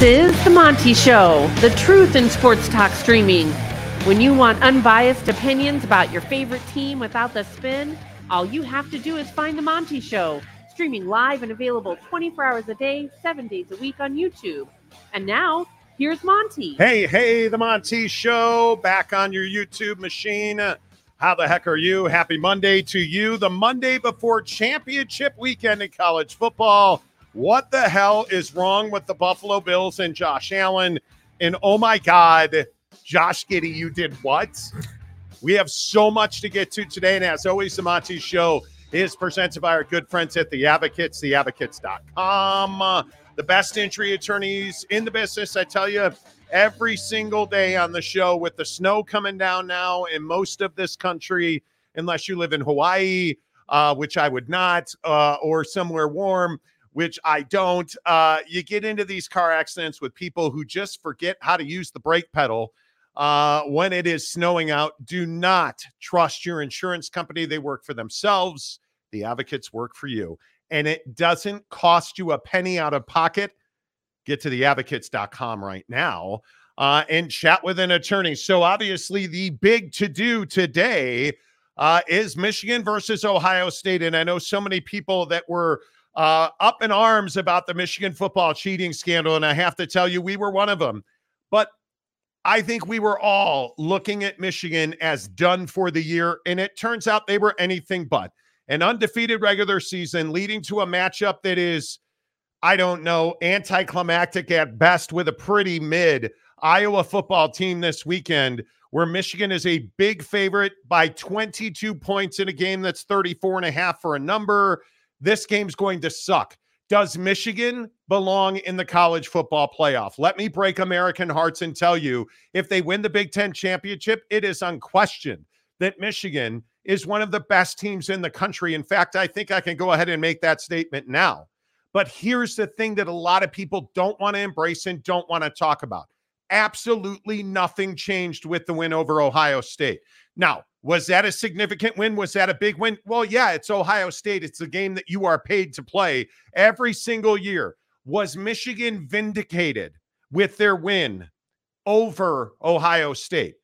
This is The Monty Show, the truth in sports talk streaming. When you want unbiased opinions about your favorite team without the spin, all you have to do is find The Monty Show, streaming live and available 24 hours a day, seven days a week on YouTube. And now, here's Monty. Hey, hey, The Monty Show, back on your YouTube machine. How the heck are you? Happy Monday to you. The Monday before championship weekend in college football. What the hell is wrong with the Buffalo Bills and Josh Allen? And oh my God, Josh Giddey, you did what? We have so much to get to today. And as always, the Monty Show is presented by our good friends at The Advocates, theadvocates.com. The best injury attorneys in the business. I tell you, every single day on the show with the snow coming down now in most of this country, unless you live in Hawaii, uh, which I would not, uh, or somewhere warm which I don't. Uh, you get into these car accidents with people who just forget how to use the brake pedal uh, when it is snowing out. Do not trust your insurance company. They work for themselves, the advocates work for you. And it doesn't cost you a penny out of pocket. Get to theadvocates.com right now uh, and chat with an attorney. So, obviously, the big to do today uh, is Michigan versus Ohio State. And I know so many people that were uh, up in arms about the Michigan football cheating scandal. And I have to tell you, we were one of them. But I think we were all looking at Michigan as done for the year. And it turns out they were anything but an undefeated regular season leading to a matchup that is, I don't know, anticlimactic at best with a pretty mid Iowa football team this weekend, where Michigan is a big favorite by 22 points in a game that's 34 and a half for a number. This game's going to suck. Does Michigan belong in the college football playoff? Let me break American hearts and tell you if they win the Big Ten championship, it is unquestioned that Michigan is one of the best teams in the country. In fact, I think I can go ahead and make that statement now. But here's the thing that a lot of people don't want to embrace and don't want to talk about. Absolutely nothing changed with the win over Ohio State. Now, was that a significant win? Was that a big win? Well, yeah, it's Ohio State. It's a game that you are paid to play every single year. Was Michigan vindicated with their win over Ohio State?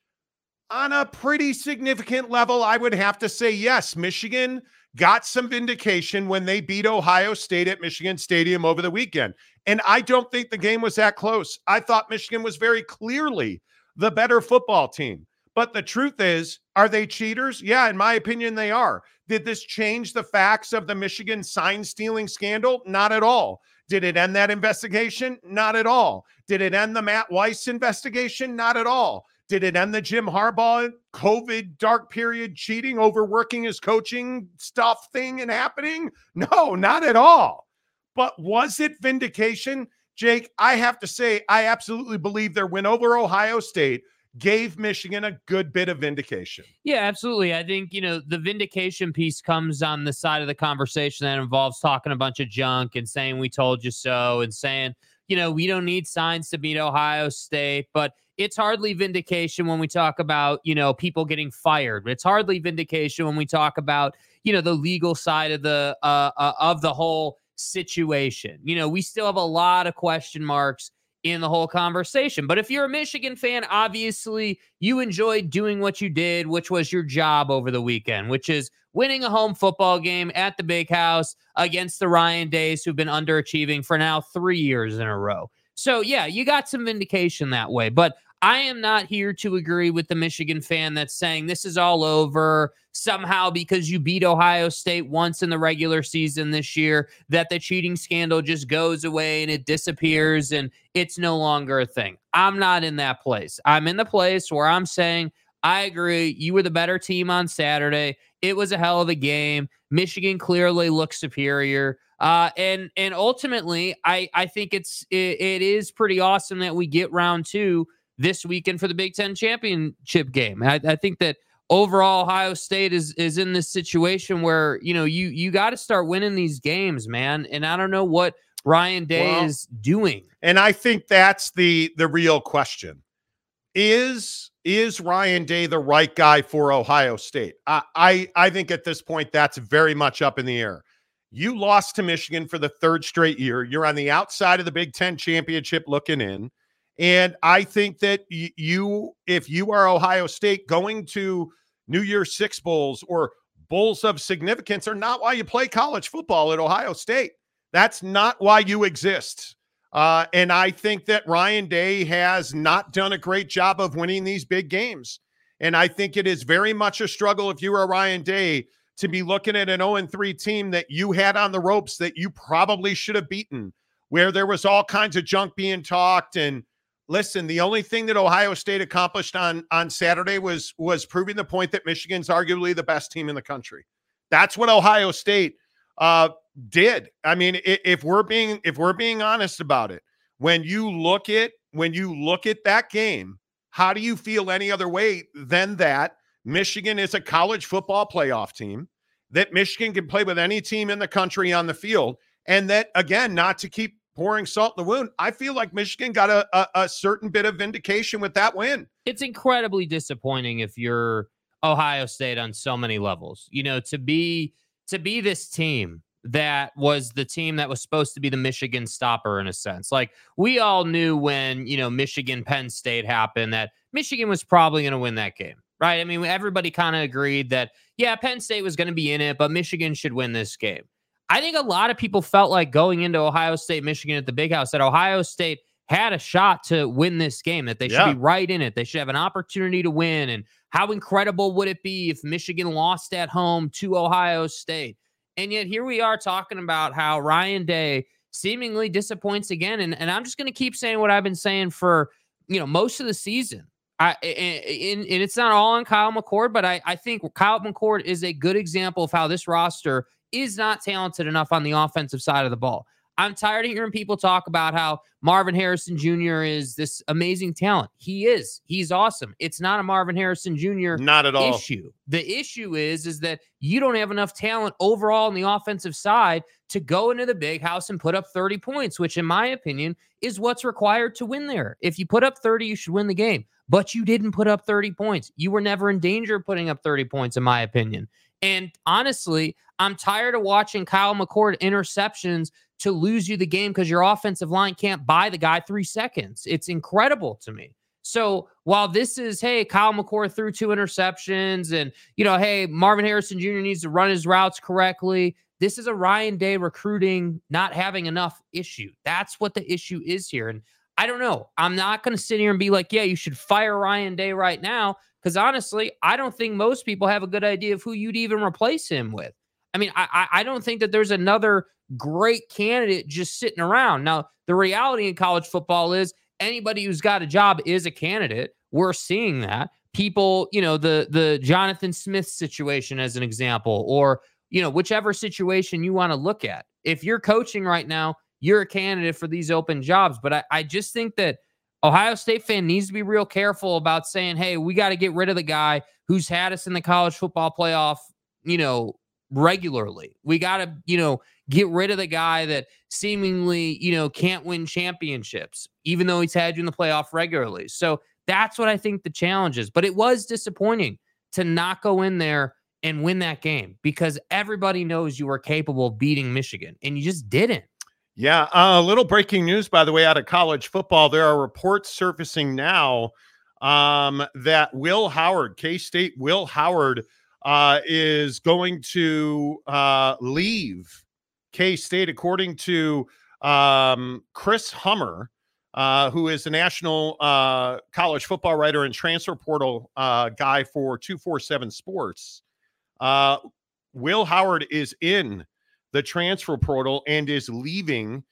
On a pretty significant level, I would have to say yes. Michigan got some vindication when they beat Ohio State at Michigan Stadium over the weekend. And I don't think the game was that close. I thought Michigan was very clearly the better football team. But the truth is, are they cheaters? Yeah, in my opinion, they are. Did this change the facts of the Michigan sign stealing scandal? Not at all. Did it end that investigation? Not at all. Did it end the Matt Weiss investigation? Not at all. Did it end the Jim Harbaugh COVID dark period cheating, overworking his coaching stuff thing and happening? No, not at all. But was it vindication? Jake, I have to say, I absolutely believe their win over Ohio State gave Michigan a good bit of vindication. Yeah, absolutely. I think, you know, the vindication piece comes on the side of the conversation that involves talking a bunch of junk and saying, we told you so, and saying, you know, we don't need signs to beat Ohio State, but it's hardly vindication when we talk about, you know, people getting fired. It's hardly vindication when we talk about, you know, the legal side of the uh, uh of the whole situation. You know, we still have a lot of question marks in the whole conversation. But if you're a Michigan fan, obviously you enjoyed doing what you did, which was your job over the weekend, which is winning a home football game at the big house against the Ryan Days, who've been underachieving for now three years in a row. So, yeah, you got some vindication that way. But I am not here to agree with the Michigan fan that's saying this is all over somehow because you beat Ohio State once in the regular season this year, that the cheating scandal just goes away and it disappears and it's no longer a thing. I'm not in that place. I'm in the place where I'm saying, I agree. You were the better team on Saturday. It was a hell of a game. Michigan clearly looks superior. Uh, and and ultimately, I I think it's it, it is pretty awesome that we get round two this weekend for the Big Ten championship game. I, I think that overall Ohio State is is in this situation where you know you you got to start winning these games, man. And I don't know what Ryan Day well, is doing. And I think that's the the real question. Is is Ryan Day the right guy for Ohio State? I I, I think at this point that's very much up in the air. You lost to Michigan for the third straight year. You're on the outside of the Big Ten championship looking in. And I think that you, if you are Ohio State, going to New Year's Six Bowls or bowls of significance are not why you play college football at Ohio State. That's not why you exist. Uh, and I think that Ryan Day has not done a great job of winning these big games. And I think it is very much a struggle if you are Ryan Day to be looking at an 0 3 team that you had on the ropes that you probably should have beaten, where there was all kinds of junk being talked. And listen, the only thing that Ohio State accomplished on, on Saturday was was proving the point that Michigan's arguably the best team in the country. That's what Ohio State uh, did. I mean, if we're being if we're being honest about it, when you look at when you look at that game, how do you feel any other way than that? Michigan is a college football playoff team, that Michigan can play with any team in the country on the field. And that, again, not to keep pouring salt in the wound, I feel like Michigan got a, a, a certain bit of vindication with that win. It's incredibly disappointing if you're Ohio State on so many levels. You know, to be to be this team that was the team that was supposed to be the Michigan stopper in a sense. Like we all knew when, you know, Michigan Penn State happened that Michigan was probably going to win that game right? I mean, everybody kind of agreed that, yeah, Penn State was going to be in it, but Michigan should win this game. I think a lot of people felt like going into Ohio State, Michigan at the big house, that Ohio State had a shot to win this game, that they should yeah. be right in it. They should have an opportunity to win. And how incredible would it be if Michigan lost at home to Ohio State? And yet here we are talking about how Ryan Day seemingly disappoints again. And, and I'm just going to keep saying what I've been saying for, you know, most of the season. I and, and it's not all on Kyle McCord, but I, I think Kyle McCord is a good example of how this roster is not talented enough on the offensive side of the ball. I'm tired of hearing people talk about how Marvin Harrison Jr. is this amazing talent. He is. He's awesome. It's not a Marvin Harrison Jr. not at all issue. The issue is is that you don't have enough talent overall on the offensive side to go into the big house and put up 30 points, which in my opinion is what's required to win there. If you put up 30, you should win the game. But you didn't put up 30 points. You were never in danger of putting up 30 points in my opinion. And honestly, I'm tired of watching Kyle McCord interceptions to lose you the game because your offensive line can't buy the guy three seconds. It's incredible to me. So while this is, hey, Kyle McCord threw two interceptions and, you know, hey, Marvin Harrison Jr. needs to run his routes correctly. This is a Ryan Day recruiting not having enough issue. That's what the issue is here. And I don't know. I'm not going to sit here and be like, yeah, you should fire Ryan Day right now. Because honestly, I don't think most people have a good idea of who you'd even replace him with. I mean, I, I don't think that there's another great candidate just sitting around. Now, the reality in college football is anybody who's got a job is a candidate. We're seeing that. People, you know, the the Jonathan Smith situation as an example, or you know, whichever situation you want to look at. If you're coaching right now, you're a candidate for these open jobs. But I, I just think that Ohio State fan needs to be real careful about saying, hey, we got to get rid of the guy who's had us in the college football playoff, you know, regularly. We got to, you know, get rid of the guy that seemingly, you know, can't win championships, even though he's had you in the playoff regularly. So that's what I think the challenge is. But it was disappointing to not go in there and win that game because everybody knows you were capable of beating Michigan and you just didn't. Yeah. A uh, little breaking news, by the way, out of college football. There are reports surfacing now um, that Will Howard, K State Will Howard, uh, is going to uh, leave K State, according to um, Chris Hummer, uh, who is a national uh, college football writer and transfer portal uh, guy for 247 Sports. Uh, Will Howard is in the transfer portal and is leaving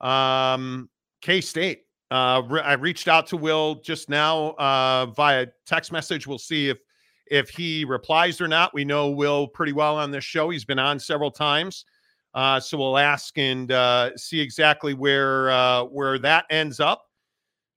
um, K State. Uh, re- I reached out to Will just now uh, via text message. We'll see if if he replies or not. We know Will pretty well on this show. He's been on several times. Uh, so we'll ask and uh, see exactly where uh, where that ends up.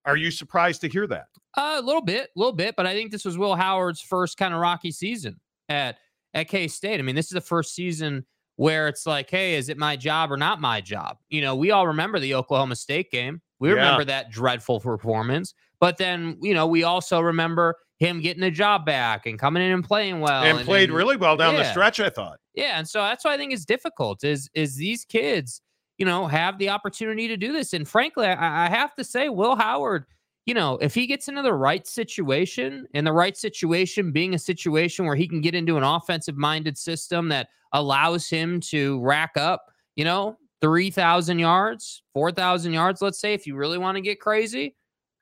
Are you surprised to hear that? Uh, a little bit, a little bit, but I think this was Will Howard's first kind of rocky season at at K State. I mean, this is the first season where it's like, hey, is it my job or not my job? You know, we all remember the Oklahoma State game. We yeah. remember that dreadful performance. But then, you know, we also remember him getting a job back and coming in and playing well and, played and- really well down the stretch. I thought. yeah, and so that's why I think it's difficult. Is is these kids, you know, have the opportunity to do this? And frankly, I, I have to say, Will Howard, you know, if he gets into the right situation, and the right situation being a situation where he can get into an offensive minded system that allows him to rack up, you know, three thousand yards, four thousand yards, let's say, if you really want to get crazy.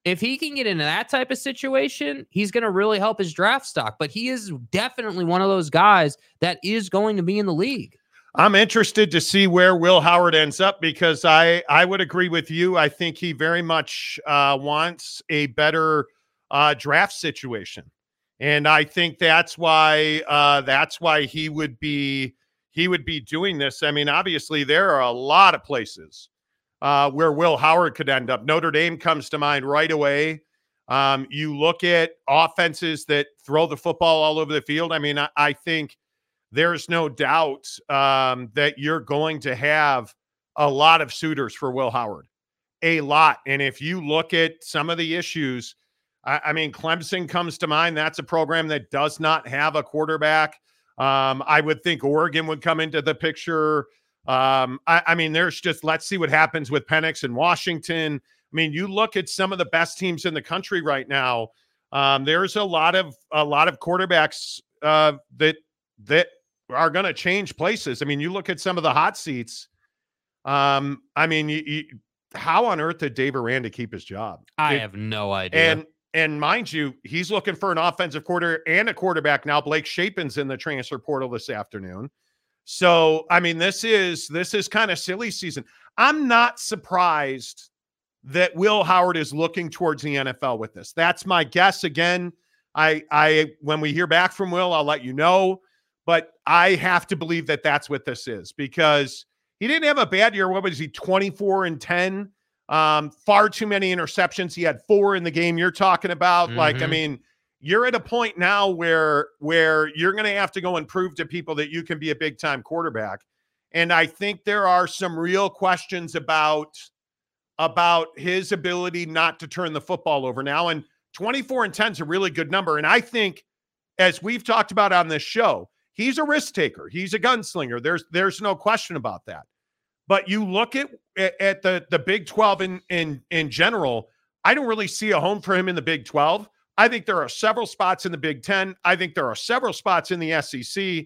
If he can get into that type of situation, he's going to really help his draft stock. But he is definitely one of those guys that is going to be in the league. I'm interested to see where Will Howard ends up because I I would agree with you. I think he very much uh, wants a better uh, draft situation, and I think that's why uh, that's why he would be he would be doing this. I mean, obviously there are a lot of places uh, where Will Howard could end up. Notre Dame comes to mind right away. Um, you look at offenses that throw the football all over the field. I mean, I, I think there's no doubt um, that you're going to have a lot of suitors for Will Howard, a lot. And if you look at some of the issues, I, I mean, Clemson comes to mind. That's a program that does not have a quarterback. Um, I would think Oregon would come into the picture. Um, I, I mean, there's just let's see what happens with Penix and Washington. I mean, you look at some of the best teams in the country right now. Um, there's a lot of a lot of quarterbacks uh, that that are going to change places. I mean, you look at some of the hot seats. Um, I mean, you, you, how on earth did Dave Aranda keep his job? I Did- have no idea. and and mind you, he's looking for an offensive quarter and a quarterback now. Blake Shapen's in the transfer portal this afternoon. So, I mean, this is this is kind of silly season. I'm not surprised that Will Howard is looking towards the NFL with this. That's my guess. Again, I I when we hear back from Will, I'll let you know. But I have to believe that that's what this is because he didn't have a bad year. What was he? 24 and 10. Um, far too many interceptions. He had four in the game you're talking about. Like, I Mhm. mean, you're at a point now where where you're going to have to go and prove to people that you can be a big time quarterback. And I think there are some real questions about about his ability not to turn the football over now. And 24 and 10 is a really good number. And I think, as we've talked about on this show, he's a risk taker. He's a gunslinger. There's there's no question about that. But you look at at, the the Big 12 in in in general, I don't really see a home for him in the Big 12. I think there are several spots in the Big 10. I think there are several spots in the SEC.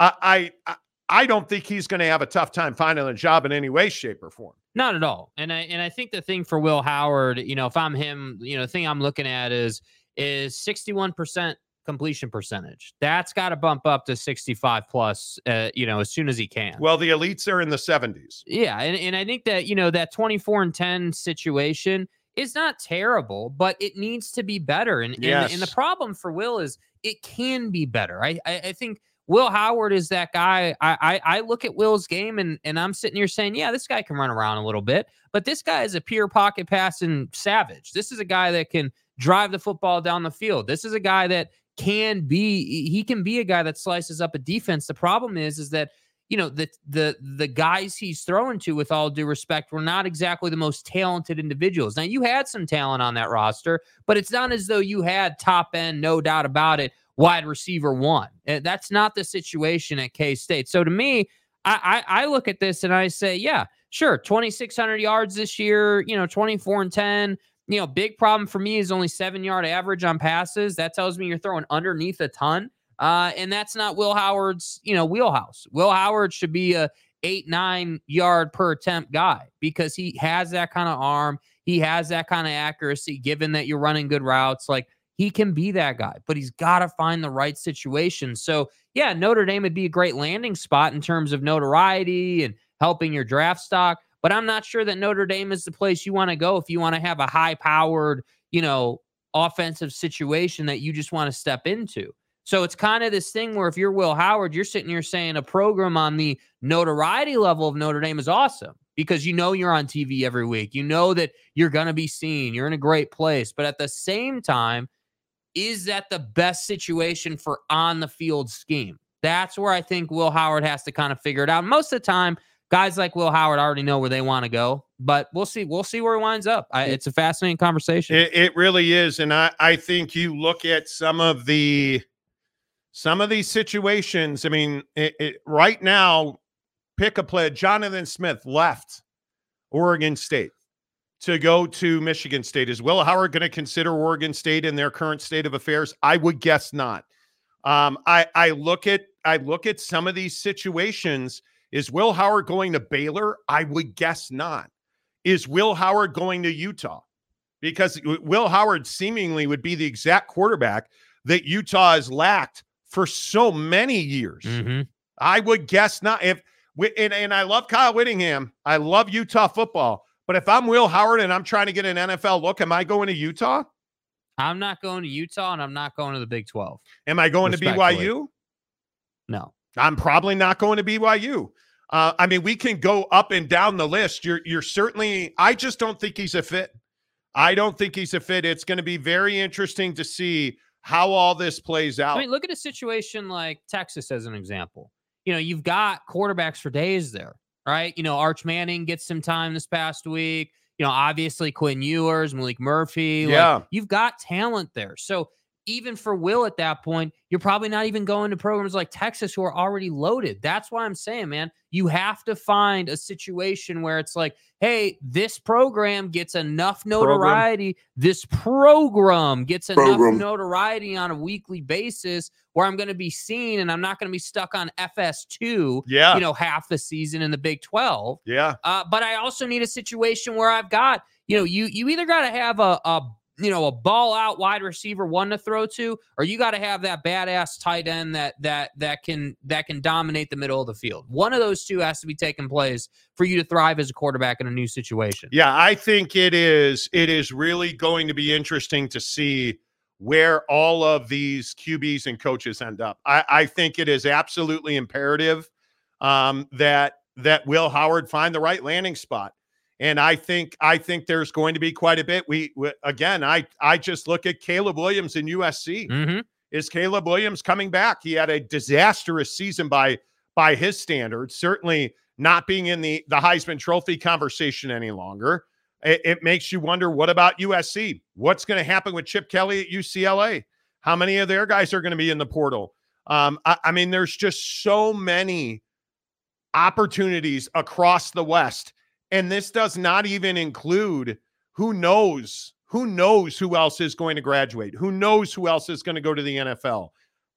I I I don't think he's going to have a tough time finding a job in any way, shape, or form. Not at all. And I and I think the thing for Will Howard, you know, if I'm him, you know, the thing I'm looking at is is 61% completion percentage. That's got to bump up to 65 plus uh, you know, as soon as he can. Well, the elites are in the 70s. Yeah, and, and I think that you know that 24 and 10 situation is not terrible, but it needs to be better. And and, and the problem for Will is it can be better. I I, I think Will Howard is that guy. I, I I look at Will's game and and I'm sitting here saying, yeah, this guy can run around a little bit, but this guy is a pure pocket passing savage. This is a guy that can drive the football down the field. This is a guy that can be he can be a guy that slices up a defense. The problem is is that you know the the the guys he's throwing to with all due respect were not exactly the most talented individuals. Now you had some talent on that roster but it's not as though you had top end no doubt about it wide receiver one. Uh, that's not the situation at k-state. So to me I, I i look at this and i say yeah sure 2600 yards this year you know 24 and 10 you know big problem for me is only seven yard average on passes that tells me you're throwing underneath a ton uh, and that's not Will Howard's, you know, wheelhouse. Will Howard should be a eight, nine yard per attempt guy because he has that kind of arm. He has that kind of accuracy, given that you're running good routes. Like he can be that guy, but he's got to find the right situation. So, yeah, Notre Dame would be a great landing spot in terms of notoriety and helping your draft stock. But I'm not sure that Notre Dame is the place you want to go if you want to have a high powered, you know, offensive situation that you just want to step into. So it's kind of this thing where if you're Will Howard, you're sitting here saying a program on the notoriety level of Notre Dame is awesome because you know you're on TV every week. You know that you're going to be seen. You're in a great place. But at the same time, is that the best situation for on the field scheme? That's where I think Will Howard has to kind of figure it out. Most of the time, guys like Will Howard already know where they want to go, but we'll see. We'll see where he winds up. I, it's a fascinating conversation. It, it really is, and I I think you look at some of the some of these situations. I mean, it, it, right now, pick a play. Jonathan Smith left Oregon State to go to Michigan State. Is Will Howard going to consider Oregon State in their current state of affairs? I would guess not. Um, I I look at I look at some of these situations. Is Will Howard going to Baylor? I would guess not. Is Will Howard going to Utah? Because Will Howard seemingly would be the exact quarterback that Utah has lacked for so many years. Mm-hmm. I would guess not. If and, and I love Kyle Whittingham, I love Utah football. But if I'm Will Howard and I'm trying to get an NFL look, am I going to Utah? I'm not going to Utah and I'm not going to the Big 12. Am I going to BYU? No. I'm probably not going to BYU. Uh, I mean, we can go up and down the list. You're you're certainly. I just don't think he's a fit. I don't think he's a fit. It's going to be very interesting to see how all this plays out. I mean, look at a situation like Texas as an example. You know, you've got quarterbacks for days there, right? You know, Arch Manning gets some time this past week. You know, obviously Quinn Ewers, Maalik Murphy. Yeah, like, you've got talent there. So even for Will at that point, you're probably not even going to programs like Texas who are already loaded. That's why I'm saying, man, you have to find a situation where it's like, hey, this program gets enough notoriety. Program. This program gets enough notoriety on a weekly basis where I'm going to be seen and I'm not going to be stuck on FS2, yeah. you know, half the season in the Big 12. Yeah. Uh, but I also need a situation where I've got, you know, you you either got to have a, a you know, a ball out wide receiver one to throw to, or you got to have that badass tight end that that that can that can dominate the middle of the field. One of those two has to be taking place for you to thrive as a quarterback in a new situation. Yeah, I think it is it is really going to be interesting to see where all of these QBs and coaches end up. I, I think it is absolutely imperative um, that that Will Howard find the right landing spot and I think I think there's going to be quite a bit. We, we again, I I just look at Caleb Williams in USC. Mm-hmm. Is Caleb Williams coming back? He had a disastrous season by by his standards. Certainly not being in the the Heisman Trophy conversation any longer. It, it makes you wonder what about USC? What's going to happen with Chip Kelly at UCLA? How many of their guys are going to be in the portal? Um, I, I mean, there's just so many opportunities across the West and this does not even include who knows who knows who else is going to graduate who knows who else is going to go to the nfl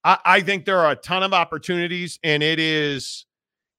I, I, think there are a ton of opportunities and it is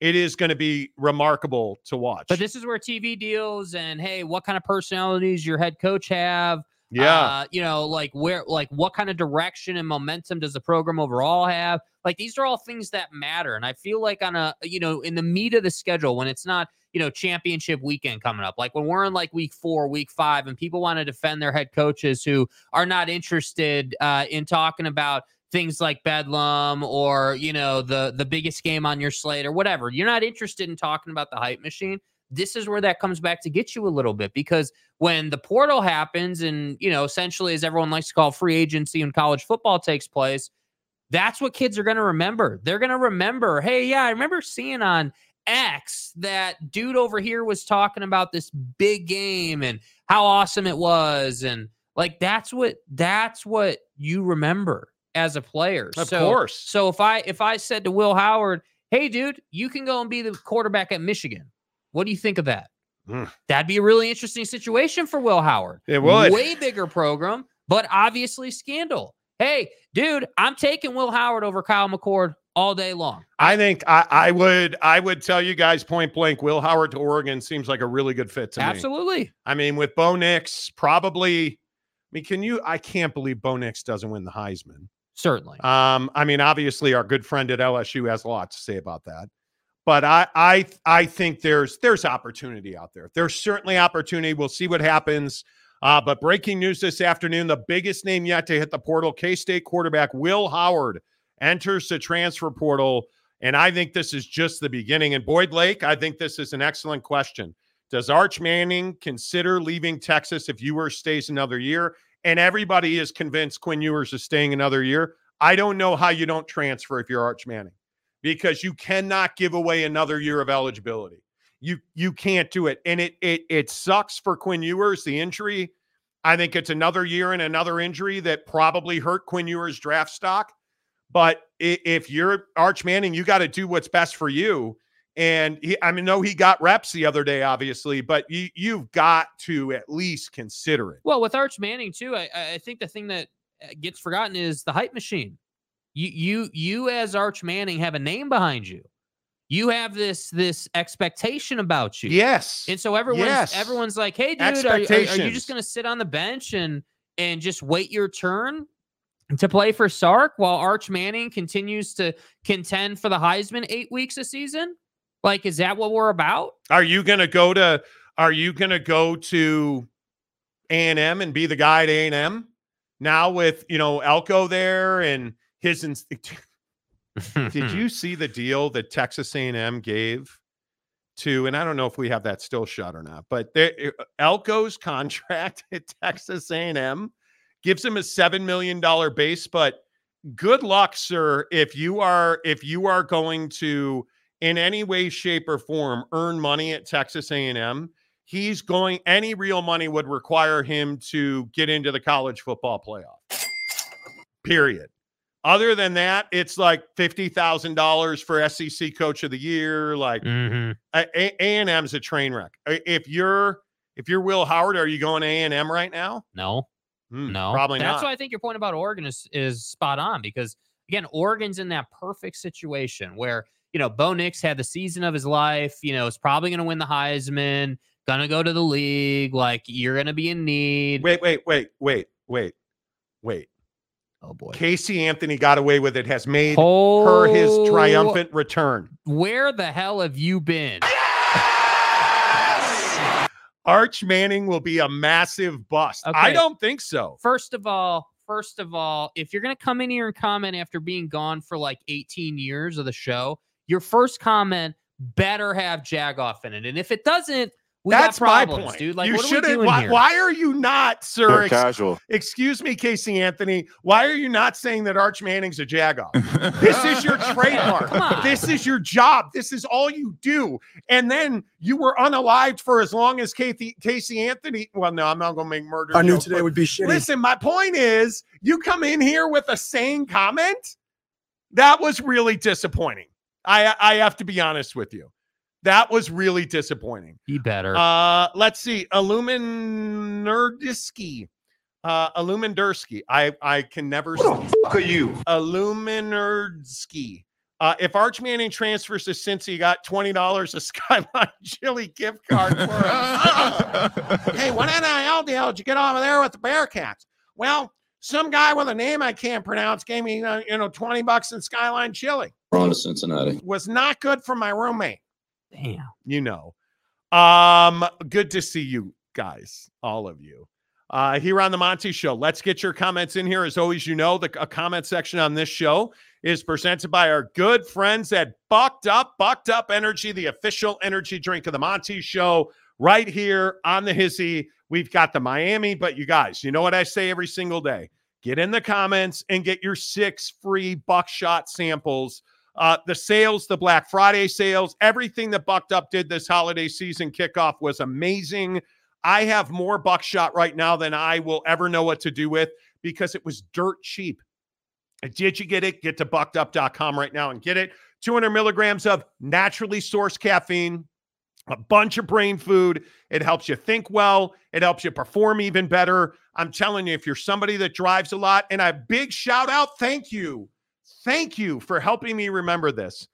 it is going to be remarkable to watch. But this is where tv deals and hey what kind of personalities your head coach have yeah. uh, you know like where like what kind of direction and momentum does the program overall have? Like these are all things that matter and i feel like on a you know in the meat of the schedule when it's not you know, championship weekend coming up. Like when we're in like week four, week five, and people want to defend their head coaches who are not interested uh, in talking about things like bedlam or you know the the biggest game on your slate or whatever you're not interested in talking about the hype machine this is where that comes back to get you a little bit because when the portal happens and you know essentially as everyone likes to call free agency in college football takes place that's what kids are going to remember they're going to remember hey yeah i remember seeing on X that dude over here was talking about this big game and how awesome it was and like that's what that's what you remember as a player. Of so, course. So if I if I said to Will Howard, "Hey dude, you can go and be the quarterback at Michigan." What do you think of that? Mm. That'd be a really interesting situation for Will Howard. It would. Way bigger program, but obviously scandal. Hey, dude, I'm taking Will Howard over Kyle McCord all day long. I think I, I, would I would tell you guys point blank, Will Howard to Oregon seems like a really good fit to Absolutely. me. Absolutely. I mean, with Bo Nix, probably. I mean, can you? I can't believe Bo Nix doesn't win the Heisman. Certainly. Um, I mean, obviously, our good friend at LSU has a lot to say about that. But I, I, I think there's there's opportunity out there. There's certainly opportunity. We'll see what happens. Uh, but breaking news this afternoon: the biggest name yet to hit the portal, K State quarterback Will Howard enters the transfer portal. And I think this is just the beginning. And Boyd Lake, I think this is an excellent question. Does Arch Manning consider leaving Texas if Ewers stays another year? And everybody is convinced Quinn Ewers is staying another year. I don't know how you don't transfer if you're Arch Manning because you cannot give away another year of eligibility. You you can't do it. And it it it sucks for Quinn Ewers, the injury. I think it's another year and another injury that probably hurt Quinn Ewers' draft stock. But if you're Arch Manning, you got to do what's best for you. And he, I mean, no, he got reps the other day, obviously, but you you've got to at least consider it. Well, with Arch Manning too, I, I think the thing that uh, gets forgotten is the hype machine. You you you as Arch Manning have a name behind you. You have this this expectation about you. Yes. And so everyone's Yes. everyone's like, hey dude, are, are- are you just gonna sit on the bench and and just wait your turn to play for Sark while Arch Manning continues to contend for the Heisman eight weeks a season? Like, is that what we're about? Are you going to go to are you to go to A&M and be the guy at A&M now with, you know, Elko there and his ins- Did you see the deal that Texas A&M gave to and I don't know if we have that still shut or not, but there, uh, Elko's contract at Texas A&M gives him a 7 million dollar base, but good luck sir if you are if you are going to in any way shape or form earn money at Texas A&M he's going any real money would require him to get into the college football playoff period. Other than that it's like $50,000 for SEC coach of the year like Mhm. a- A- A&M's a train wreck. If you're if you're Will Howard are you going A&M right now? No, Hmm, no, probably That's not why I think your point about Oregon is is spot on because again, Oregon's in that perfect situation where you know Bo Nix had the season of his life. You know, is probably going to win the Heisman. Gonna go to the league. Like you're gonna be in need. wait wait wait wait wait wait Oh boy. Casey Anthony got away with it has made Oh, her his triumphant return Where the hell have you been? Arch Manning will be a massive bust. I don't think so. First of all, first of all, if you're gonna come in here and comment after being gone for like 18 years of the show, your first comment better have Jagoff in it. And if it doesn't, we That's my point. dude. Like, you what are we shouldn't. doing Why, here? why are you not, sir? They're Ex- casual. excuse me, Casey Anthony. Why are you not saying that Arch Manning's a jagoff? This is your trademark. This is your job. This is all you do. And then you were unalived for as long as Casey, Casey Anthony. Well, no, I'm not going to make murder. I knew today would be shitty. Listen, my point is, you come in here with a sane comment. That was really disappointing. I I have to be honest with you. That was really disappointing. Be better. Uh, let's see, Illuminerdisky. Uh, Illumindersky. I I can never. Who the fuck are you? Illuminerdsky. Uh, if Arch Manning transfers to Cincy, he got twenty dollars a Skyline Chili gift card for him. hey, what NIL deal did you get over there with the Bearcats? Well, some guy with a name I can't pronounce gave me, uh, you know, twenty bucks in Skyline Chili. We're on to Cincinnati. Was not good for my roommate. Damn. You know. Um, good to see you guys, all of you. Uh, here on the Monty Show. Let's get your comments in here. As always, you know, the comment section on this show is presented by our good friends at Bucked Up, Bucked Up Energy, the official energy drink of the Monty Show, right here on the Hizzy. We've got the Miami, but you guys, you know what I say every single day? Get in the comments and get your six free buckshot samples. Uh, the sales, the Black Friday sales, everything that Bucked Up did this holiday season kickoff was amazing. I have more buckshot right now than I will ever know what to do with because it was dirt cheap. Did you get it? Get to buckedup.com right now and get it. 200 milligrams of naturally sourced caffeine, a bunch of brain food. It helps you think well, it helps you perform even better. I'm telling you, if you're somebody that drives a lot, and a big shout out, thank you. Thank you for helping me remember this.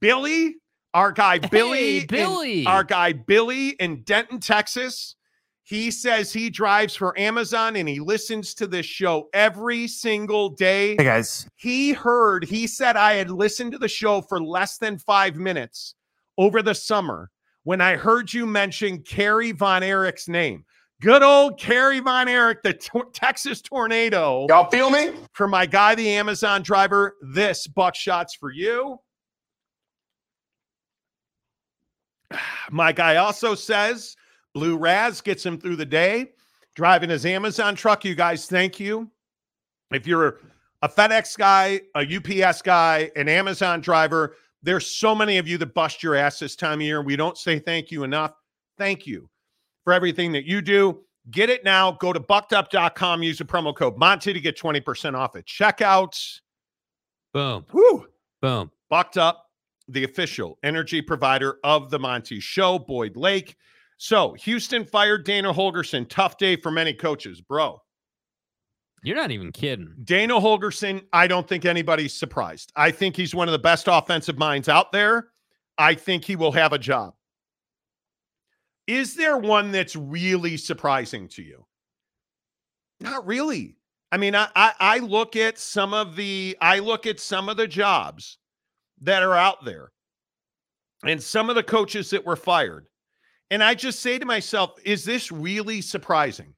Billy, our guy Billy, Hey, Billy. in- our guy Billy in Denton, Texas. He says he drives for Amazon and he listens to this show every single day. Hey guys, He heard, he said, I had listened to the show for less than five minutes over the summer when I heard you mention Kerry Von Erich's name. Good old Kerry Von Erich, the to- Texas tornado. Y'all feel me? For my guy, the Amazon driver, this buckshot's for you. My guy also says Blue Raz gets him through the day driving his Amazon truck. You guys, thank you. If you're a FedEx guy, a UPS guy, an Amazon driver, There's so many of you that bust your ass this time of year. We don't say thank you enough. Thank you for everything that you do. Get it now. Go to buckedup.com. Use the promo code Monty to get 20% off at checkouts. Boom. Woo! Boom. Bucked Up, the official energy provider of the Monty Show, Boyd Lake. So, Houston fired Dana Holgorsen. Tough day for many coaches, bro. You're not even kidding. Dana Holgorsen, I don't think anybody's surprised. I think he's one of the best offensive minds out there. I think he will have a job. Is there one that's really surprising to you? Not really. I mean, I, I, I look at some of the I look at some of the jobs that are out there and some of the coaches that were fired. And I just say to myself, is this really surprising?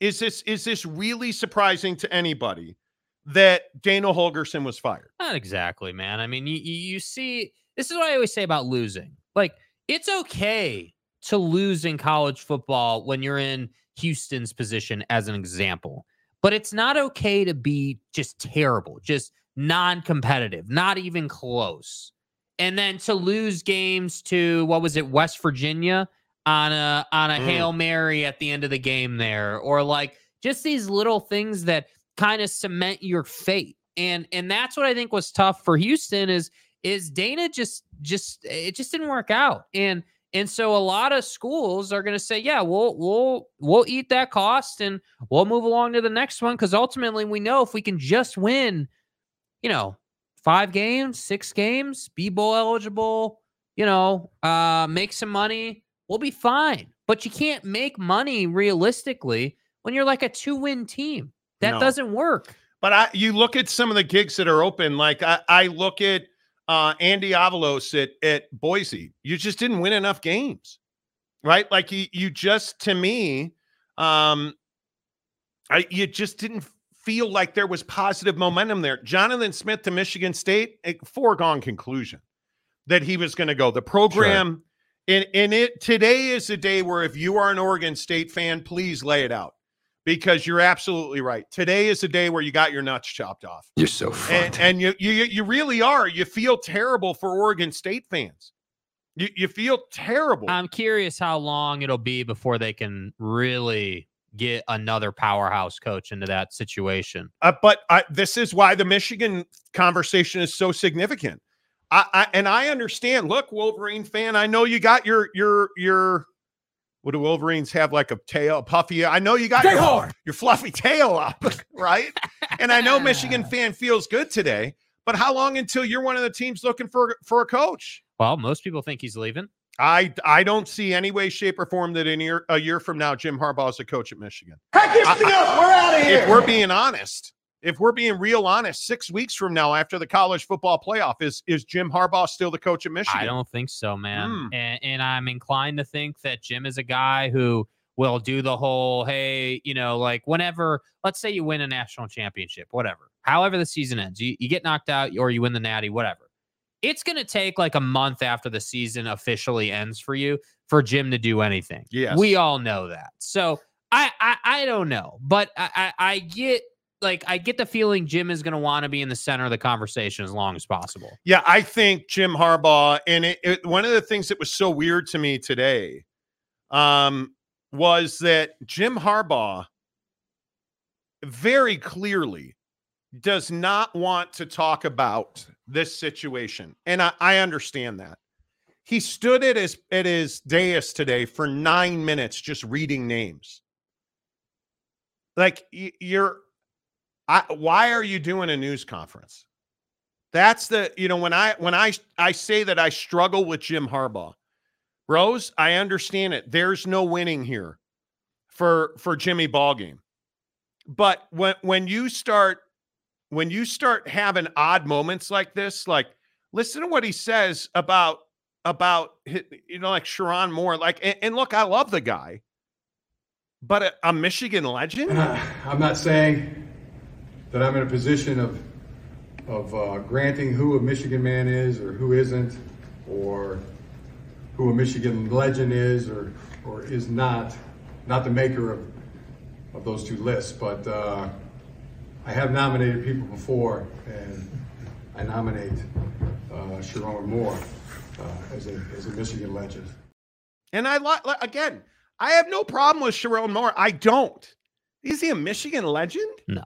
Is this is this really surprising to anybody that Dana Holgorsen was fired? Not exactly, man. I mean, you you see, this is what I always say about losing. Like, it's okay to lose in college football when you're in Houston's position, as an example. But it's not okay to be just terrible, just non-competitive, not even close. And then to lose games to what was it, West Virginia? on a on a mm. hail mary at the end of the game there, or like just these little things that kind of cement your fate. And and that's what I think was tough for Houston is is Dana just just it just didn't work out. And and so a lot of schools are going to say, yeah, we'll we'll we'll eat that cost and we'll move along to the next one because ultimately we know if we can just win, you know, five games, six games, be bowl eligible, you know, uh, make some money, we'll be fine. But you can't make money realistically when you're like a two win team. That no. doesn't work. But I, you look at some of the gigs that are open. Like I, I look at uh, Andy Avalos at, at Boise. You just didn't win enough games, right? Like you, you just to me, um, I, you just didn't feel like there was positive momentum there. Jonathan Smith to Michigan State, a foregone conclusion that he was going to go. The program and and it today is a day where if you are an Oregon State fan, please lay it out because you're absolutely right. Today is a day where you got your nuts chopped off. You're so and, and you you you really are. You feel terrible for Oregon State fans. You you feel terrible. I'm curious how long it'll be before they can really get another powerhouse coach into that situation. Uh, but uh, this is why the Michigan conversation is so significant I, I, and I understand. Look, Wolverine fan, I know you got your your your. What do Wolverines have like a tail, a puffy? I know you got your, your fluffy tail up, right? and I know Michigan fan feels good today, but how long until you're one of the teams looking for for a coach? Well, most people think he's leaving. I I don't see any way, shape, or form that in year, a year from now, Jim Harbaugh is a coach at Michigan. Heck, I, I, we're out of here. If we're being honest, if we're being real honest, six weeks from now, after the college football playoff, is is Jim Harbaugh still the coach of Michigan? I don't think so, man. Mm. And, and I'm inclined to think that Jim is a guy who will do the whole, hey, you know, like whenever, let's say you win a national championship, whatever, however the season ends, you, you get knocked out or you win the natty, whatever. It's going to take like a month after the season officially ends for you for Jim to do anything. Yes. We all know that. So I, I, I don't know, but I, I, I get like I get the feeling Jim is going to want to be in the center of the conversation as long as possible. Yeah, I think Jim Harbaugh, and it, it, one of the things that was so weird to me today, um, was that Jim Harbaugh very clearly does not want to talk about this situation, and I, I understand that. He stood at his at his dais today for nine minutes just reading names. Like you're I, why are you doing a news conference? That's the you know when I when I I say that I struggle with Jim Harbaugh, Rose. I understand it. There's no winning here for for Jimmy Ballgame, but when when you start when you start having odd moments like this, like listen to what he says about about you know like Sherrone Moore, like and, and look, I love the guy, but a, a Michigan legend. I'm not saying that I'm in a position of of uh, granting who a Michigan man is or who isn't, or who a Michigan legend is or or is not, not the maker of of those two lists. But uh, I have nominated people before, and I nominate uh, Sherrone Moore uh, as, a, as a Michigan legend. And I like again, I have no problem with Sherrone Moore. I don't. Is he a Michigan legend? No.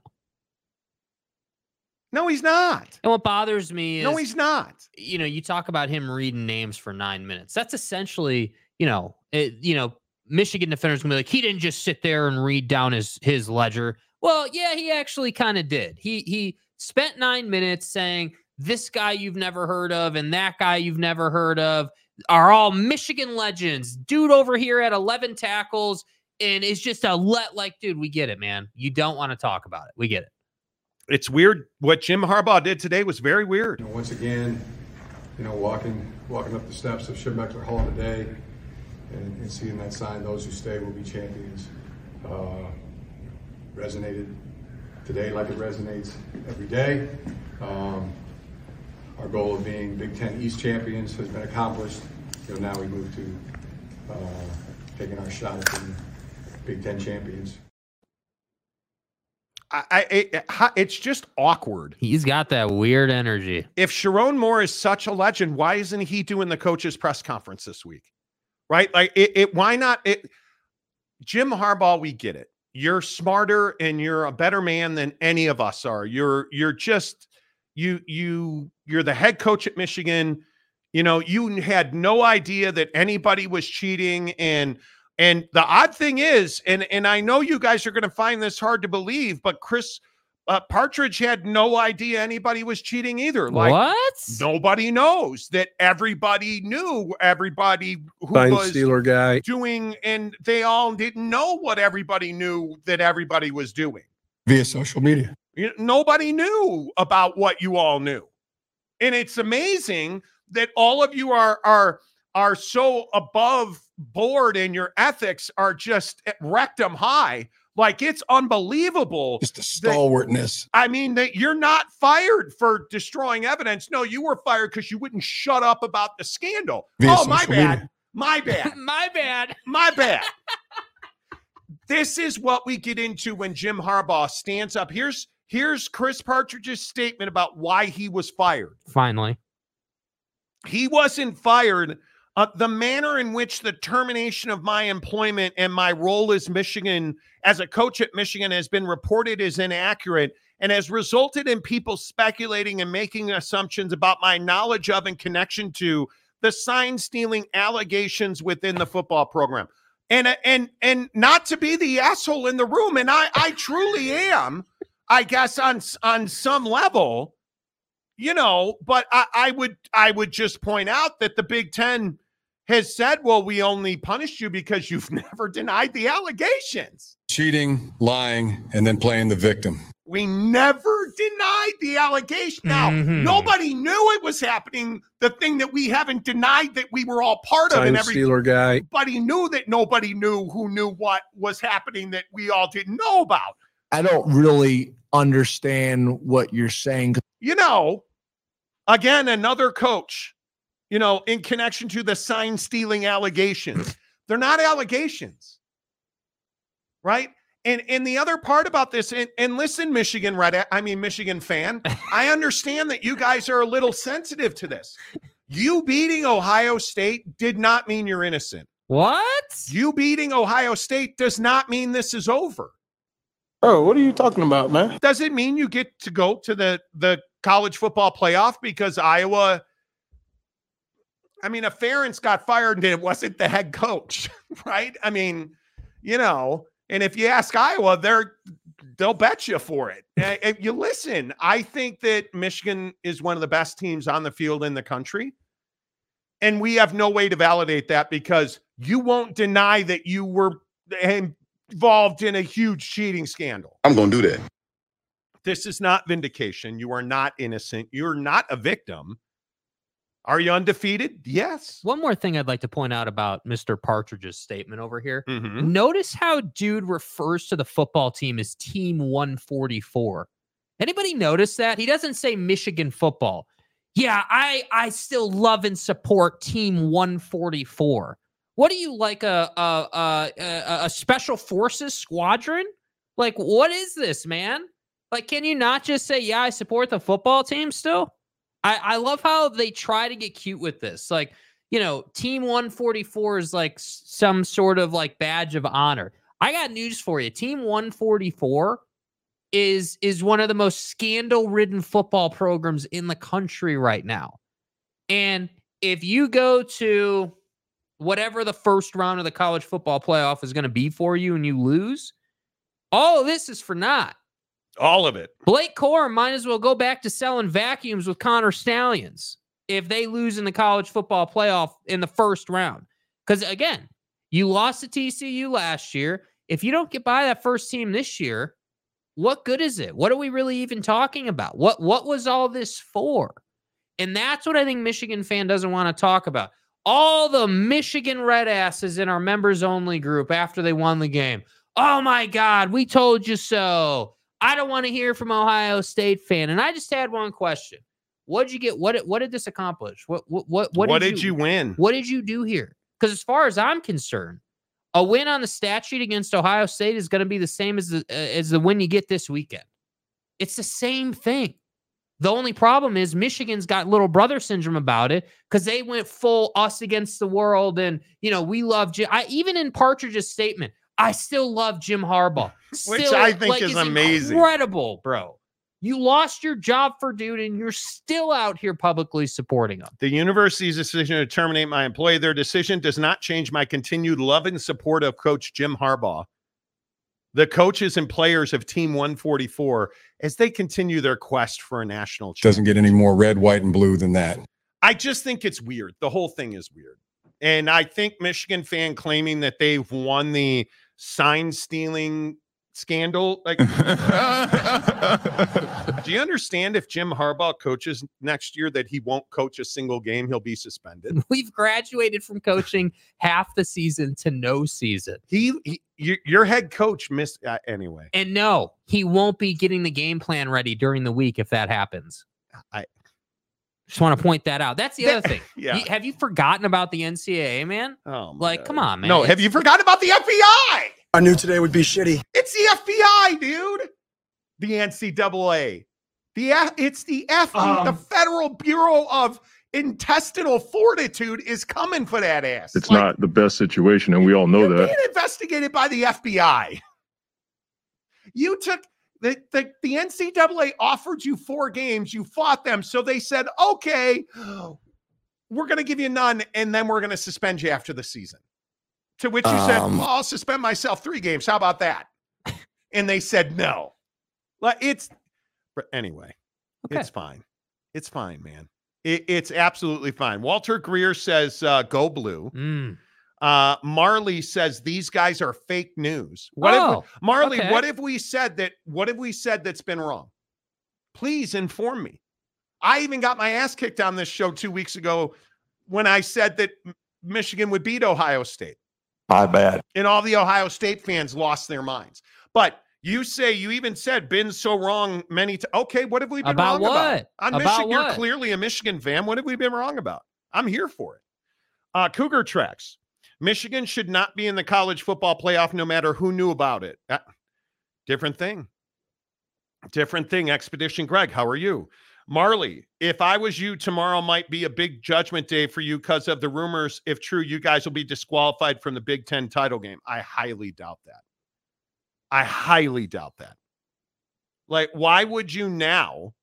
No, he's not. And what bothers me is No, he's not. you know, you talk about him reading names for nine minutes. That's essentially, you know, it, you know, Michigan defenders gonna be like, he didn't just sit there and read down his his ledger. Well, yeah, he actually kind of did. He he spent nine minutes saying this guy you've never heard of and that guy you've never heard of are all Michigan legends. Dude over here at 11 tackles and it's just a let like, dude, we get it, man. You don't want to talk about it. We get it. It's weird. What Jim Harbaugh did today was very weird. Once again, you know, walking walking up the steps of Schembechler Hall today and, and seeing that sign, those who stay will be champions, uh, resonated today like it resonates every day. Um, our goal of being Big Ten East champions has been accomplished. You know, now we move to uh, taking our shot at being Big Ten champions. I, it, it's just awkward. He's got that weird energy. If Sherrone Moore is such a legend, why isn't he doing the coaches press conference this week? Right? Like it, it why not it Jim Harbaugh, we get it. You're smarter and you're a better man than any of us are. You're you're just you you you're the head coach at Michigan. You know, you had no idea that anybody was cheating and and the odd thing is, and and I know you guys are going to find this hard to believe, but Chris uh, Partridge had no idea anybody was cheating either. Like what? nobody knows that everybody knew everybody who Sign was stealer guy. doing, and they all didn't know what everybody knew that everybody was doing. via social media. You nobody knew about what you all knew. And it's amazing that all of you are are are so above board and your ethics are just eh, rectum high. Like it's unbelievable. Just the stalwartness. I mean, that you're not fired for destroying evidence. No, you were fired because you wouldn't shut up about the scandal. Via oh, my social bad. My bad. My bad. My bad. this is what we get into when Jim Harbaugh stands up. Here's here's Chris Partridge's statement about why he was fired. Finally. He wasn't fired. Uh, the manner in which the termination of my employment and my role as Michigan as a coach at Michigan has been reported as inaccurate and has resulted in people speculating and making assumptions about my knowledge of and connection to the sign stealing allegations within the football program. And uh, and and not to be the asshole in the room and I I truly am I guess on on some level you know, but I, I would I would just point out that the Big Ten has said, well, we only punished you because you've never denied the allegations. Cheating, lying, and then playing the victim. We never denied the allegation. Now, Mhm. nobody knew it was happening. The thing that we haven't denied that we were all part of, Sign and every stealer guy. everybody knew that nobody knew who knew what was happening that we all didn't know about. I don't really understand what you're saying. you know, again, another coach, you know, in connection to the sign stealing allegations. They're not allegations. Right? And and the other part about this, and, and listen, Michigan Red, I mean Michigan fan, I understand that you guys are a little sensitive to this. You beating Ohio State did not mean you're innocent. What? You beating Ohio State does not mean this is over. Oh, what are you talking about, man? Does it mean you get to go to the the college football playoff because Iowa? I mean, if Ferentz got fired and it wasn't the head coach, right? I mean, you know, and if you ask Iowa, they're they'll bet you for it. If you listen, I think that Michigan is one of the best teams on the field in the country. And we have no way to validate that because you won't deny that you were involved in a huge cheating scandal. I'm gonna do that. This is not vindication. You are not innocent. You're not a victim. Are you undefeated? Yes. One more thing I'd like to point out about Mr. Partridge's statement over here. Mhm. Notice how dude refers to the football team as Team 144. Anybody notice that? He doesn't say Michigan football. Yeah, I I still love and support Team 144. What do you like a a, a, a special forces squadron? Like what is this, man? Like can you not just say yeah, I support the football team still? I, I love how they try to get cute with this. Like, you know, Team 144 is like some sort of like badge of honor. I got news for you. Team 144 is is one of the most scandal-ridden football programs in the country right now. And if you go to whatever the first round of the college football playoff is going to be for you and you lose, all this is for naught. All of it. Blake Corum might as well go back to selling vacuums with Connor Stalions if they lose in the college football playoff in the first round. Because again, you lost to TCU last year. If you don't get by that first team this year, what good is it? What are we really even talking about? What what was all this for? And that's what I think Michigan fan doesn't want to talk about. All the Michigan red asses in our members only group after they won the game. Oh my God, we told you so. I don't want to hear from Ohio State fan. And I just had one question. What did you get? What what did this accomplish? What what what, What, what did you, win? what did you do here? Because as far as I'm concerned, a win on the stat sheet against Ohio State is going to be the same as the uh, as the win you get this weekend. It's the same thing. The only problem is Michigan's got little brother syndrome about it because they went full us against the world, and you know we love Jim. I even in Partridge's statement, I still love Jim Harbaugh, Which I think like, is is amazing. incredible, bro. You lost your job for dude, and you're still out here publicly supporting him. The university's decision to terminate my employee, their decision does not change my continued love and support of Coach Jim Harbaugh, the coaches and players of Team 144, as they continue their quest for a national championship. Doesn't get any more red, white, and blue than that. I just think it's weird. The whole thing is weird. And I think Michigan fan claiming that they've won the sign stealing scandal. Like, do you understand if Jim Harbaugh coaches next year that he won't coach a single game, he'll be suspended? We've graduated from coaching half the season to no season. He, he your, your head coach missed uh, anyway. And no, he won't be getting the game plan ready during the week if that happens. I- just want to point that out. That's the other thing. yeah. You- have you forgotten about the NCAA, man? Oh, Like, God. come on, man. No, have you forgotten about the FBI? I knew today would be shitty. It's the FBI, dude. The NCAA. The F- it's the F. the Um, Federal Bureau of Intestinal Fortitude is coming for that ass. It's Like, not the best situation, and we all know you're that. being investigated by the FBI. You took the, the the NCAA offered you four games. You fought them, so they said, "Okay, we're going to give you none, and then we're going to suspend you after the season." To which you said, Um, well, "I'll suspend myself three games. How about that?" And they said, "No." Like it's, but anyway, Okay. it's fine. It's fine, man. It, it's absolutely fine. Walter Greer says, uh, "Go blue." Mm. Uh, Marley says these guys are fake news. What if Oh, we, Marley? okay. What if we said that? What have we said that's been wrong? Please inform me. I even got my ass kicked on this show two weeks ago when I said that Michigan would beat Ohio State, My bad. and all the Ohio State fans lost their minds. But you say you even said been so wrong many times. Okay, what have we been About wrong about? what? On About Michigan, you're clearly a Michigan fan. What have we been wrong about? I'm here for it. Uh, Cougar tracks. Michigan should not be in the college football playoff, no matter who knew about it. Uh, different thing. Different thing. Expedition Greg, how are you? Marley, if I was you, tomorrow might be a big judgment day for you because of the rumors. If true, you guys will be disqualified from the Big Ten title game. I highly doubt that. I highly doubt that. Like, why would you now,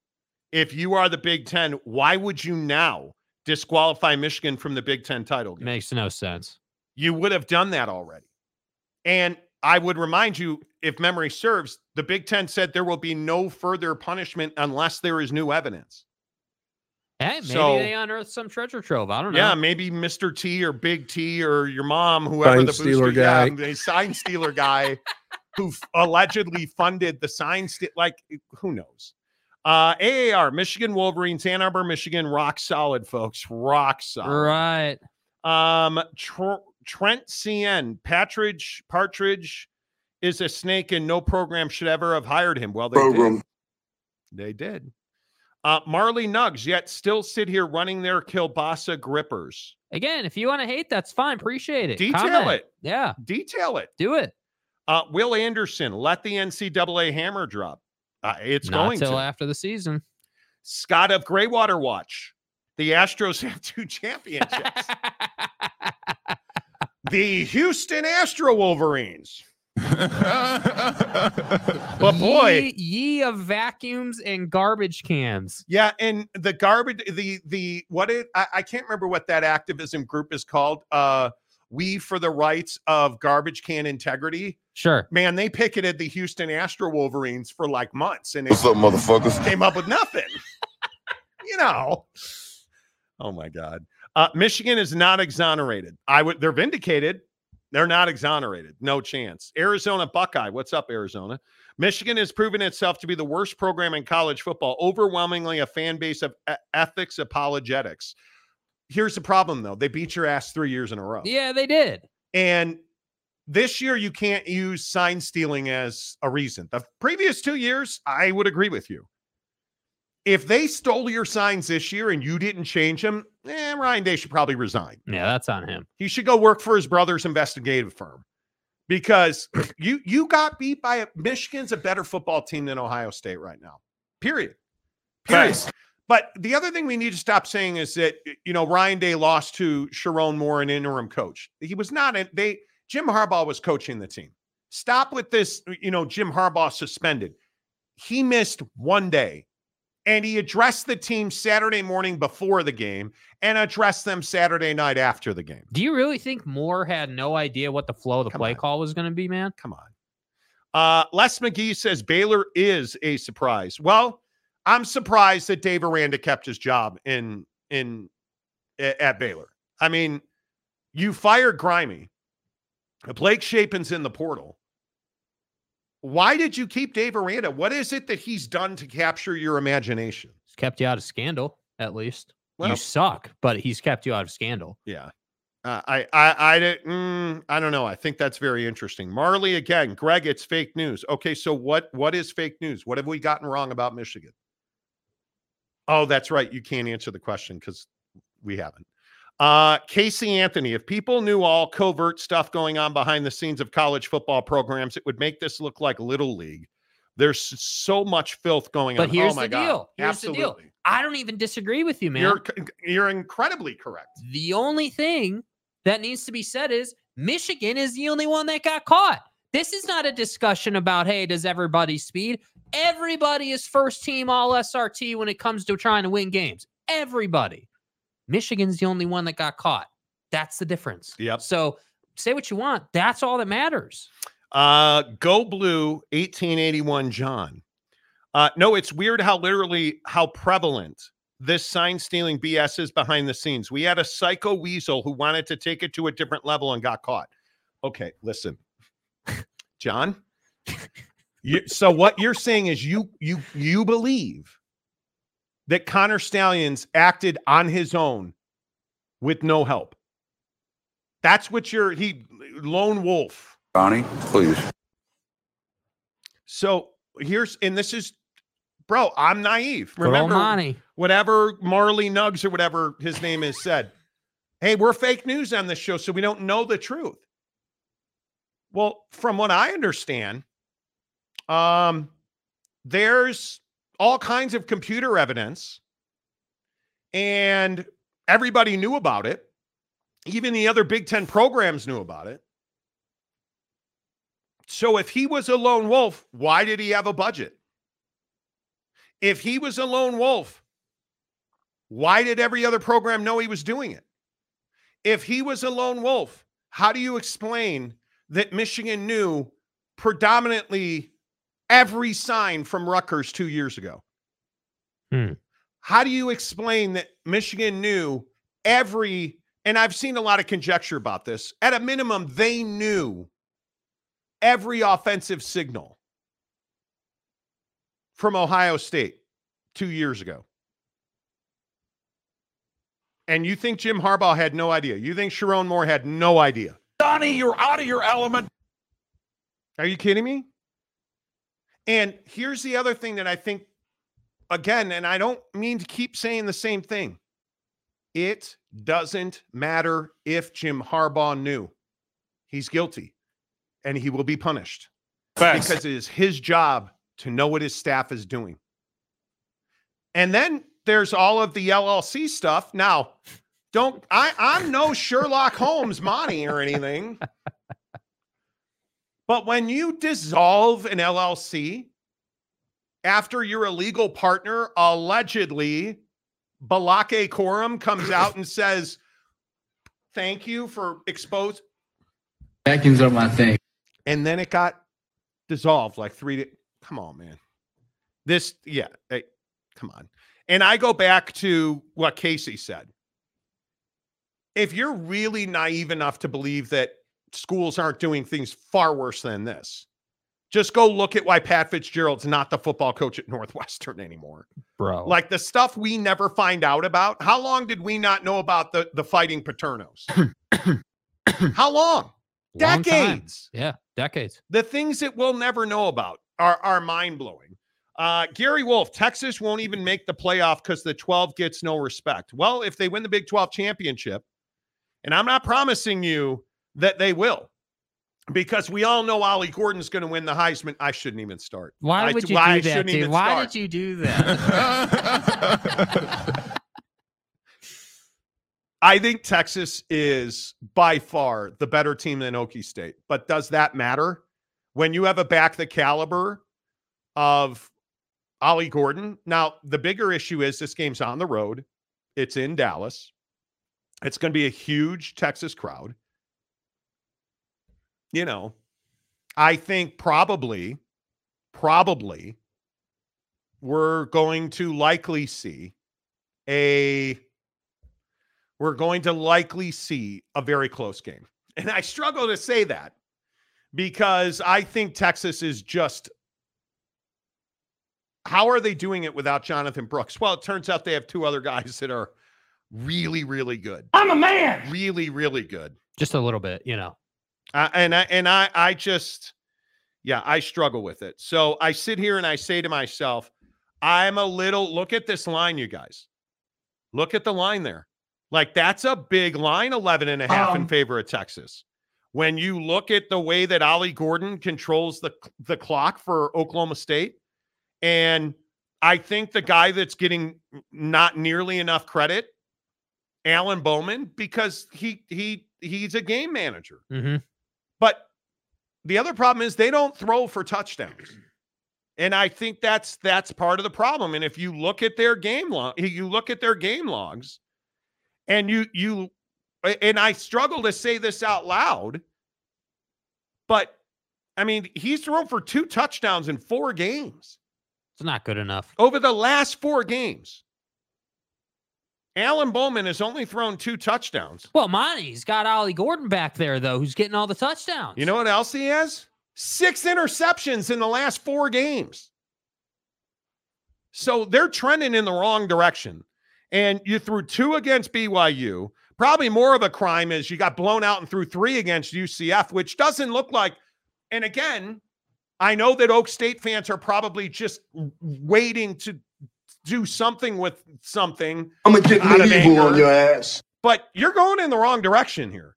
if you are the Big Ten, why would you now disqualify Michigan from the Big Ten title game? Makes no sense. You would have done that already. And I would remind you, if memory serves, the Big Ten said there will be no further punishment unless there is new evidence. Hey, maybe So- they unearthed some treasure trove. I don't know. Yeah, maybe Mr. T or Big T or your mom, whoever Sign the stealer booster, yeah, guy. the sign stealer guy who f- allegedly funded the sign steal. Like, who knows? Uh, AAR, Michigan Wolverines, Ann Arbor, Michigan, rock solid, folks, rock solid. Right. Um, Tr- Trent CN, Patridge, Partridge is a snake, and no program should ever have hired him. Well, they Program. did. They did. Uh, Marley Nugs, yet still sit here running their Kilbasa grippers. Again, if you want to hate, that's fine. Appreciate it. Detail Comment. it. Yeah, Detail it. do it. Uh, Will Anderson, let the NCAA hammer drop. Uh, it's Not going till to. after the season. Scott of Graywater Watch. The Astros have two championships. The Houston Astro Wolverines. but boy, ye, ye of vacuums and garbage cans. yeah, and the garbage, the the what it I, I can't remember what that activism group is called. Uh, we for the rights of garbage can integrity. Sure. Man, they picketed the Houston Astro Wolverines for like months, and they What's up, motherfuckers? came up with nothing. you know. Oh my God. Uh, Michigan is not exonerated. I would. They're vindicated. They're not exonerated. No chance. Arizona Buckeye. What's up, Arizona? Michigan has proven itself to be the worst program in college football. Overwhelmingly a fan base of ethics apologetics. Here's the problem, though. They beat your ass three years in a row. Yeah, they did. And this year, you can't use sign stealing as a reason. The previous two years, I would agree with you. If they stole your signs this year and you didn't change them, eh, Ryan Day should probably resign. Yeah, that's on him. He should go work for his brother's investigative firm because you you got beat by a, Michigan's a better football team than Ohio State right now. Period. Period. Facts. But the other thing we need to stop saying is that you know Ryan Day lost to Sherrone Moore, an interim coach. He was not. A, they Jim Harbaugh was coaching the team. Stop with this. You know Jim Harbaugh suspended. He missed one day, and he addressed the team Saturday morning before the game and addressed them Saturday night after the game. Do you really think Moore had no idea what the flow of the Come play on. call was going to be, man? Come on. Uh, Les McGee says Baylor is a surprise. Well, I'm surprised that Dave Aranda kept his job in in at Baylor. I mean, you fired Grimey. Blake Shapen's in the portal. Why did you keep Dave Aranda? What is it that he's done to capture your imagination? He's kept you out of scandal, at least. Well- you suck, but he's kept you out of scandal. Yeah. Uh, I, I, I, di- mm, I don't know. I think that's very interesting. Marley again, Greg, it's fake news. Okay, so what, what is fake news? What have we gotten wrong about Michigan? Oh, that's right. You can't answer the question because we haven't. Uh, Casey Anthony, if people knew all covert stuff going on behind the scenes of college football programs, it would make this look like little league. There's so much filth going But on. here's oh my the God. deal. Here's the deal. Absolutely. I don't even disagree with you, man. You're, you're incredibly correct. the only thing that needs to be said is Michigan is the only one that got caught. This is not a discussion about, hey, does everybody speed? Everybody is first team all SRT when it comes to trying to win games. Everybody. Michigan's the only one that got caught. That's the difference. Yep. So say what you want. That's all that matters. Uh, Go Blue 1881 John. Uh, no, it's weird how literally how prevalent this sign stealing BS is behind the scenes. We had a psycho weasel who wanted to take it to a different level and got caught. Okay, listen, John. You, so what you're saying is you you you believe that Connor Stalions acted on his own with no help. That's what you're he lone wolf. Donnie, please. So here's, and this is, bro, I'm naive. Remember, whatever Marley Nugs or whatever his name is said, hey, we're fake news on this show, so we don't know the truth. Well, from what I understand, um, there's all kinds of computer evidence, and everybody knew about it. Even the other Big Ten programs knew about it. So if he was a lone wolf, why did he have a budget? If he was a lone wolf, why did every other program know he was doing it? If he was a lone wolf, how do you explain that Michigan knew predominantly every sign from Rutgers two years ago? Hmm. How do you explain that Michigan knew every, and I've seen a lot of conjecture about this, at a minimum, they knew every offensive signal from Ohio State two years ago. And you think Jim Harbaugh had no idea? You think Sherrone Moore had no idea? Donnie, you're out of your element. Are you kidding me? And here's the other thing that I think, again, and I don't mean to keep saying the same thing. It doesn't matter if Jim Harbaugh knew. He's guilty and he will be punished Facts. because it is his job to know what his staff is doing. And then there's all of the LLC stuff. Now, don't I I'm no Sherlock Holmes Monty or anything. But when you dissolve an LLC after your illegal partner allegedly Blake Corum comes out and says, Thank you for expose Vacuums are my thing. and then it got dissolved like three. Di- come on, man. This, yeah, hey, come on. And I go back to what Casey said. If you're really naive enough to believe that schools aren't doing things far worse than this, just go look at why Pat Fitzgerald's not the football coach at Northwestern anymore. bro. Like the stuff we never find out about. How long did we not know about the the fighting Paternos? How long? Long time. Decades Yeah, decades. the things that we'll never know about are, are mind blowing. Uh, Gary Wolf, Texas won't even make the playoff because the 12 gets no respect. Well, if they win the Big 12 championship, and I'm not promising you that they will, because we all know Ollie Gordon's going to win the Heisman. I shouldn't even start. Why would you why I do that, dude? Why start. did you do that? I think Texas is by far the better team than Okie State. But does that matter when you have a back the caliber of Ollie Gordon? Now, the bigger issue is this game's on the road. It's in Dallas. It's going to be a huge Texas crowd. You know, I think probably, probably we're going to likely see a we're going to likely see a very close game. And I struggle to say that because I think Texas is just. How are they doing it without Jonathan Brooks? Well, it turns out they have two other guys that are really, really good. I'm a man. Really, really good. Just a little bit, you know. Uh, and I and I I just yeah, I struggle with it. So I sit here and I say to myself, I'm a little look at this line, you guys. Look at the line there. Like that's a big line, 11 and a half in Um, favor of Texas. When you look at the way that Ollie Gordon controls the the clock for Oklahoma State, and I think the guy that's getting not nearly enough credit, Alan Bowman, because he he he's a game manager. Mm-hmm. But the other problem is they don't throw for touchdowns. And I think that's that's part of the problem. And if you look at their game log, you look at their game logs, and you you and I struggle to say this out loud, but I mean, he's thrown for two touchdowns in four games It's not good enough. over the last four games. Alan Bowman has only thrown two touchdowns. Well, Monty's got Ollie Gordon back there though, who's getting all the touchdowns. You know what else he has? Six interceptions in the last four games. So they're trending in the wrong direction. And you threw two against BYU. Probably more of a crime is you got blown out and threw three against UCF, which doesn't look like. And again, I know that Oak State fans are probably just waiting to do something with something I'm gonna get Out of medieval on your ass. but you're going in the wrong direction here.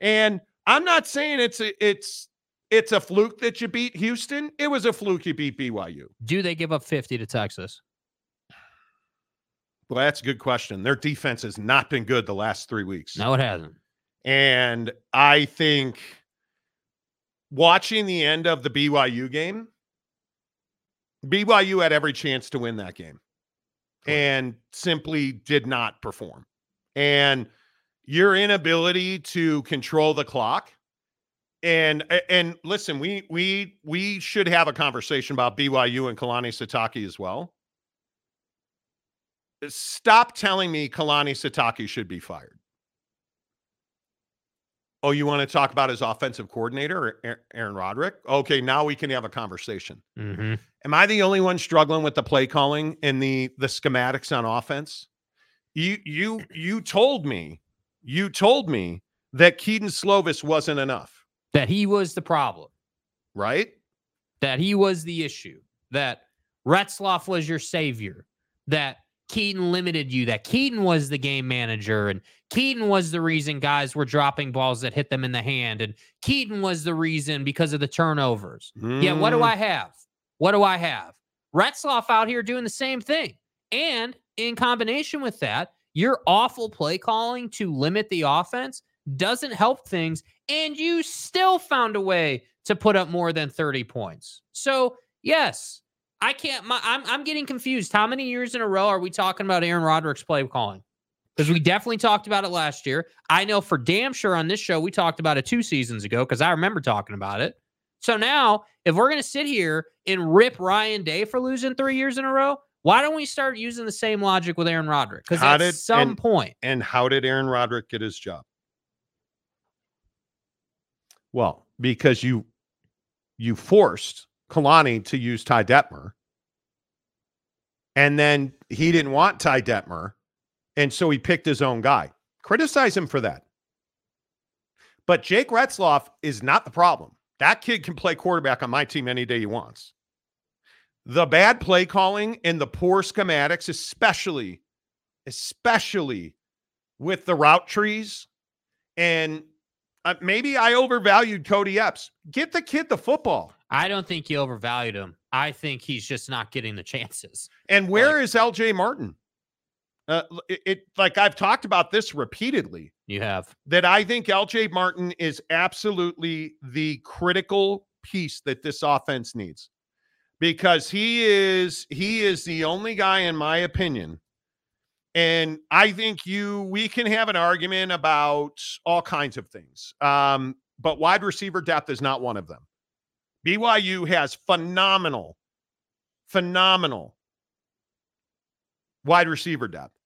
And I'm not saying it's a, it's it's a fluke that you beat Houston. It was a fluke you beat BYU. Do they give up 50 to Texas? Well, that's a good question. Their defense has not been good the last three weeks. No, it hasn't. And I think watching the end of the BYU game, BYU had every chance to win that game and simply did not perform. And your inability to control the clock and and listen, we we we should have a conversation about BYU and Kalani Sitake as well. Stop telling me Kalani Sitake should be fired. Oh, you want to talk about his offensive coordinator, Aaron- Aaron Roderick? Okay, now we can have a conversation. Mm-hmm. Am I the only one struggling with the play calling and the the schematics on offense? You you you told me, you told me that Kedon Slovis wasn't enough, That he was the problem. right? That he was the issue. That Retzlaff was your savior. That Kedon limited you. That Kedon was the game manager. And Kedon was the reason guys were dropping balls that hit them in the hand. And Kedon was the reason because of the turnovers. Yeah, what do Mm, I have? What do I have? Retzlaff out here doing the same thing. And in combination with that, your awful play calling to limit the offense doesn't help things. And you still found a way to put up more than 30 points. So, yes, I can't. My, I'm, I'm getting confused. How many years in a row are we talking about Aaron Roderick's play calling? Because we definitely talked about it last year. I know for damn sure on this show, we talked about it two seasons ago because I remember talking about it. So now, if we're going to sit here and rip Ryan Day for losing three years in a row, why don't we start using the same logic with Aaron Roderick? Because at did- some and- point, And how did Aaron Roderick get his job? Well, because you you forced Kalani to use Ty Detmer. And then he didn't want Ty Detmer. And so he picked his own guy. Criticize him for that. But Jake Retzlaff is not the problem. That kid can play quarterback on my team any day he wants. The bad play calling and the poor schematics, especially, especially with the route trees, and uh, maybe I overvalued Kody Epps. Get the kid the football. I don't think you overvalued him. I think he's just not getting the chances. And where is LJ Martin? Uh, it, it like I've talked about this repeatedly. You have. that I think LJ Martin is absolutely the critical piece that this offense needs because he is he is the only guy in my opinion and I think you we can have an argument about all kinds of things um but wide receiver depth is not one of them BYU has phenomenal phenomenal wide receiver depth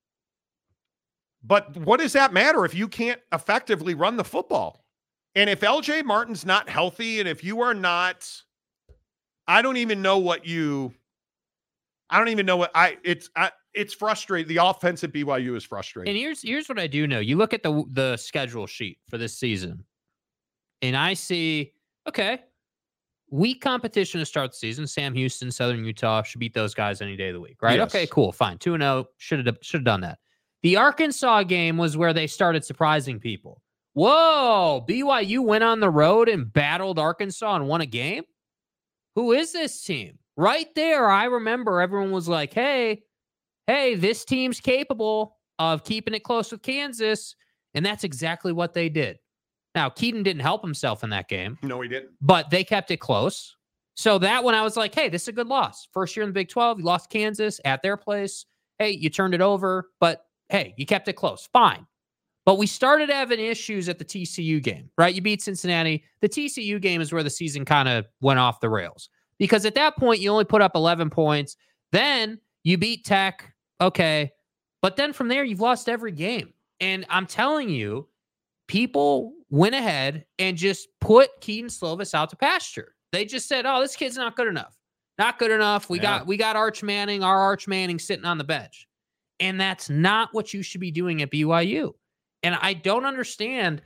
but what does that matter if you can't effectively run the football? And if LJ Martin's not healthy, and if you are not, I don't even know what you, I don't even know what I. It's I, it's frustrating. The offense at BYU is frustrating. And here's here's what I do know. You look at the the schedule sheet for this season, and I see okay, weak competition to start the season. Sam Houston, Southern Utah should beat those guys any day of the week, right? Yes. Okay, cool, fine. Two and oh, zero should have should have done that. The Arkansas game was where they started surprising people. Whoa, BYU went on the road and battled Arkansas and won a game. Who is this team? Right there, I remember everyone was like, "Hey, hey, this team's capable of keeping it close with Kansas. And that's exactly what they did. Now, Kedon didn't help himself in that game, no, he didn't. but they kept it close. So that one, I was like, hey, this is a good loss. First year in the Big 12, you lost Kansas at their place. Hey, you turned it over, but hey, you kept it close. Fine. But we started having issues at the TCU game, right? You beat Cincinnati. The TCU game is where the season kind of went off the rails because at that point, you only put up 11 points. Then you beat Tech. Okay. But then from there, you've lost every game. And I'm telling you, people went ahead and just put Kedon Slovis out to pasture. They just said, "Oh, this kid's not good enough. Not good enough. We Yeah. got we got Arch Manning, our Arch Manning sitting on the bench." And that's not what you should be doing at BYU. And I don't understand.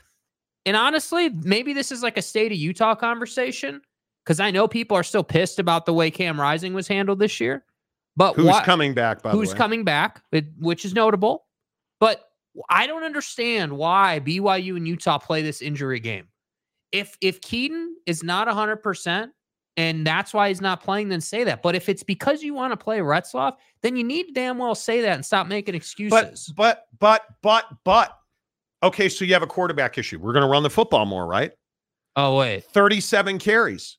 And honestly, maybe this is like a state of Utah conversation because I know people are still pissed about the way Cam Rising was handled this year. But Who's coming back? By who's the way, coming back, it- which is notable. But I don't understand why BYU and Utah play this injury game. If if Kedon is not 100% and that's why he's not playing, then say that. But if it's because you want to play Retzlaff, then you need to damn well say that and stop making But excuses. but but but but. Okay, so you have a quarterback issue. We're going to run the football more, right? oh, wait. 37 carries.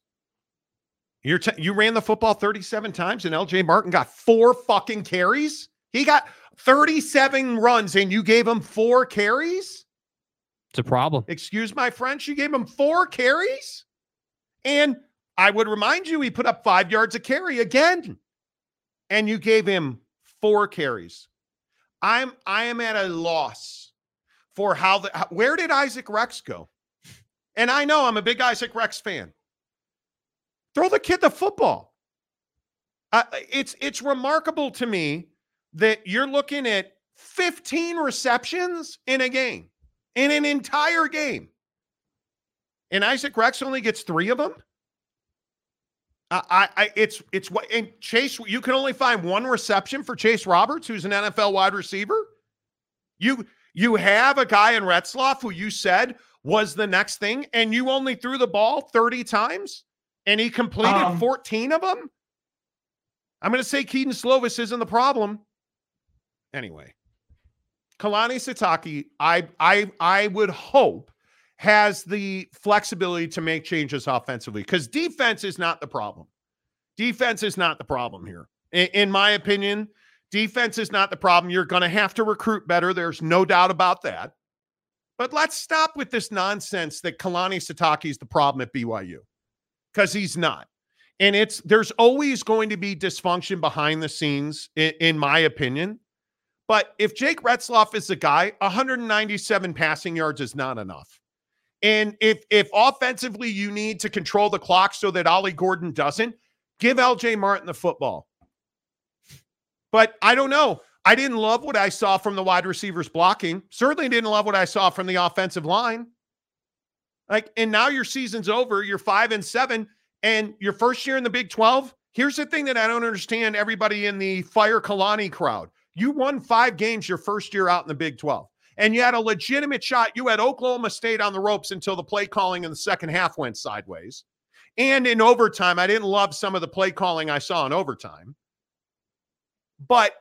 You're t- you ran the football 37 times and LJ Martin got four fucking carries? He got 37 runs and you gave him four carries? It's a problem. Excuse my French, you gave him four carries? And I would remind you he put up 5 yards a carry again. And you gave him four carries. I'm I am at a loss for how the where did Isaac Rex go? And I know I'm a big Isaac Rex fan. Throw the kid the football. Uh, it's it's remarkable to me that you're looking at 15 receptions in a game, in an entire game, and Isaac Rex only gets three of them. I, I, it's it's what and Chase. You can only find one reception for Chase Roberts, who's an NFL wide receiver. You you have a guy in Retzlaff who you said was the next thing, and you only threw the ball 30 times and he completed Um, 14 of them. I'm going to say Kedon Slovis isn't the problem. Anyway, Kalani Sitake, I I I would hope has the flexibility to make changes offensively because defense is not the problem. Defense is not the problem here. In, in my opinion, defense is not the problem. You're going to have to recruit better. There's no doubt about that. But let's stop with this nonsense that Kalani Sitake is the problem at BYU because he's not. And it's there's always going to be dysfunction behind the scenes, in, in my opinion. But if Jake Retzlaff is the guy, 197 passing yards is not enough. And if if offensively you need to control the clock so that Ollie Gordon doesn't, give LJ Martin the football. But I don't know. I didn't love what I saw from the wide receivers blocking. Certainly didn't love what I saw from the offensive line. Like, and now your season's over. You're five and seven, and your first year in the Big 12. Here's the thing that I don't understand everybody in the Fire Kalani crowd. You won five games your first year out in the Big 12, and you had a legitimate shot. You had Oklahoma State on the ropes until the play calling in the second half went sideways. And in overtime, I didn't love some of the play calling I saw in overtime. But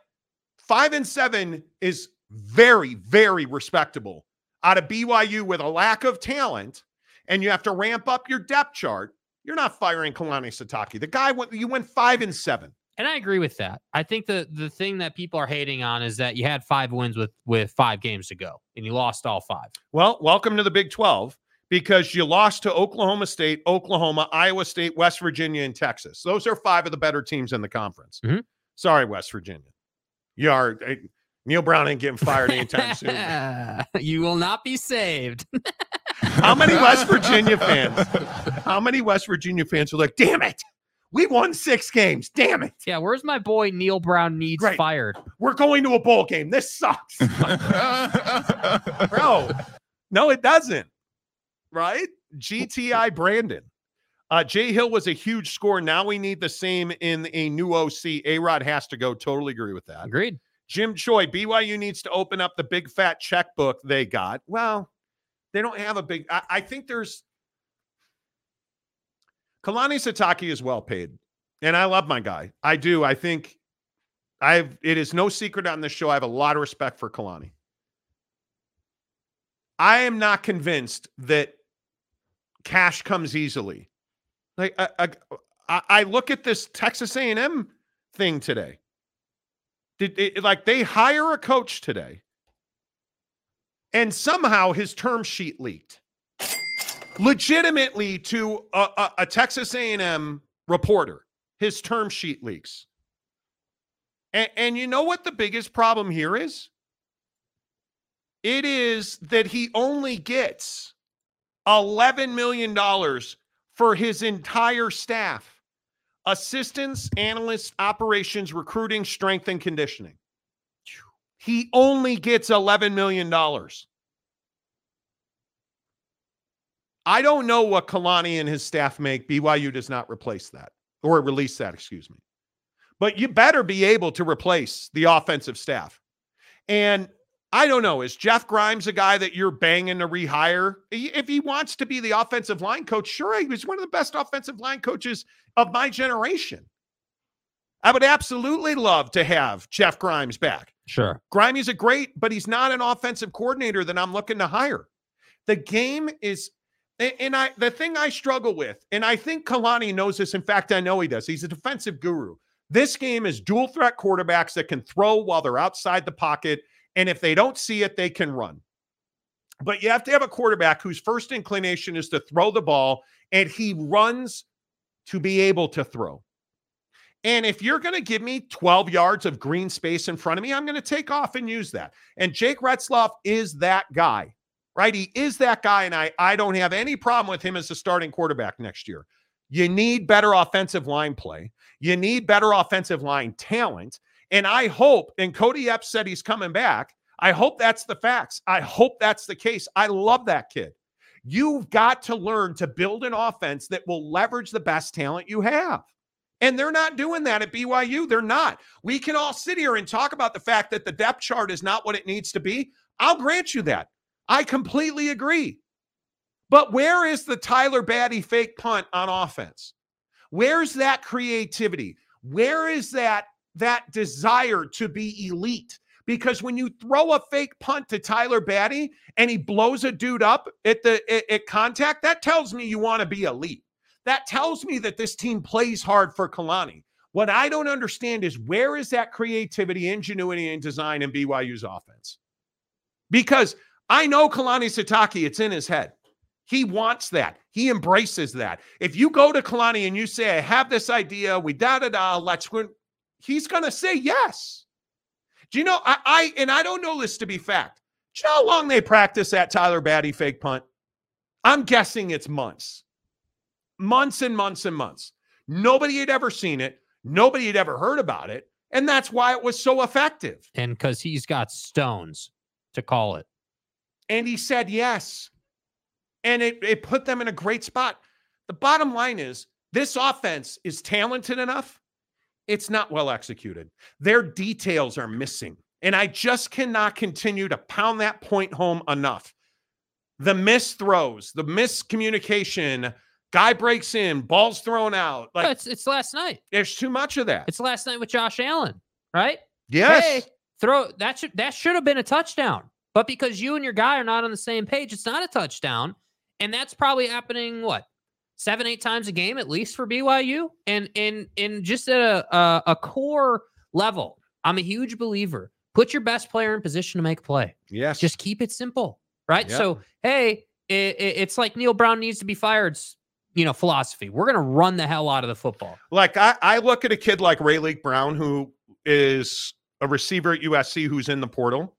five and seven is very, very respectable out of BYU with a lack of talent, and you have to ramp up your depth chart. You're not firing Kalani Sitake. The guy went, you went five and seven. And I agree with that. I think the the thing that people are hating on is that you had five wins with with five games to go, and you lost all five. Well, welcome to the Big 12 because you lost to Oklahoma State, Oklahoma, Iowa State, West Virginia, and Texas. Those are five of the better teams in the conference. Mhm. Sorry, West Virginia. You are eh, Neal Brown ain't getting fired anytime soon. you will not be saved. How many West Virginia fans? How many West Virginia fans are like, damn it, we won six games. Damn it. yeah, where's my boy Neal Brown needs Right. fired? We're going to a bowl game. This sucks. Bro, no, it doesn't. Right? GTI Brandon. Uh, Jay Hill was a huge score. Now we need the same in a new OC. A Rod has to go. Totally agree with that. Agreed. Jim Choi, BYU needs to open up the big fat checkbook they got. Well, they don't have a big. I, I think there's. Kalani Sitake is well paid, and I love my guy. I do. I think I've. It is no secret on this show. I have a lot of respect for Kalani. I am not convinced that cash comes easily. Like I, I, I- look at this Texas A&M thing today. Did it, like they hire a coach today, and somehow his term sheet leaked, legitimately to a, a, a Texas A&M reporter. His term sheet leaks, and, and you know what the biggest problem here is? It is that he only gets eleven million dollars for his entire staff assistants, analysts, operations, recruiting, strength, and conditioning. He only gets $11 million. I don't know what Kalani and his staff make. BYU does not replace that or release that, excuse me. But you better be able to replace the offensive staff. And I don't know. Is Jeff Grimes a guy that you're banging to rehire? If he wants to be the offensive line coach, sure, he was one of the best offensive line coaches of my generation. I would absolutely love to have Jeff Grimes back. Sure. Grimey's a great, but he's not an offensive coordinator that I'm looking to hire. The game is, and I the thing I struggle with, and I think Kalani knows this. In fact, I know he does. He's a defensive guru. This game is dual threat quarterbacks that can throw while they're outside the pocket. And if they don't see it, they can run. But you have to have a quarterback whose first inclination is to throw the ball and he runs to be able to throw. And if you're going to give me 12 yards of green space in front of me, I'm going to take off and use that. And Jake Retzlaff is that guy, right? He is that guy. And I, I don't have any problem with him as a starting quarterback next year. You need better offensive line play. You need better offensive line talent. And I hope, and Kody Epps said he's coming back. I hope that's the facts. I hope that's the case. I love that kid. You've got to learn to build an offense that will leverage the best talent you have. And they're not doing that at BYU. They're not. We can all sit here and talk about the fact that the depth chart is not what it needs to be. I'll grant you that. I completely agree. But where is the Tyler Batty fake punt on offense? Where's that creativity? Where is that that desire to be elite? because when you throw a fake punt to Tyler Batty and he blows a dude up at the at, at contact, that tells me you want to be elite. That tells me that this team plays hard for Kalani. What I don't understand is where is that creativity, ingenuity, and design in BYU's offense? Because I know Kalani Sitake, it's in his head. He wants that. He embraces that. If you go to Kalani and you say, I have this idea, we da da da, let's win, he's going to say yes. Do you know? I, I, and I don't know this to be fact. Do you know how long they practice that Tyler Batty fake punt? I'm guessing it's months, months and months and months. Nobody had ever seen it. Nobody had ever heard about it. And that's why it was so effective. And because he's got stones to call it. And he said yes and it, it put them in a great spot. The bottom line is this offense is talented enough. It's not well executed. Their details are missing. And I just cannot continue to pound that point home enough. The missed throws, the miscommunication, guy breaks in, balls thrown out. Like it's, it's last night. There's too much of that. It's last night with Josh Allen, right? Yes. Hey, throw that should that should have been a touchdown. But because you and your guy are not on the same page, it's not a touchdown. And that's probably happening what seven, eight times a game at least for BYU. And in in just at a, a, a core level, I'm a huge believer. Put your best player in position to make a play. Yes. Just keep it simple. Right. Yep. So hey, it, it, it's like Neal Brown needs to be fired. You know, philosophy. We're gonna run the hell out of the football. Like I, I look at a kid like Raleek Brown, who is a receiver at USC who's in the portal.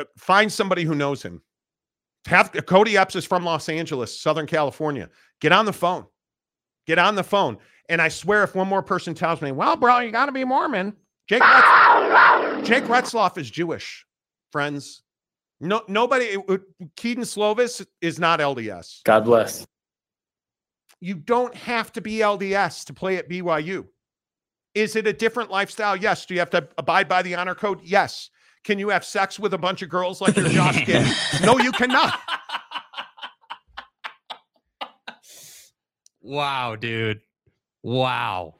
Uh, find somebody who knows him have Kody Epps is from Los Angeles, Southern California. Get on the phone. Get on the phone. And I swear, if one more person tells me, well, bro, you got to be Mormon. Jake, Retz- Jake Retzlaff is Jewish, friends. No, nobody. It, Kedon Slovis is not LDS. God bless. You don't have to be LDS to play at BYU. Is it a different lifestyle? Yes. Do you have to abide by the honor code? Yes. Can you have sex with a bunch of girls like your Josh Giddey? no, you cannot. Wow, dude. Wow.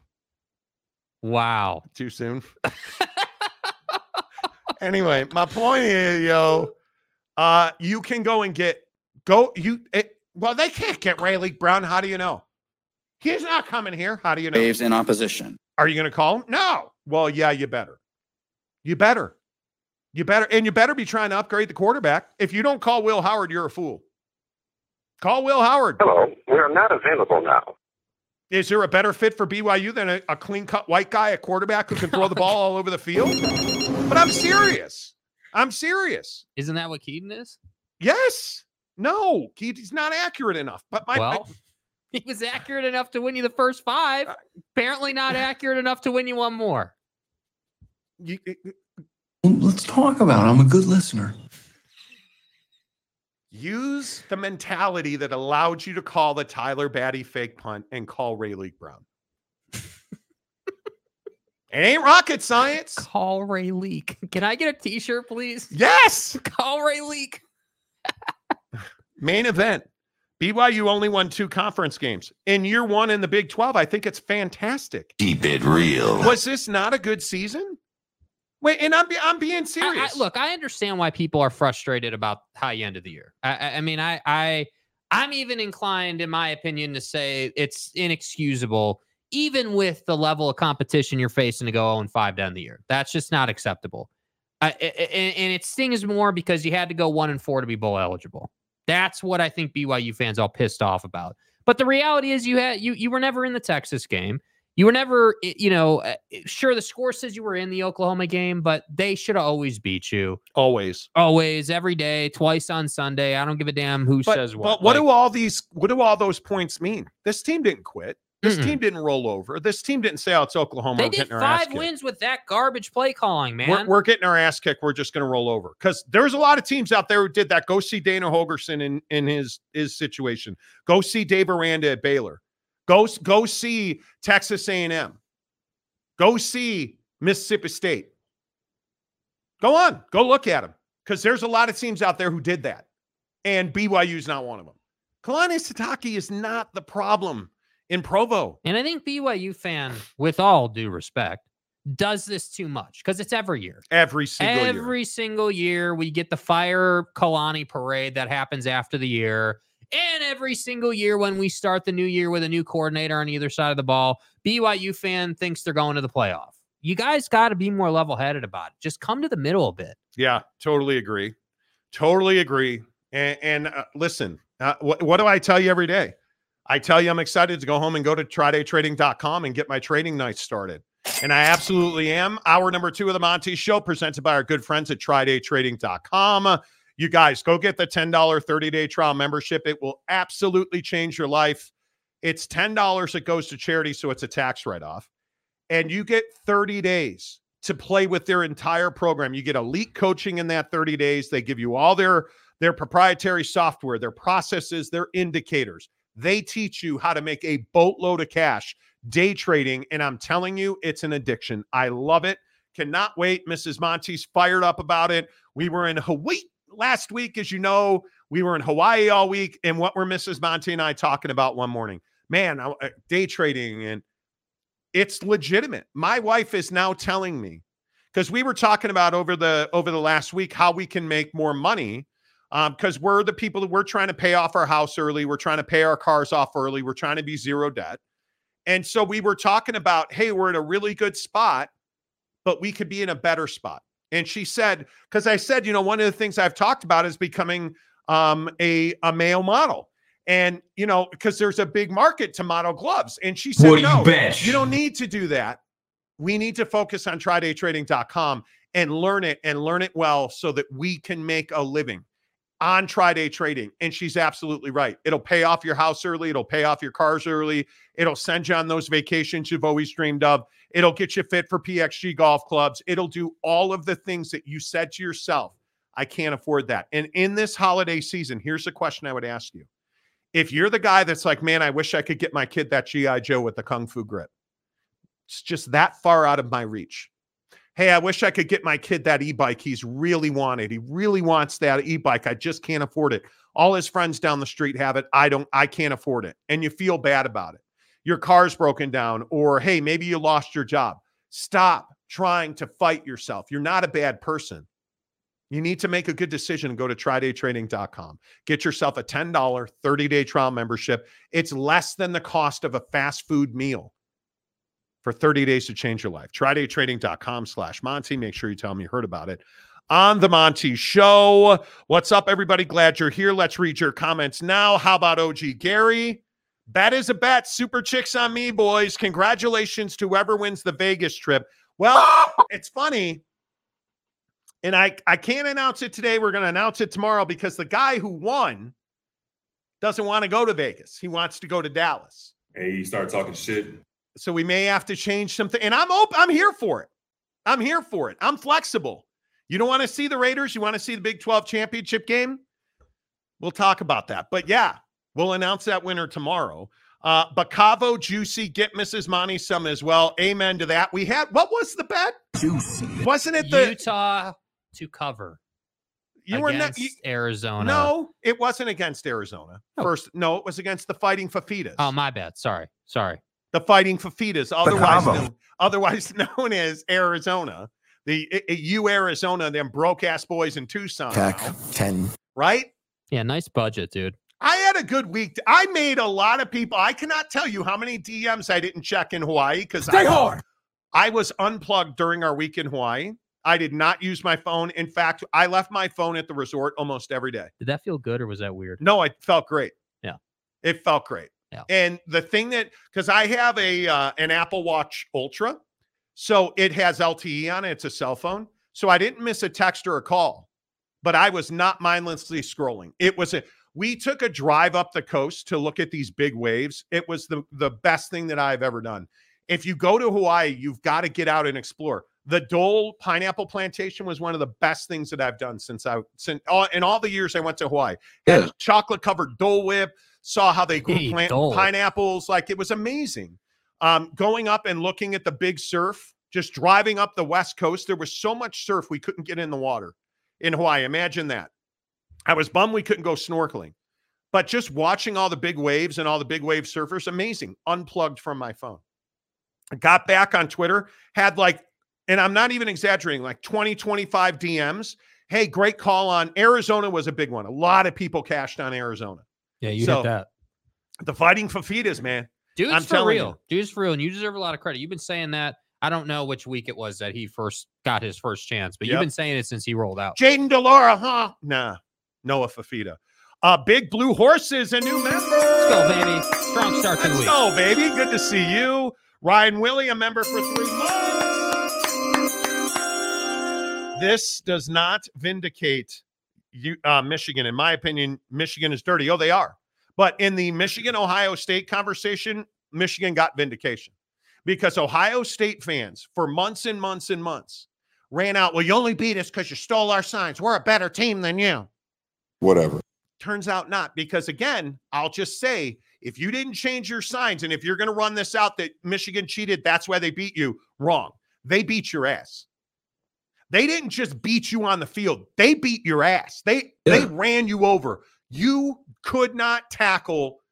Wow. Too soon. anyway, my point is, yo, uh, you can go and get go. You it, well, they can't get Raleek Brown. How do you know? He's not coming here. How do you know? Dave's in opposition. Are you going to call him? No. Well, yeah, you better. You better. You better, and you better be trying to upgrade the quarterback. If you don't call Will Howard, you're a fool. Call Will Howard. Hello, we are not available now. Is there a better fit for BYU than a, a clean cut white guy, a quarterback who can throw the ball all over the field? But I'm serious. I'm serious. Isn't that what Kedon is? Yes. No, he's not accurate enough. But my, well, he was accurate enough to win you the first five. Uh, Apparently, not accurate enough to win you one more. You, Let's talk about it. I'm a good listener. Use the mentality that allowed you to call the Tyler Batty fake punt and call Raleek Brown. it ain't rocket science. Call Raleek. Can I get a t-shirt, please? Yes. Call Raleek. Main event. BYU only won two conference games. In year one in the Big 12, I think it's fantastic. Keep it real. Was this not a good season? Wait, and I'm I'm being serious. I, I, look, I understand why people are frustrated about how you of the year. I, I mean, I I I'm even inclined, in my opinion, to say it's inexcusable, even with the level of competition you're facing to go 0 5 down the year. That's just not acceptable. and, and it stings more because you had to go one and four to be bowl eligible. That's what I think BYU fans all pissed off about. But the reality is, you had you you were never in the Texas game. You were never, you know, uh, sure the score says you were in the Oklahoma game, but they should have always beat you. Always. Always, every day, twice on Sunday. I don't give a damn who but, says what. But what like, do all these what do all those points mean? This team didn't quit. This mm-mm. team didn't roll over. This team didn't say, "Oh, it's Oklahoma." They did five wins with that garbage play calling, man. We're, we're getting our ass kicked. We're just going to roll over because there's a lot of teams out there who did that. Go see Dana Holgorsen in in his his situation. Go see Dave Aranda at Baylor. Go go see Texas A&M. Go see Mississippi State. Go on, go look at them because there's a lot of teams out there who did that, and BYU is not one of them. Kalani Sitake is not the problem in Provo. And I think BYU fan, with all due respect, does this too much because it's every year. Every single every year. single year we get the fire Kalani parade that happens after the year. And every single year when we start the new year with a new coordinator on either side of the ball, BYU fan thinks they're going to the playoff. You guys got to be more level headed about it. Just come to the middle a bit. Yeah, totally agree. Totally agree. And, and uh, listen, uh, what, what do I tell you every day? I tell you I'm excited to go home and go to trydaytrading.com and get my trading night started. And I absolutely am. Hour number two of the Monty Show, presented by our good friends at trydaytrading.com. You guys go get the $10 30 day trial membership. It will absolutely change your life. It's $10 that goes to charity, so it's a tax write off. And you get 30 days to play with their entire program. You get elite coaching in that 30 days. They give you all their their proprietary software, their processes, their indicators. They teach you how to make a boatload of cash day trading. And I'm telling you, it's an addiction. I love it. Cannot wait. Mrs. Monty's fired up about it. We were in Hawaii last week, as you know. We were in Hawaii all week. And what were Mrs. Monty and I talking about one morning? Man, uh, day trading and it's legitimate. My wife is now telling me because we were talking about over the over the last week how we can make more money because um, we're the people that we're trying to pay off our house early. We're trying to pay our cars off early. We're trying to be zero debt. And so we were talking about, hey, we're in a really good spot, but we could be in a better spot. And she said, because I said, you know, one of the things I've talked about is becoming um, a, a male model. And, you know, because there's a big market to model gloves. And she said, What no, you don't need to do that. We need to focus on trydaytrading.com and learn it and learn it well so that we can make a living on Try Day trading. And she's absolutely right. It'll pay off your house early. It'll pay off your cars early. It'll send you on those vacations you've always dreamed of. It'll get you fit for PXG golf clubs. It'll do all of the things that you said to yourself, I can't afford that. And in this holiday season, here's a question I would ask you. If you're the guy that's like, man, I wish I could get my kid that G.I. Joe with the Kung Fu grip, it's just that far out of my reach. Hey, I wish I could get my kid that e bike he's really wanted. He really wants that e bike. I just can't afford it. All his friends down the street have it. I don't, I can't afford it. And you feel bad about it. Your car's broken down, or hey, maybe you lost your job. Stop trying to fight yourself. You're not a bad person. You need to make a good decision and go to trydaytrading.com. Get yourself a $10 30 day trial membership. It's less than the cost of a fast food meal for 30 days to change your life. Trydaytrading.com slash Monty. Make sure you tell me you heard about it on the Monty Show. What's up, everybody? Glad you're here. Let's read your comments now. How about OG Gary? Bet is a bet. Super chicks on me, boys. Congratulations to whoever wins the Vegas trip. Well, it's funny. And I, I can't announce it today. We're going to announce it tomorrow because the guy who won doesn't want to go to Vegas. He wants to go to Dallas. Hey, you start talking shit. So we may have to change something. And I'm open. I'm here for it. I'm here for it. I'm flexible. You don't want to see the Raiders? You want to see the Big 12 championship game? We'll talk about that. But yeah, we'll announce that winner tomorrow. Uh, Bacavo, Juicy, get Mrs. Monty some as well. Amen to that. We had, what was the bet? Juicy. Wasn't it the, Utah to cover you were not, against you, Arizona. no, it wasn't against Arizona. Oh. First, no, it was against the Fighting Fifitas. Oh, my bad. Sorry. Sorry. The Fighting Fifitas, otherwise known, otherwise known as Arizona. The i- i- U Arizona, them broke ass boys in Tucson, Tech now, 10. right? Yeah, nice budget, dude. I had a good week. I made a lot of people. I cannot tell you how many DMs I didn't check in Hawaii because I, hard. I was unplugged during our week in Hawaii. I did not use my phone. In fact, I left my phone at the resort almost every day. Did that feel good or was that weird? No, it felt great. Yeah. It felt great. Yeah. And the thing that because I have a uh, an Apple Watch Ultra, so it has LTE on it. It's a cell phone. So I didn't miss a text or a call, but I was not mindlessly scrolling. It was a we took a drive up the coast to look at these big waves. It was the the best thing that I've ever done. If you go to Hawaii, you've got to get out and explore. The Dole pineapple plantation was one of the best things that I've done since I since all, in all the years I went to Hawaii. Yeah. Chocolate covered Dole whip, saw how they grew Hey, plant pineapples. Like it was amazing. Um, going up and looking at the big surf, just driving up the west coast, there was so much surf we couldn't get in the water in Hawaii. Imagine that. I was bummed we couldn't go snorkeling, but just watching all the big waves and all the big wave surfers, amazing. Unplugged from my phone. I got back on Twitter, had like and I'm not even exaggerating, like 20, 25 DMs. Hey, great call on Arizona was a big one. A lot of people cashed on Arizona. Yeah, you So, hit that. The fighting for Fifitas, man. Dude's I'm for telling real. you. Dude's for real, and you deserve a lot of credit. You've been saying that. I don't know which week it was that he first got his first chance, but Yep. you've been saying it since he rolled out. Jayden de Laura, huh? Nah, Noah Fifita. Uh, Big Blue Horses, a new member. Let's go, baby. Strong start to the Let's week. go, baby. Good to see you. Ryan Willie, a member for three months. This does not vindicate you, uh, Michigan. In my opinion, Michigan is dirty. Oh, they are. But in the Michigan Ohio State conversation, Michigan got vindication because Ohio State fans, for months and months and months, ran out. Well, you only beat us because you stole our signs. We're a better team than you. Whatever. Turns out not, because again, I'll just say if you didn't change your signs and if you're going to run this out that Michigan cheated, that's why they beat you, wrong. They beat your ass. They didn't just beat you on the field, they beat your ass. They they ran you over. You could not tackle.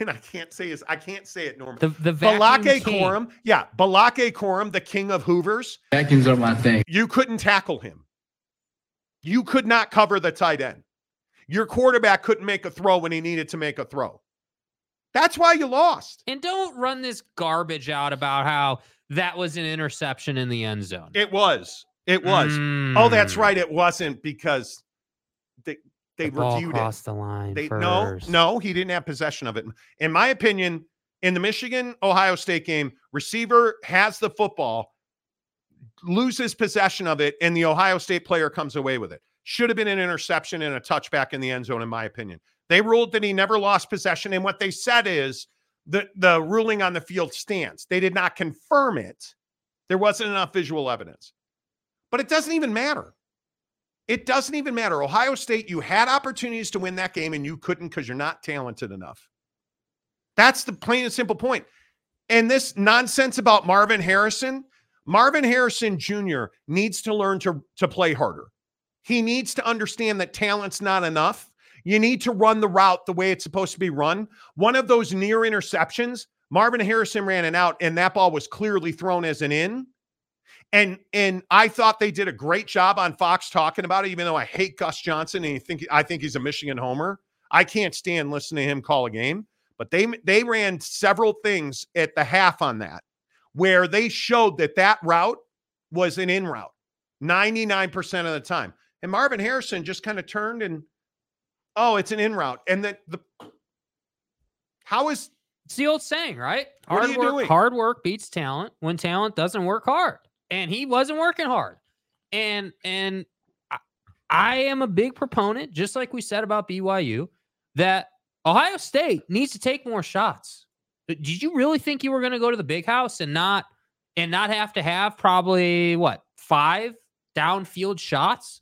And I can't say this, I can't say it, normally. The the vacuum Balake king. Corum, yeah, Balake Corum, the king of Hoovers, Vacuums are my thing. you couldn't tackle him. You could not cover the tight end. Your quarterback couldn't make a throw when he needed to make a throw. That's why you lost. And don't run this garbage out about how that was an interception in the end zone. It was. It was. Oh, that's Mm. right. It wasn't because they they The ball reviewed it. crossed the line. They no, no, he didn't have possession of it. In my opinion, in the Michigan Ohio State game, receiver has the football, loses possession of it, and the Ohio State player comes away with it. Should have been an interception and a touchback in the end zone, in my opinion. They ruled that he never lost possession, and what they said is the the ruling on the field stands. They did not confirm it. There wasn't enough visual evidence, but it doesn't even matter. It doesn't even matter. Ohio State, you had opportunities to win that game and you couldn't because you're not talented enough. That's the plain and simple point. And this nonsense about Marvin Harrison, Marvin Harrison Jr. needs to learn to, to play harder. He needs to understand that talent's not enough. You need to run the route the way it's supposed to be run. One of those near interceptions, Marvin Harrison ran it out, and that ball was clearly thrown as an in. And and I thought they did a great job on Fox talking about it, even though I hate Gus Johnson and think I think he's a Michigan homer. I can't stand listening to him call a game. But they they ran several things at the half on that, where they showed that that route was an in route, ninety nine percent of the time. And Marvin Harrison just kind of turned and, oh, it's an in route. And that the how is It's the old saying, right? What are Hard you work, doing? hard work beats talent when talent doesn't work hard. And he wasn't working hard. And and I, I am a big proponent, just like we said about BYU, that Ohio State needs to take more shots. Uh, did you really think you were going to go to the big house and not and not have to have probably what five downfield shots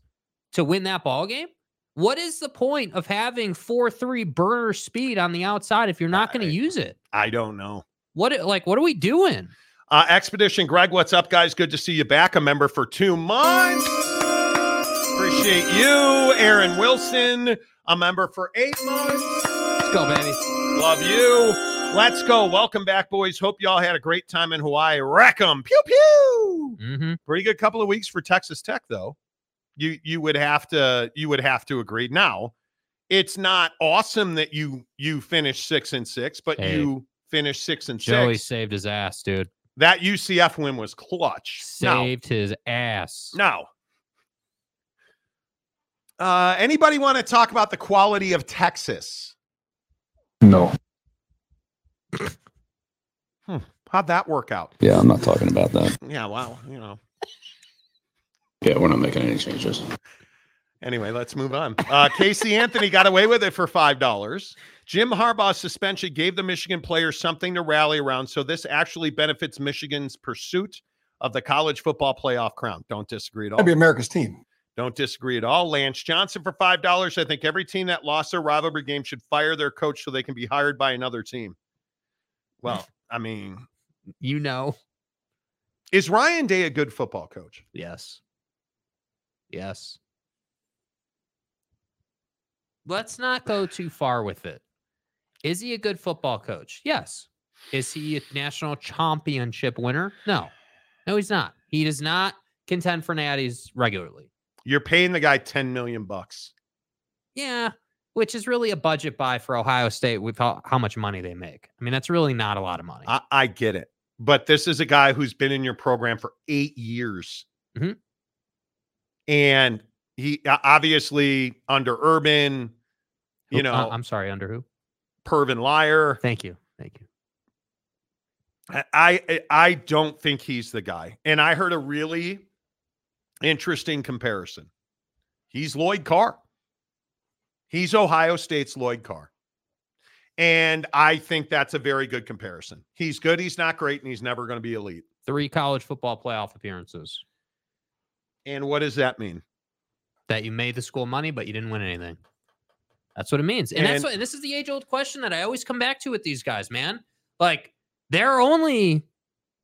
to win that ball game? What is the point of having four three burner speed on the outside if you're not going to use it? I don't know. What like what are we doing? Uh, Expedition Greg, what's up, guys? Good to see you back. A member for two months. Appreciate you. Aaron Wilson, a member for eight months. Let's go, baby. Love you. Let's go. Welcome back, boys. Hope y'all had a great time in Hawaii. Wreck 'em. Pew pew. Mm-hmm. Pretty good couple of weeks for Texas Tech, though. You you would have to you would have to agree. Now, it's not awesome that you you finished six and six, but Hey. you finished six and Joey six. saved his ass, dude. That UCF win was clutch. Now, Saved his ass. Now, uh, anybody want to talk about the quality of Texas? No. How'd that work out? Yeah, I'm not talking about that. Yeah, well, you know. Yeah, we're not making any changes. Anyway, let's move on. Uh, Casey Anthony got away with it for five dollars. Jim Harbaugh's suspension gave the Michigan players something to rally around, so this actually benefits Michigan's pursuit of the college football playoff crown. Don't disagree at all. That'd be America's team. Don't disagree at all. Lance Johnson for five dollars. I think every team that lost their rivalry game should fire their coach so they can be hired by another team. Well, I mean, You know. is Ryan Day a good football coach? Yes. Yes. Let's not go too far with it. Is he a good football coach? Yes. Is he a national championship winner? No. No, he's not. He does not contend for natties regularly. You're paying the guy 10 million bucks. Yeah, which is really a budget buy for Ohio State with how, how much money they make. I mean, that's really not a lot of money. I, I get it. But this is a guy who's been in your program for eight years. Mhm. And he uh, obviously under Urban, you Who- know, uh, I'm sorry, under who? Pervin Liar. Thank you. Thank you. I, I I don't think he's the guy. And I heard a really interesting comparison. He's Lloyd Carr. He's Ohio State's Lloyd Carr. And I think that's a very good comparison. He's good, he's not great, and he's never going to be elite. Three college football playoff appearances And what does that mean? that you made the school money, but you didn't win anything. That's what it means. And, that's what, and this is the age old question that I always come back to with these guys, man. Like, they're only,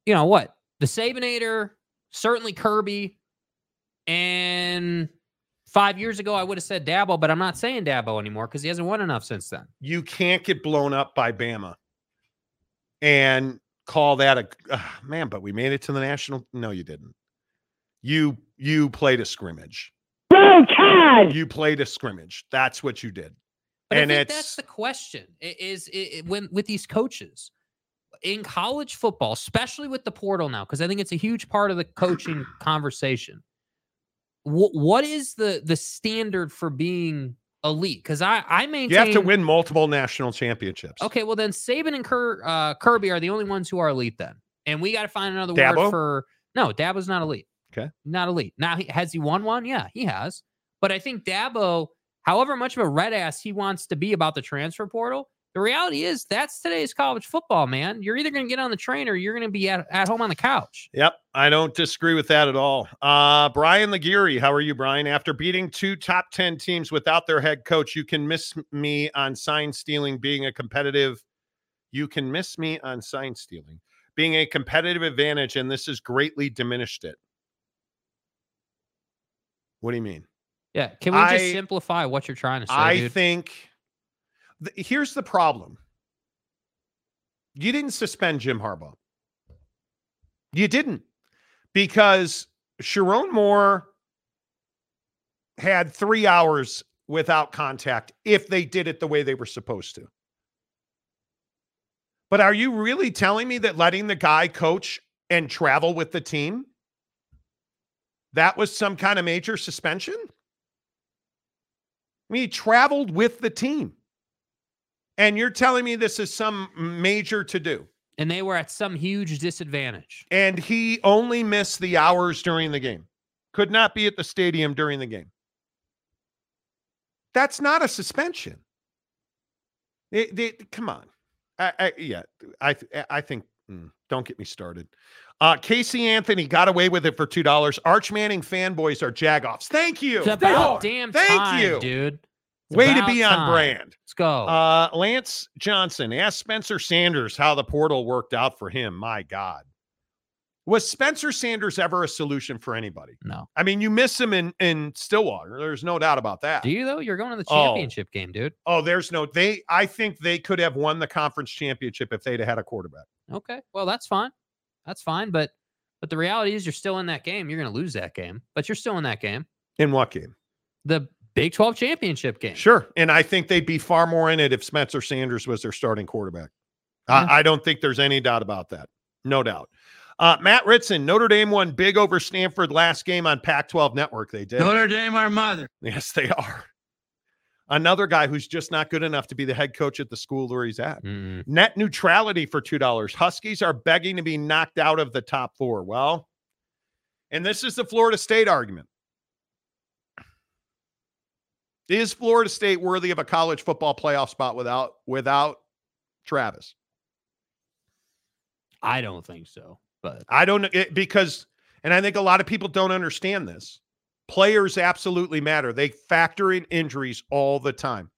you know, what? The Sabinator, certainly Kirby, and five years ago, I would have said Dabo, but I'm not saying Dabo anymore because he hasn't won enough since then. You can't get blown up by Bama and call that a ah, man, but we made it to the national. No, you didn't. You you played a scrimmage. You played a scrimmage. That's what you did. But and I think it's that's the question i- is, i i- when with these coaches in college football, especially with the portal now, because I think it's a huge part of the coaching conversation. What what is the the standard for being elite? Because I I maintain you have to win multiple national championships. Okay, well then Saban and Ker, uh, Kirby are the only ones who are elite then, and we got to find another Dabo? word for no. Dabo's not elite. Okay. not elite. Now has he won one? Yeah, he has. But I think Dabo, however much of a red ass he wants to be about the transfer portal, the reality is that's today's college football, man. You're either going to get on the train or you're going to be at, at home on the couch. Yep, I don't disagree with that at all. Uh, Brian Laguerre, how are you, Brian? After beating two top 10 teams without their head coach, you can miss me on sign stealing being a competitive. You can miss me on sign stealing being a competitive advantage, and this has greatly diminished it. What do you mean? Yeah. Can we just simplify what you're trying to say, I dude? think th- here's the problem. You didn't suspend Jim Harbaugh. You didn't because Sherrone Moore had three hours without contact if they did it the way they were supposed to. But are you really telling me that letting the guy coach and travel with the team that was some kind of major suspension? I mean, he traveled with the team. And you're telling me this is some major to do. and they were at some huge disadvantage. And he only missed the hours during the game. Could not be at the stadium during the game. That's not a suspension. They- they- come on. I, I, yeah, I, I think. mm, don't get me started. Uh, Casey Anthony got away with it for two dollars. Arch Manning fanboys are jagoffs. Thank you. It's about damn Thank time, you. dude. It's Way to be on time. brand. Let's go. Uh, Lance Johnson asked Spencer Sanders how the portal worked out for him. My God. Was Spencer Sanders ever a solution for anybody? no. I mean, you miss him in, in Stillwater. There's no doubt about that. Do you though? You're going to the Oh. championship game, dude. Oh, there's no they I think they could have won the conference championship if they'd have had a quarterback. Okay. Well, that's fine. That's fine. But but the reality is you're still in that game. You're going to lose that game, but you're still in that game. In what game? The Big 12 championship game. Sure. And I think they'd be far more in it if Spencer Sanders was their starting quarterback. Yeah. I, I don't think there's any doubt about that. No doubt. Uh, Matt Ritson, Notre Dame won big over Stanford last game on Pac 12 Network. They did. Notre Dame, our mother. Yes, they are. Another guy who's just not good enough to be the head coach at the school where he's at. Mm-mm. Net neutrality for $2. Huskies are begging to be knocked out of the top four. Well, and this is the Florida State argument. Is Florida State worthy of a college football playoff spot without without Travis? I don't think so. But I don't it, because, and I think a lot of people don't understand this. Players absolutely matter. They factor in injuries all the time.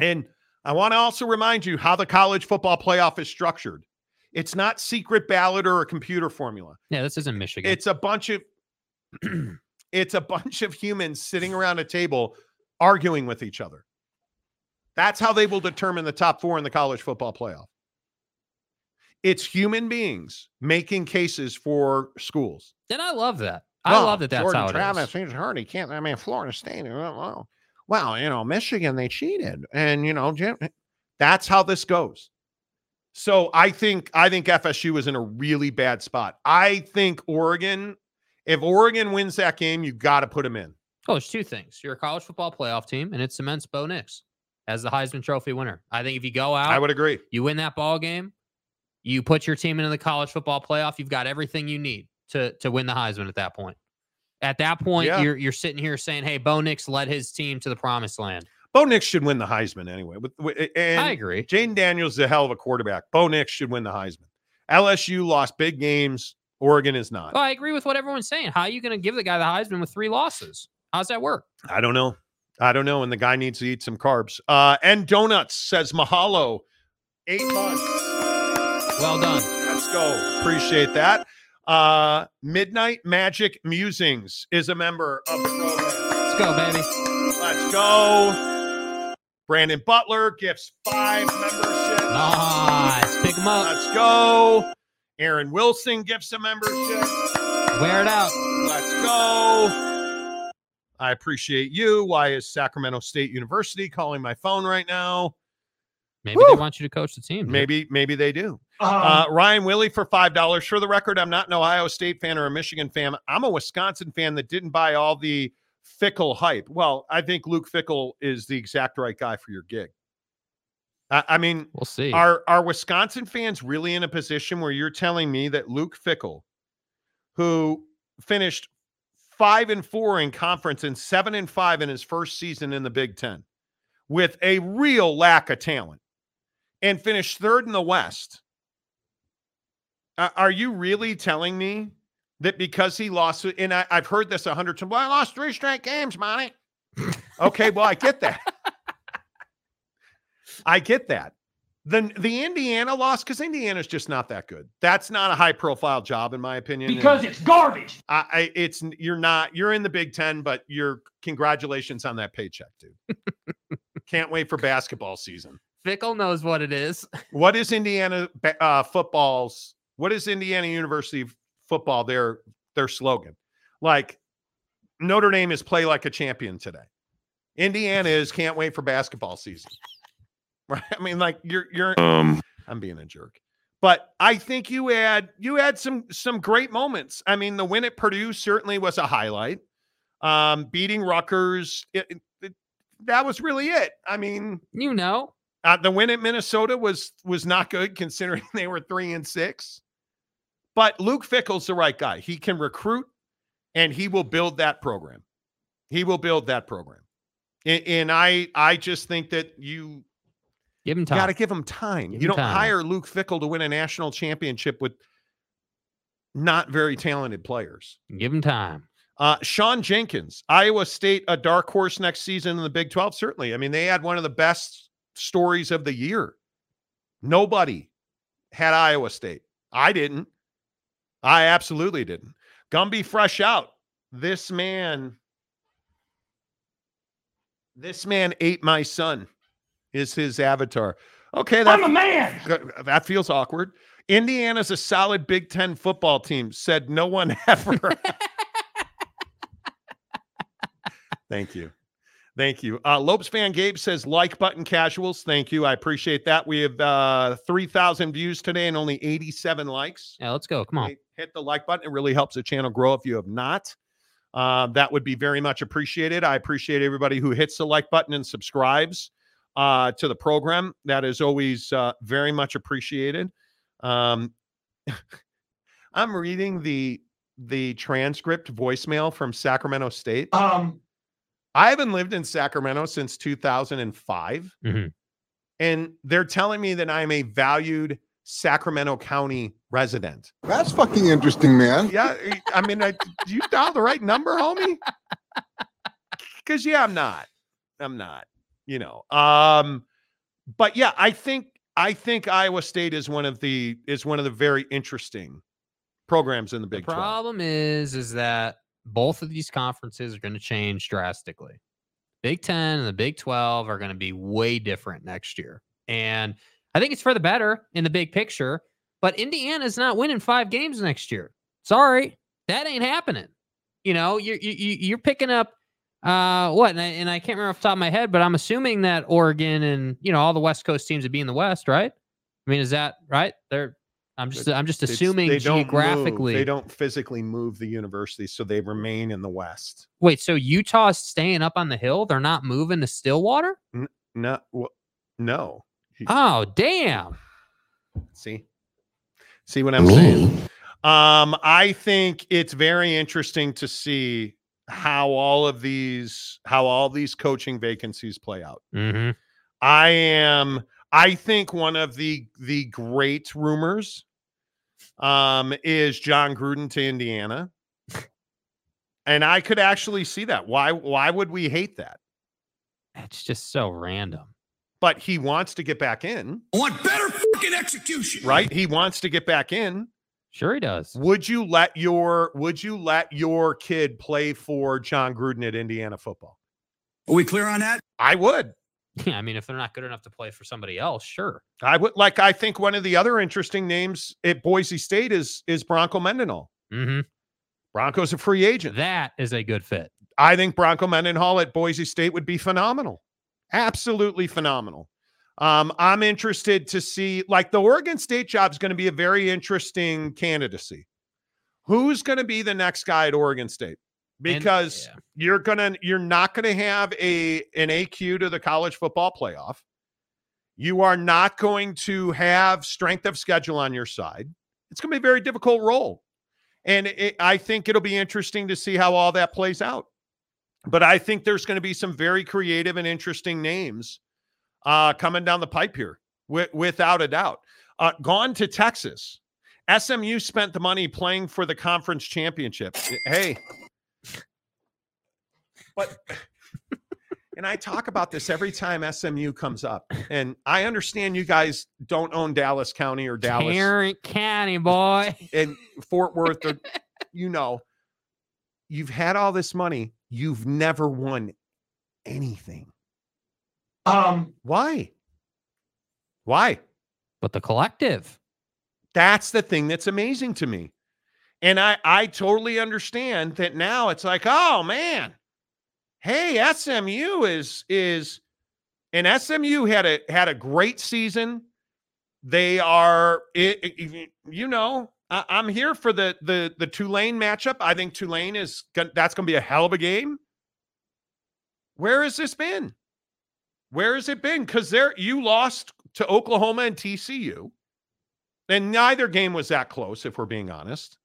And I want to also remind you how the college football playoff is structured. It's not secret ballot or a computer formula. yeah, this isn't Michigan. It's a bunch of it's a bunch of humans sitting around a table arguing with each other. That's how they will determine the top 4 in the college football playoff. It's human beings making cases for schools. And I love that. I Well, love that that's Jordan how it Travis, is. he's hurt. He can't. I mean, Florida State. Well, well, you know, Michigan, they cheated, and you know, Jim, eh, that's how this goes. So I think I think FSU is in a really bad spot. I think Oregon, if Oregon wins that game, you got to put them in. Oh, there's two things. You're a college football playoff team, and it cements Bo Nix as the Heisman Trophy winner. I think if you go out, I would agree. you win that ball game, you put your team into the college football playoff. You've got everything you need to to win the Heisman at that point. At that point, Yeah. you're you're sitting here saying, "Hey, Bo Nix led his team to the promised land." Bo Nix should win the Heisman anyway. With, with and I agree. Jayden Daniels is a hell of a quarterback. Bo Nix should win the Heisman. LSU lost big games. Oregon is not. Well, I agree with what everyone's saying. How are you going to give the guy the Heisman with three losses? How's that work? I don't know. I don't know. And the guy needs to eat some carbs. Uh, and donuts says Mahalo. Eight months. Well done. Let's go. Appreciate that. Uh, Midnight Magic Musings is a member of the program. Let's go, baby. Let's go. Brandon Butler gifts five memberships. Nice. Pick him up. Let's go. Aaron Wilson gifts a membership. Wear it out. Let's go. I appreciate you. Why is Sacramento State University calling my phone right now? Maybe Woo! they want you to coach the team. dude. Maybe, maybe they do. Uh, Ryan Willie for five dollars. For the record, I'm not an Ohio State fan or a Michigan fan. I'm a Wisconsin fan that didn't buy all the fickle hype. Well, I think Luke Fickell is the exact right guy for your gig. I, I mean, We'll see. are are Wisconsin fans really in a position where you're telling me that Luke Fickell, who finished five and four in conference and seven and five in his first season in the Big Ten, with a real lack of talent, and finished third in the West? Are you really telling me that because he lost, and I, I've heard this a hundred times, well, I lost three straight games, Monty. okay, well, I get that. I get that. The the Indiana loss because Indiana's just not that good. That's not a high profile job in my opinion. and it's garbage. I, I it's you're not you're in the Big Ten, but you're congratulations on that paycheck, dude. Can't wait for basketball season. Fickell knows what it is. What is Indiana uh, football's? What is Indiana University football? Their their slogan, like Notre Dame is play like a champion today. Indiana is can't wait for basketball season. Right? I mean, like you're you're. Um, I'm being a jerk, but I think you had you had some some great moments. I mean, the win at Purdue certainly was a highlight. Um, beating Rutgers, it, it- it- that was really it. I mean, You know. Uh, the win at Minnesota was was not good considering they were three and six. But Luke Fickell's the right guy. He can recruit, and he will build that program. He will build that program. And, and I I just think that you Give him time. got to give him time. Give you him don't time. hire Luke Fickell to win a national championship with not very talented players. Give him time. Uh, Sean Jenkins, Iowa State, a dark horse next season in the Big 12. Certainly. I mean, they had one of the best stories of the year. Nobody had Iowa State. I didn't. I absolutely didn't. Gumby fresh out. This man, this man ate my son, is his avatar. Okay, that, I'm a man. That feels awkward. Indiana's a solid Big Ten football team, said no one ever. Thank you. Thank you. Uh, Lopes fan Gabe says like button casuals. Thank you. I appreciate that. We have uh, 3,000 views today and only 87 likes. Yeah, let's go. Come on. Hit the like button. It really helps the channel grow if you have not. Uh, that would be very much appreciated. I appreciate everybody who hits the like button and subscribes uh, to the program. That is always uh, very much appreciated. Um, I'm reading the the transcript voicemail from Sacramento State. Um, I haven't lived in Sacramento since 2005. Mhm. And they're telling me that I'm a valued Sacramento County resident. that's fucking interesting, man. Yeah. I mean, I, do you dial the right number, homie? Because, yeah, I'm not. I'm not, you know. Um, but yeah, I think I think Iowa State is one of the is one of the very interesting programs in the Big the 12. problem is, is that both of these conferences are going to change drastically. Big Ten and the Big Twelve are going to be way different next year, and I think it's for the better in the big picture. But Indiana's not winning five games next year. Sorry, that ain't happening. You know, you're you, you're picking up uh what? And I, and I can't remember off the top of my head, but I'm assuming that Oregon and you know all the West Coast teams would be in the West, right? I mean, is that right? They're I'm just I'm just assuming they don't move. geographically. they don't physically move the university, so they remain in the West. Wait, so Utah's staying up on the hill? They're not moving to Stillwater? No, well, no. Oh, damn. See, see what I'm saying. Um, I think it's very interesting to see how all of these how all these coaching vacancies play out. Mm-hmm. I am I think one of the the great rumors um is Jon Gruden to Indiana. And I could actually see that. Why why would we hate that? It's just so random. But he wants to get back in, I want better fucking execution. right? He wants to get back in. Sure he does. Would you let your would you let your kid play for Jon Gruden at Indiana football? Are we clear on that? I would. Yeah, I mean, if they're not good enough to play for somebody else, sure. I would like I think one of the other interesting names at Boise State is is Bronco Mendenhall. Mm-hmm. Bronco's a free agent. That is a good fit. I think Bronco Mendenhall at Boise State would be phenomenal. Absolutely phenomenal. Um, I'm interested to see, like, the Oregon State job is going to be a very interesting candidacy. Who's going to be the next guy at Oregon State? Because yeah. you're gonna, you're not going to have a an AQ to the college football playoff. You are not going to have strength of schedule on your side. It's going to be a very difficult role. And it, I think it'll be interesting to see how all that plays out. But I think there's going to be some very creative and interesting names uh, coming down the pipe here, wi- without a doubt. Uh, gone to Texas. SMU spent the money playing for the conference championship. Hey, but and I talk about this every time SMU comes up, and I understand you guys don't own Dallas County or Dallas Tarrant County, boy. and Fort Worth, or, you know, you've had all this money, you've never won anything. Um, Why? Why? But the collective. That's the thing that's amazing to me. And I I totally understand that now it's like, oh man, hey, SMU is is and SMU had a had a great season. They are it, it- you know, I, I'm here for the the the Tulane matchup. I think Tulane is that's going to be a hell of a game. Where has this been? Where has it been? Because there you lost to Oklahoma and TCU. And neither game was that close, if we're being honest.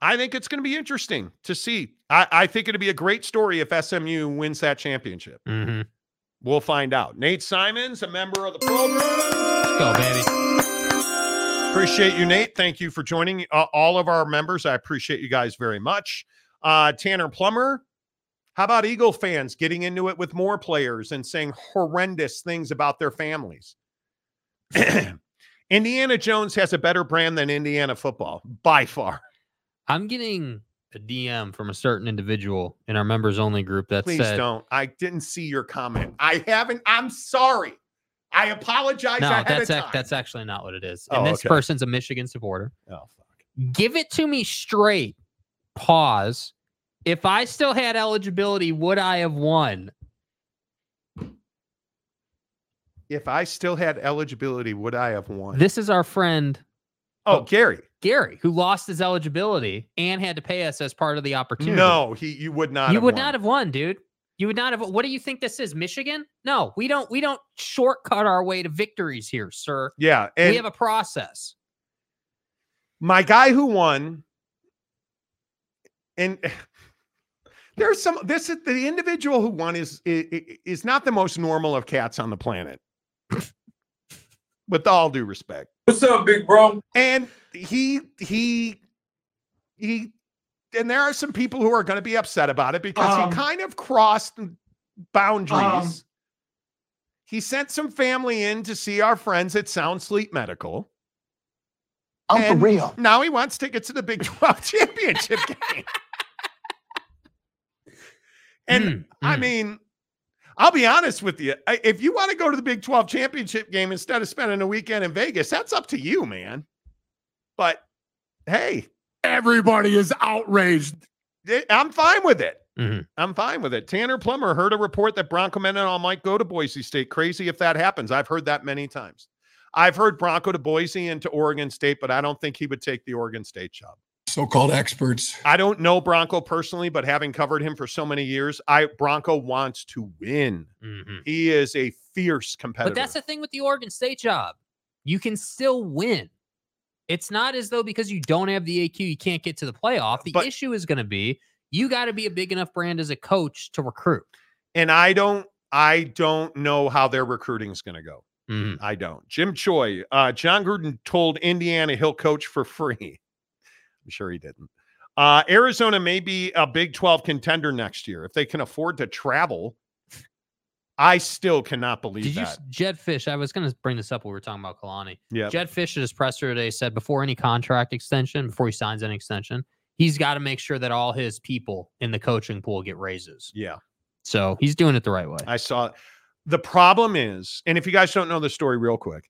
I think it's going to be interesting to see. I, I think it'll be a great story if SMU wins that championship. Mm-hmm. We'll find out. Nate Simons, a member of the program. Go, baby. Appreciate you, Nate. Thank you for joining uh, all of our members. I appreciate you guys very much. Uh, Tanner Plummer, how about Eagle fans getting into it with more players and saying horrendous things about their families? Indiana Jones has a better brand than Indiana football by far. I'm getting a DM from a certain individual in our members only group that Please said, don't. I didn't see your comment. I haven't. I'm sorry. I apologize No, that's of ac- time. that's actually not what it is. And Oh, this okay. person's a Michigan supporter. oh, fuck. Give it to me straight. Pause. If I still had eligibility, would I have won? If I still had eligibility, would I have won? This is our friend oh, Gary. Gary, who lost his eligibility and had to pay us as part of the opportunity. No, he. You would not. you have would won. not have won, dude. You would not have. What do you think this is, Michigan? No, we don't. We don't shortcut our way to victories here, sir. Yeah, we have a process. my guy who won, and there's some. This is the individual who won is is, is not the most normal of cats on the planet. With all due respect, what's up, big bro? and he he he and there are some people who are going to be upset about it because Um, he kind of crossed boundaries um, he sent some family in to see our friends at sound sleep medical I'm And for real. now he wants tickets to the big 12 championship game and Mm, i mm. mean I'll be honest with you. If you want to go to the Big 12 championship game instead of spending a weekend in Vegas, that's up to you, man. But hey, Everybody is outraged. I'm fine with it. Mhm. I'm fine with it. Tanner Plummer heard a report that Bronco Mendenhall might go to Boise State. Crazy if that happens. I've heard that many times. I've heard Bronco to Boise and to Oregon State, but I don't think he would take the Oregon State job. So called experts. I don't know Bronco personally, but having covered him for so many years, I Bronco wants to win. Mhm. He is a fierce competitor. But that's the thing with the Oregon State job. You can still win. It's not as though because you don't have the AQ, you can't get to the playoff. The But- issue is going to be you got to be a big enough brand as a coach to recruit. and I don't I don't know how their recruiting is going to go. Mhm. I don't. Jim Choi, uh, Jon Gruden told Indiana he'll coach for free. I'm sure he didn't. Uh, Arizona may be a Big 12 contender next year if they can afford to travel. I still cannot believe Did you, that. s- Jedd Fisch? I was going to bring this up when we were talking about Kalani. yeah. Jedd Fisch at his presser today said before any contract extension, before he signs any extension, he's got to make sure that all his people in the coaching pool get raises. Yeah. So he's doing it the right way. I saw the problem is, and if you guys don't know the story real quick,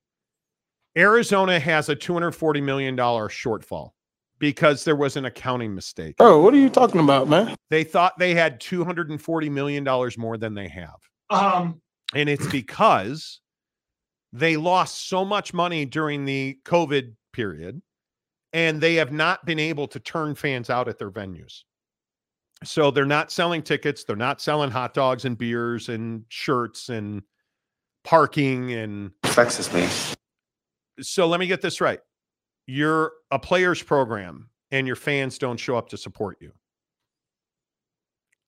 Arizona has a $240 million shortfall because there was an accounting mistake. Oh, what are you talking about, man? They thought they had $240 million more than they have. Um, And it's because they lost so much money during the COVID period and they have not been able to turn fans out at their venues. So they're not selling tickets, they're not selling hot dogs and beers and shirts and parking and Vexes me. so let me get this right. You're a players program and your fans don't show up to support you.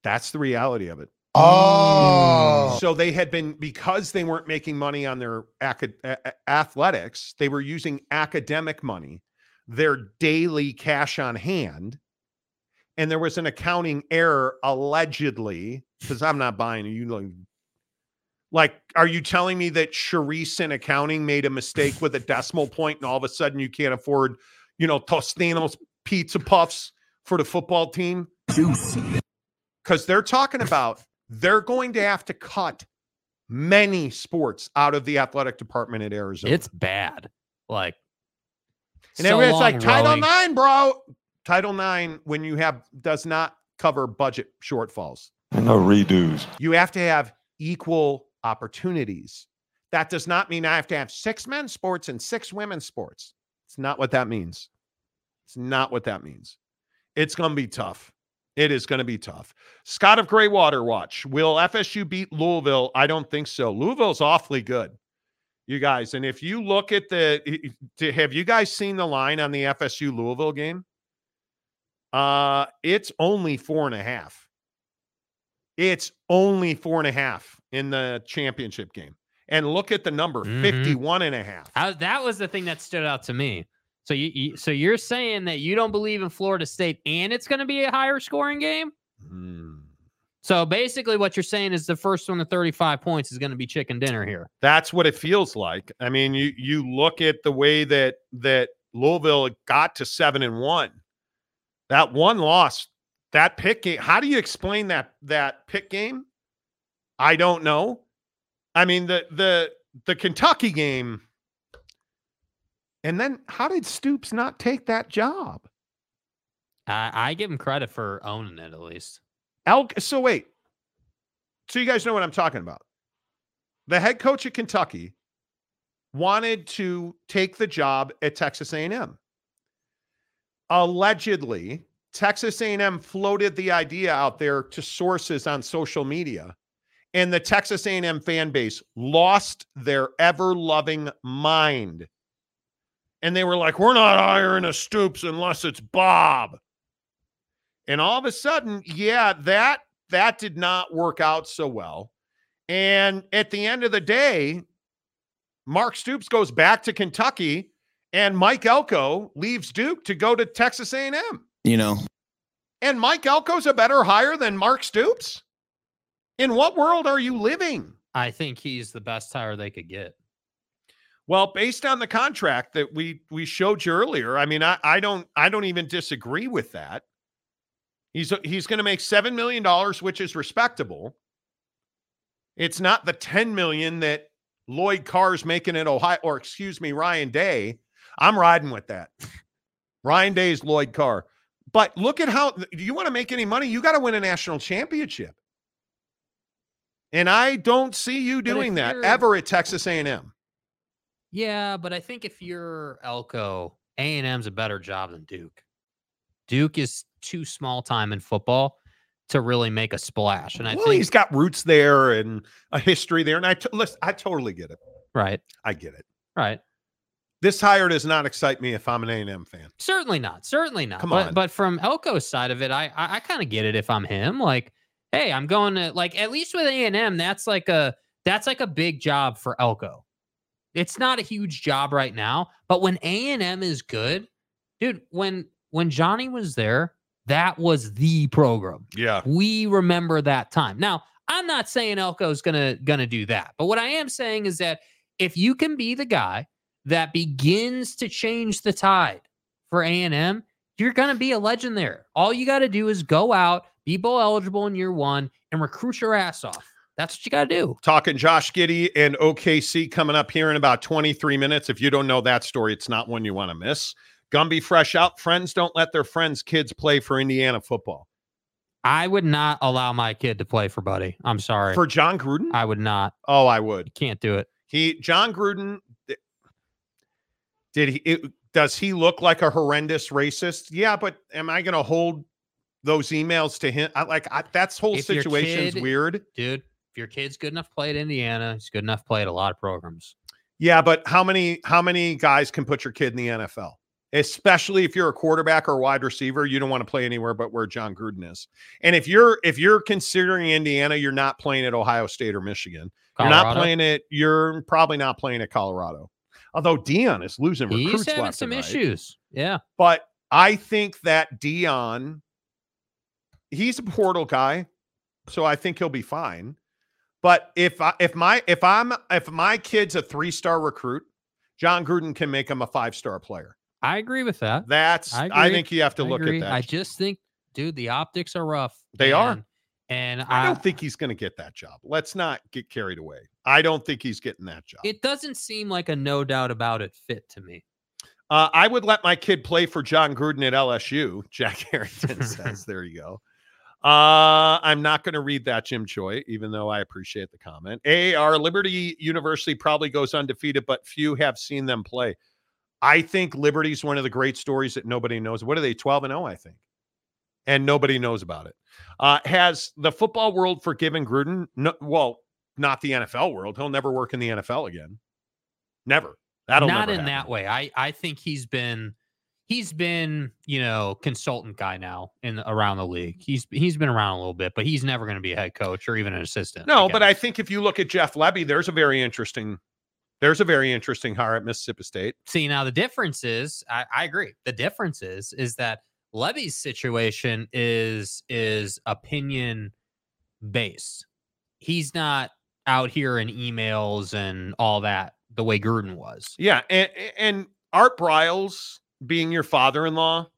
That's the reality of it. Oh. So they had been because they weren't making money on their acad- a- athletics, they were using academic money, their daily cash on hand, and there was an accounting error allegedly because I'm not buying. You like, like, are you telling me that Charisse in accounting made a mistake with a decimal point, and all of a sudden you can't afford, you know, Tostinos pizza puffs for the football team? Because they're talking about they're going to have to cut many sports out of the athletic department at Arizona. It's bad. Like, and so everybody's like long Title. Nine, bro. Title Nine, when you have does not cover budget shortfalls. No redos. You have to have equal opportunities. That does not mean I have to have six men's sports and six women's sports. It's not what that means. It's not what that means. It's going to be tough. It is going to be tough. Scott of Greywater Watch. Will FSU beat Louisville? I don't think so. Louisville's awfully good, you guys. And if you look at the, have you guys seen the line on the FSU Louisville game? Uh, it's only four and a half. It's only four and a half in the championship game. And look at the number Mhm. 51 and a half. I, that was the thing that stood out to me. So you, you so you're saying that you don't believe in Florida State and it's going to be a higher scoring game? Hmm. So basically what you're saying is the first one to 35 points is going to be chicken dinner here. That's what it feels like. I mean, you you look at the way that that Louisville got to seven and one. That one loss, that pick game. How do you explain that that pick game? I don't know. I mean, the the the Kentucky game. And then how did Stoops not take that job? I, I give him credit for owning it at least. Elk. So wait. So you guys know what I'm talking about. The head coach at Kentucky wanted to take the job at Texas A&M. Allegedly, Texas A&M floated the idea out there to sources on social media, and the Texas A&M fan base lost their ever-loving mind. And they were like, "We're not hiring a Stoops unless it's Bob." And all of a sudden, yeah, that that did not work out so well. And at the end of the day, Mark Stoops goes back to Kentucky and Mike Elko leaves Duke to go to Texas A&M. You know, And Mike Elko's a better hire than Mark Stoops? In what world are you living? I think he's the best hire they could get. Well, based on the contract that we we showed you earlier, I mean, I, I don't I don't even disagree with that. He's he's going to make seven million dollars, which is respectable. It's not the 10 million that Lloyd Carr's making at Ohio, or excuse me, Ryan Day. I'm riding with that. Ryan Day's Lloyd Carr. But look at how do you want to make any money? You got to win a national championship. And I don't see you doing that ever at Texas A&M. Yeah, but I think if you're Elko, A and M's a better job than Duke. Duke is too small time in football to really make a splash, and I well, think he's got roots there and a history there. And I, t- listen, I totally get it. right, I get it. right. This hire does not excite me if I'm an A&M fan. Certainly not. Certainly not. Come but, on. But from Elko's side of it, I I, I kind of get it if I'm him. Like, hey, I'm going to like at least with A and M, that's like a that's like a big job for Elko. It's not a huge job right now, but when A and M is good, dude, when when Johnny was there, that was the program. Yeah. We remember that time. Now, I'm not saying Elko's gonna gonna do that, but what I am saying is that if you can be the guy that begins to change the tide for A&M, you're gonna be a legend there. All you got to do is go out, be bowl eligible in year one, and recruit your ass off. That's what you got to do. Talking Josh Giddey and OKC coming up here in about 23 minutes. If you don't know that story, it's not one you want to miss. Gumby fresh out. Friends don't let their friends' kids play for Indiana football. I would not allow my kid to play for Buddy. I'm sorry. For Jon Gruden? I would not. Oh, I would. Can't do it. He Jon Gruden did he it, does he look like a horrendous racist? Yeah, but am I going to hold those emails to him? I, like I, that's whole If situation's kid- weird. Dude, if your kid's good enough to play at Indiana, he's good enough to play at a lot of programs. Yeah, but how many how many guys can put your kid in the NFL? Especially if you're a quarterback or wide receiver, you don't want to play anywhere but where Jon Gruden is. And if you're if you're considering Indiana, you're not playing at Ohio State or Michigan. You're not playing it. You're probably not playing at Colorado. Although Deion is losing He's recruits having left some right. issues. Yeah. But I think that Deion, he's a portal guy, so I think he'll be fine. But if I, if my if I'm if my kid's a three star recruit, Jon Gruden can make him a five star player. I agree with that. That's I, I, think you have to I look agree. at that. I just think, dude, the optics are rough. They are. and- And I I, don't think he's going to get that job. Let's not get carried away. I don't think he's getting that job. it doesn't seem like a no doubt about it fit to me. Uh, I would let my kid play for Jon Gruden at LSU. Jack Harrington says, "There you go." Uh, I'm not going to read that, Jim Choi, even though I appreciate the comment. AR Liberty University probably goes undefeated, but few have seen them play. I think Liberty's one of the great stories that nobody knows. What are they? 12 and 0, I think, and nobody knows about it. Uh, has the football world forgiven Gruden? No, well, not the NFL world. He'll never work in the NFL again. Never. That'll Not in happen. that way. I I think he's been he's been you know consultant guy now in around the league. Mm-hmm. He's he's been around a little bit, but he's never going to be a head coach or even an assistant. No, again. but I think if you look at Jeff Lebby, there's a very interesting, there's a very interesting hire at Mississippi State. see now the difference is I, I agree. The difference is is that Lebby's situation is is opinion based. He's not out here in emails and all that the way Gruden was. Yeah, and and Art Briles being your father-in-law,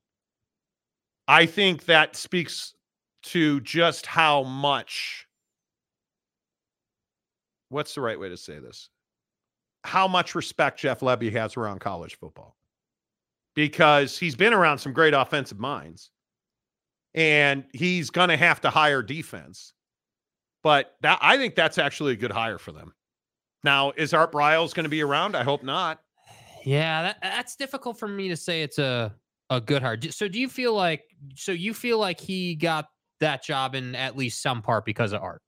I think that speaks to just how much. What's the right way to say this? How much respect Jeff Lebby has around college football, because he's been around some great offensive minds, and he's going to have to hire defense. But that I think that's actually a good hire for them. Now, is Art Briles going to be around? I hope not. Yeah, that, that's difficult for me to say it's a a good hire. So do you feel like so you feel like he got that job in at least some part because of art?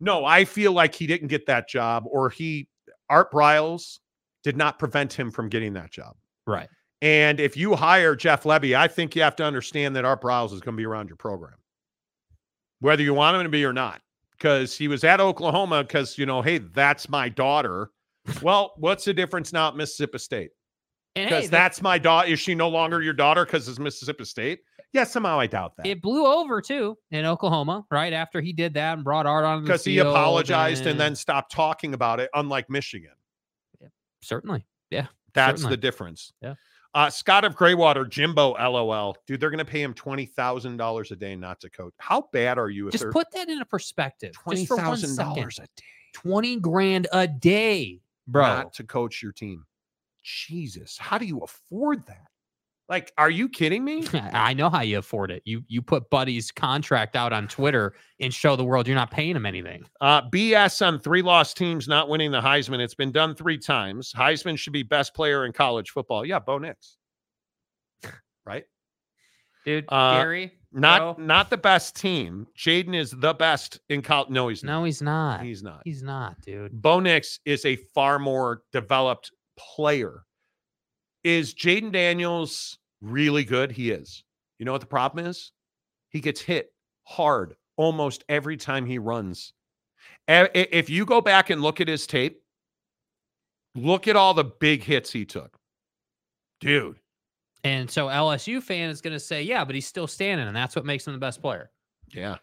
No, I feel like he didn't get that job, or he Art Briles did not prevent him from getting that job. Right. And if you hire Jeff Lebby, I think you have to understand that Art Briles is going to be around your program, whether you want him to be or not. Because he was at Oklahoma, because you know, hey, that's my daughter. Well, what's the difference now at Mississippi State? And hey, Because that's my daughter. Is she no longer your daughter because it's Mississippi State? Yeah, somehow I doubt that. it blew over too in Oklahoma right after he did that and brought art on the Because he apologized and then stopped talking about it, unlike Michigan. certainly yeah That's certainly. the difference. Yeah. Uh, Scott of Graywater, Jimbo, LOL. Dude, they're going to pay him $20,000 a day not to coach. How bad are you if just put that into perspective just for one $20,000 second. a day? 20 grand a day, bro. not to coach your team. Jesus, how do you afford that? Like, are you kidding me? I know how you afford it. You you put Buddy's contract out on Twitter and show the world you're not paying him anything. Uh, BS on three lost teams not winning the Heisman. It's been done three times. Heisman should be best player in college football. Yeah, Bo Nix. Right? Dude, Uh, Gary, Not bro. not the best team. Jayden is the best in college. No, he's not. No, he's not. He's not. He's not, dude. Bo Nix is a far more developed player. Is Jayden Daniels really good? He is. You know what the problem is? He gets hit hard almost every time he runs. If you go back and look at his tape, look at all the big hits he took. Dude, And so LSU fan is going to say, yeah, but he's still standing, and that's what makes him the best player. Yeah.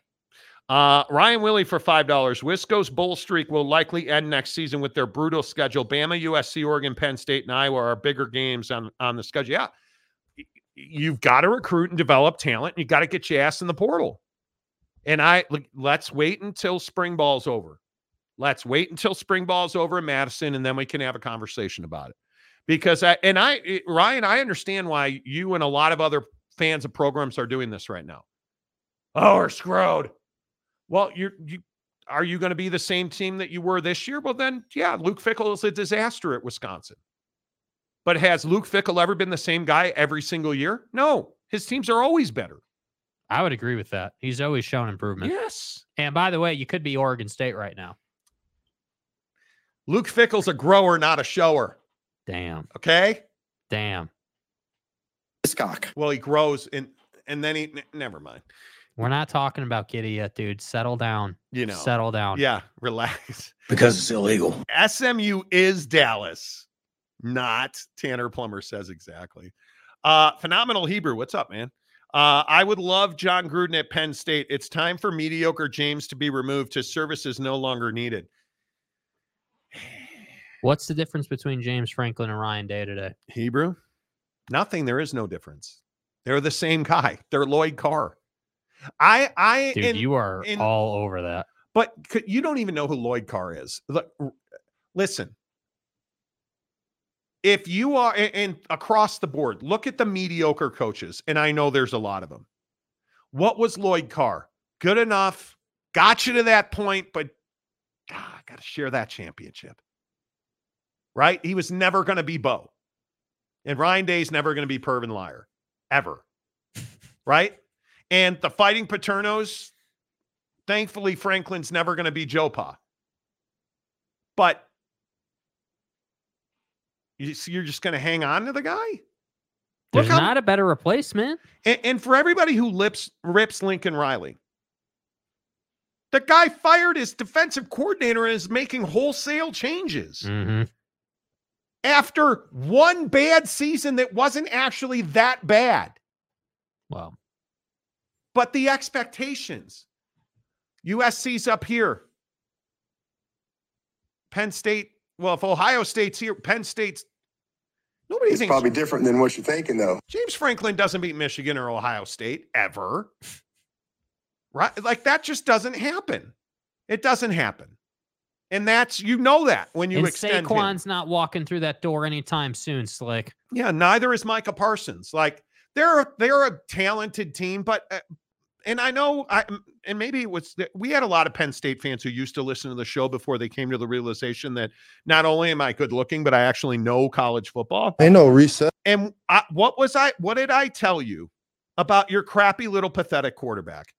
Uh, Ryan Willie for five dollars. Wisco's bull streak will likely end next season with their brutal schedule. Bama, USC, Oregon, Penn State, and Iowa are bigger games on on the schedule. Yeah, you've got to recruit and develop talent. And you got to get your ass in the portal. And I let's wait until spring ball's over. Let's wait until spring ball's over in Madison, and then we can have a conversation about it. Because I and I, eh, Ryan, I understand why you and a lot of other fans of programs are doing this right now. Oh, we're screwed. Well, you're you are you going to be the same team that you were this year? Well, then, yeah, Luke Fickell is a disaster at Wisconsin. But has Luke Fickell ever been the same guy every single year? No, his teams are always better. I would agree with that. He's always shown improvement. Yes. And by the way, you could be Oregon State right now. Luke Fickell's a grower, not a shower. Damn. Okay. Damn. Cock. Well, he grows and and then he n- never mind. We're not talking about Giddey yet, dude. Settle down. You know. Settle down. Yeah, relax. Because it's illegal. SMU is Dallas, not Tanner Plummer says exactly. Uh, phenomenal Hebrew. What's up, man? Uh, I would love Jon Gruden at Penn State. It's time for mediocre James to be removed. His service is no longer needed. What's the difference between James Franklin and Ryan Day today? Hebrew? Nothing. There is no difference. They're the same guy. They're Lloyd Carr. I, I, Dude, and- you are in- all over that. But you don't even know who Lloyd Carr is. Look, Listen, if you are, and across the board, look at the mediocre coaches, and I know there's a lot of them. What was Lloyd Carr? Good enough, got you to that point, but ah, got to share that championship. Right? He was never going to be Bo. And Ryan Day's never going to be Pervin Liar, ever. right? And the Fighting Paternos, thankfully, Franklin's never going to be Joe Pa. But you're just going to hang on to the guy? There's how- not a better replacement. And, and for everybody who lips rips Lincoln Riley, the guy fired his defensive coordinator and is making wholesale changes Mm-hmm. After one bad season that wasn't actually that bad. Well, But the expectations. USC's up here. Penn State. Well, if Ohio State's here, Penn State's. Nobody It's thinks probably different than what you're thinking, though. James Franklin doesn't beat Michigan or Ohio State ever. Right? Like that just doesn't happen. It doesn't happen. And that's you know that when you and extend him. Saquon's not walking through that door anytime soon, Slick. Yeah, neither is Micah Parsons. Like they're they're a talented team, but uh, and I know I and maybe it was that we had a lot of Penn State fans who used to listen to the show before they came to the realization that not only am I good looking, but I actually know college football. I know reset. And I, what was I? What did I tell you about your crappy little pathetic quarterback?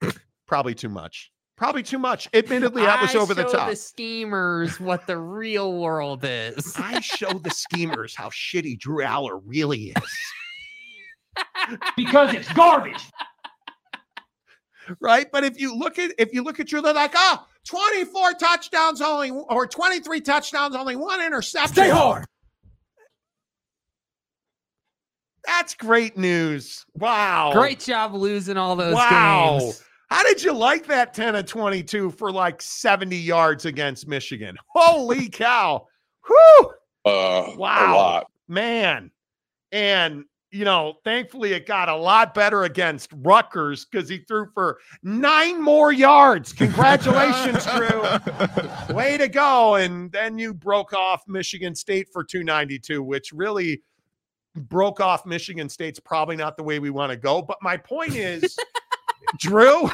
Probably too much. Probably too much. Admittedly, that was I over the show top. The schemers, what the real world is. I show the schemers how shitty Drew Allar really is. because it's garbage. right? But if you look at if you look at Drew, they're like, oh, 24 touchdowns only or 23 touchdowns, only one interception. Stay hard. That's great news. Wow. Great job losing all those wow. games. How did you like that 10 of 22 for like 70 yards against Michigan? Holy cow. Whew. Uh, Wow. Man. And you know, thankfully it got a lot better against Rutgers because he threw for nine more yards. Congratulations, Drew. Way to go. And then you broke off Michigan State for 292, which really broke off Michigan State's probably not the way we want to go. But my point is, Drew.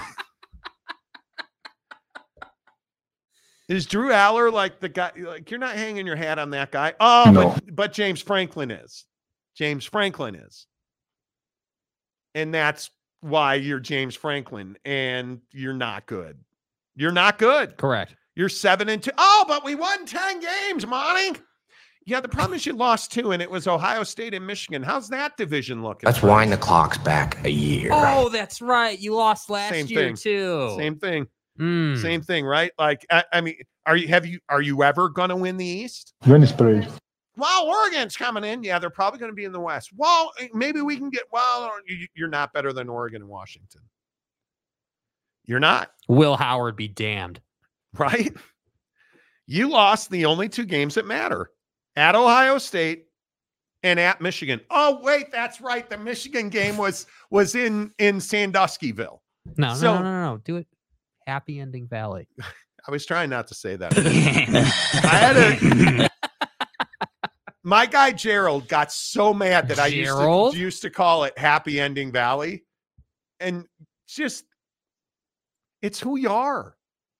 Is Drew Allar like the guy? Like you're not hanging your hat on that guy. Oh, No. but but James Franklin is. James Franklin is. And that's why you're James Franklin and you're not good. You're not good. Correct. You're seven and two. Oh, but we won 10 games, Monty. Yeah, the problem is you lost two, and it was Ohio State and Michigan. How's that division looking? Let's wind the clocks back a year. Oh, that's right. You lost last Same year thing. too. Same thing. Mm. Same thing, right? Like, I, I mean, are you have you are you ever gonna win the East? Venice Parade. Well, Oregon's coming in. Yeah, they're probably going to be in the West. Well, eh, maybe we can get. Well, you're not better than Oregon and Washington. You're not, Will Howard be damned. right? You lost the only two games that matter at Ohio State and at Michigan. Oh, wait, that's right. The Michigan game was was in in Sanduskyville. No, So- no, no, no, no. Do it. Happy Ending Valley. I was trying not to say that. I had a my guy Gerald got so mad that I used to, used to call it Happy Ending Valley, and just it's who you are.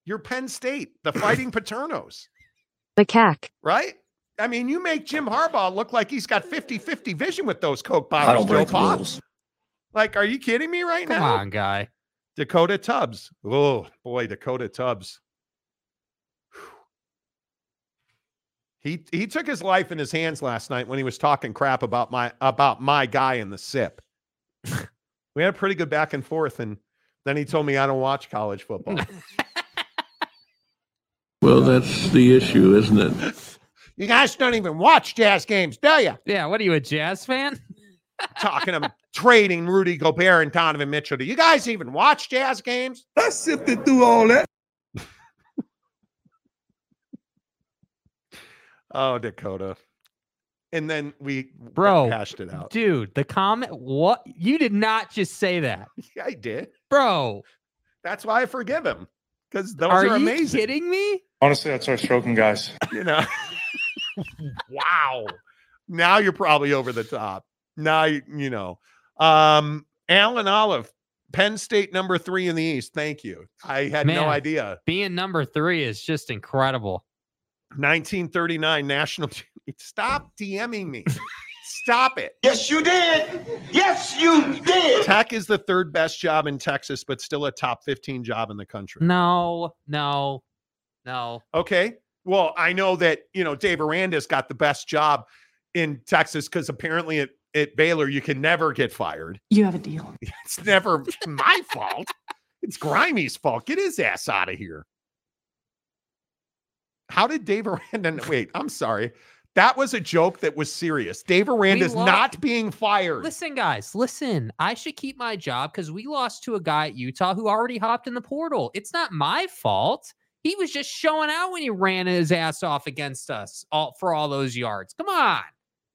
You're Penn State, the Fighting Paternos, the Macaque. right? I mean, you make Jim Harbaugh look like he's got 50-50 vision with those Coke bottles. I don't break Joe Pop. rules. Like, are you kidding me right Come now? on, guy. Dakota Tubbs. Oh boy, Dakota Tubbs. He he took his life in his hands last night when he was talking crap about my about my guy in the sip. we had a pretty good back and forth, and then he told me I don't watch college football. Well, that's the issue, isn't it? you guys don't even watch jazz games, do you? Yeah, what are you, a Jazz fan? Talking about trading Rudy Gobert and Donovan Mitchell. Do you guys even watch jazz games? I sifted through all that. Oh, Dakota. And then we Bro, hashed it out. Dude, the comment what you did not just say that. Yeah, I did. Bro, That's why I forgive him because those are, are, you amazing. kidding me? Honestly, I'd start stroking guys. You know, wow. Now you're probably over the top. Now you, you know. Um, Alan Olive, Penn State number three in the East. Thank you. I had no idea. Being number three is just incredible. 1939 national. Stop DMing me. Stop it. Yes, you did. Yes, you did. Tech is the third best job in Texas, but still a top 15 job in the country. No, no, no. Okay. Well, I know that, you know, Dave Aranda's got the best job in Texas because apparently at, at Baylor, you can never get fired. You have a deal. It's never my fault. It's Grimey's fault. Get his ass out of here. How did Dave Aranda? Wait, I'm sorry. That was a joke that was serious. Dave Aranda's lo- not being fired. Listen, guys, listen. I should keep my job because we lost to a guy at Utah who already hopped in the portal. It's not my fault. He was just showing out when he ran his ass off against us all for all those yards. Come on.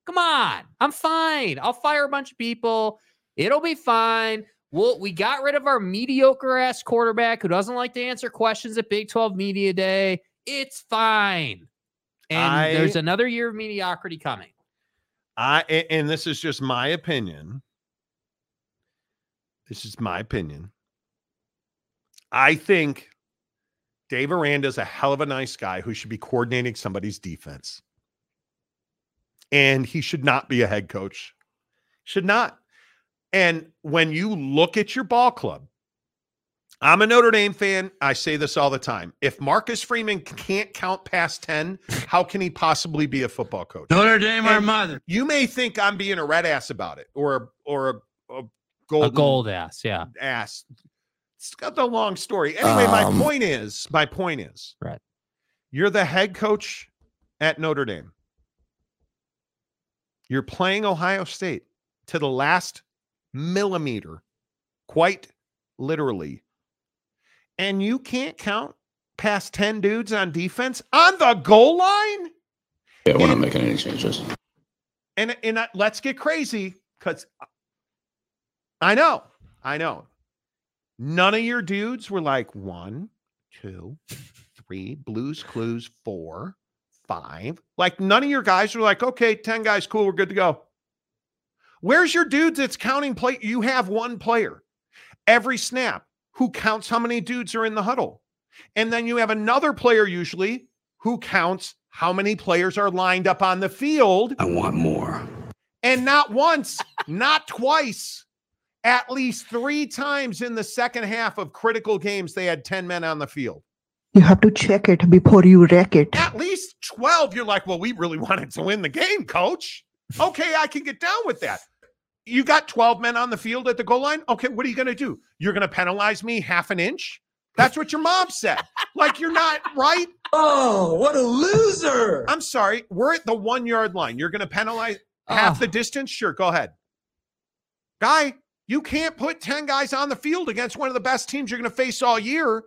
Come on. I'm fine. I'll fire a bunch of people. It'll be fine. Well, we got rid of our mediocre ass quarterback who doesn't like to answer questions at Big 12 Media Day. It's fine. And there's another year of mediocrity coming. I and this is just my opinion. This is my opinion. I think Dave Aranda's a hell of a nice guy who should be coordinating somebody's defense. And he should not be a head coach. Should not. And when you look at your ball club, I'm a Notre Dame fan. I say this all the time. If Marcus Freeman can't count past 10, how can he possibly be a football coach? Notre Dame, our mother. You may think I'm being a red ass about it or or a, A gold ass. Yeah. ass. It's got the long story. Anyway, my Um, point is, my point is, Right. You're the head coach at Notre Dame. You're playing Ohio State to the last millimeter, quite literally. And you can't count past 10 dudes on defense on the goal line? Yeah, we're not making any changes. And and I- let's get crazy. Because I know, I know. None of your dudes were like one, two, three, blues clues, four, five. Like none of your guys were like, okay, 10 guys, cool, we're good to go. Where's your dudes that's counting play? You have one player every snap who counts how many dudes are in the huddle. And then you have another player usually who counts how many players are lined up on the field. I want more. And not once, not twice, at least three times in the second half of critical games, they had 10 men on the field. You have to check it before you wreck it. At least 12. You're like, well, we really wanted to win the game, coach. Okay, I can get down with that. You got 12 men on the field at the goal line. Okay, what are you going to do? You're going to penalize me half an inch? That's what your mom said. like you're not right. Oh, what a loser. I'm sorry. We're at the one yard line. You're going to penalize half Oh. the distance? Sure, go ahead. Guy, you can't put 10 guys on the field against one of the best teams you're going to face all year.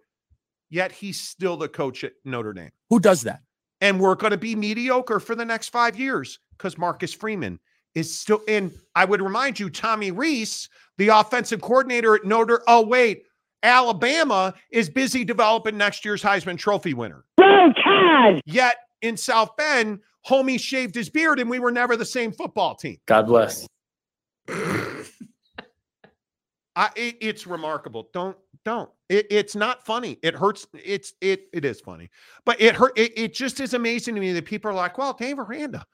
Yet he's still the coach at Notre Dame. Who does that? And we're going to be mediocre for the next five years because Marcus Freeman is still in. I would remind you, Tommy Rees, the offensive coordinator at Notre. Oh, wait. Alabama is busy developing next year's Heisman Trophy winner. Roll Tide! Yet in South Bend, homie shaved his beard and we were never the same football team. God bless. I, it, it's remarkable. Don't don't. It, it's not funny. It hurts. It's it it is funny, but it hurt. It, it just is amazing to me that people are like, "Well, Dave Aranda,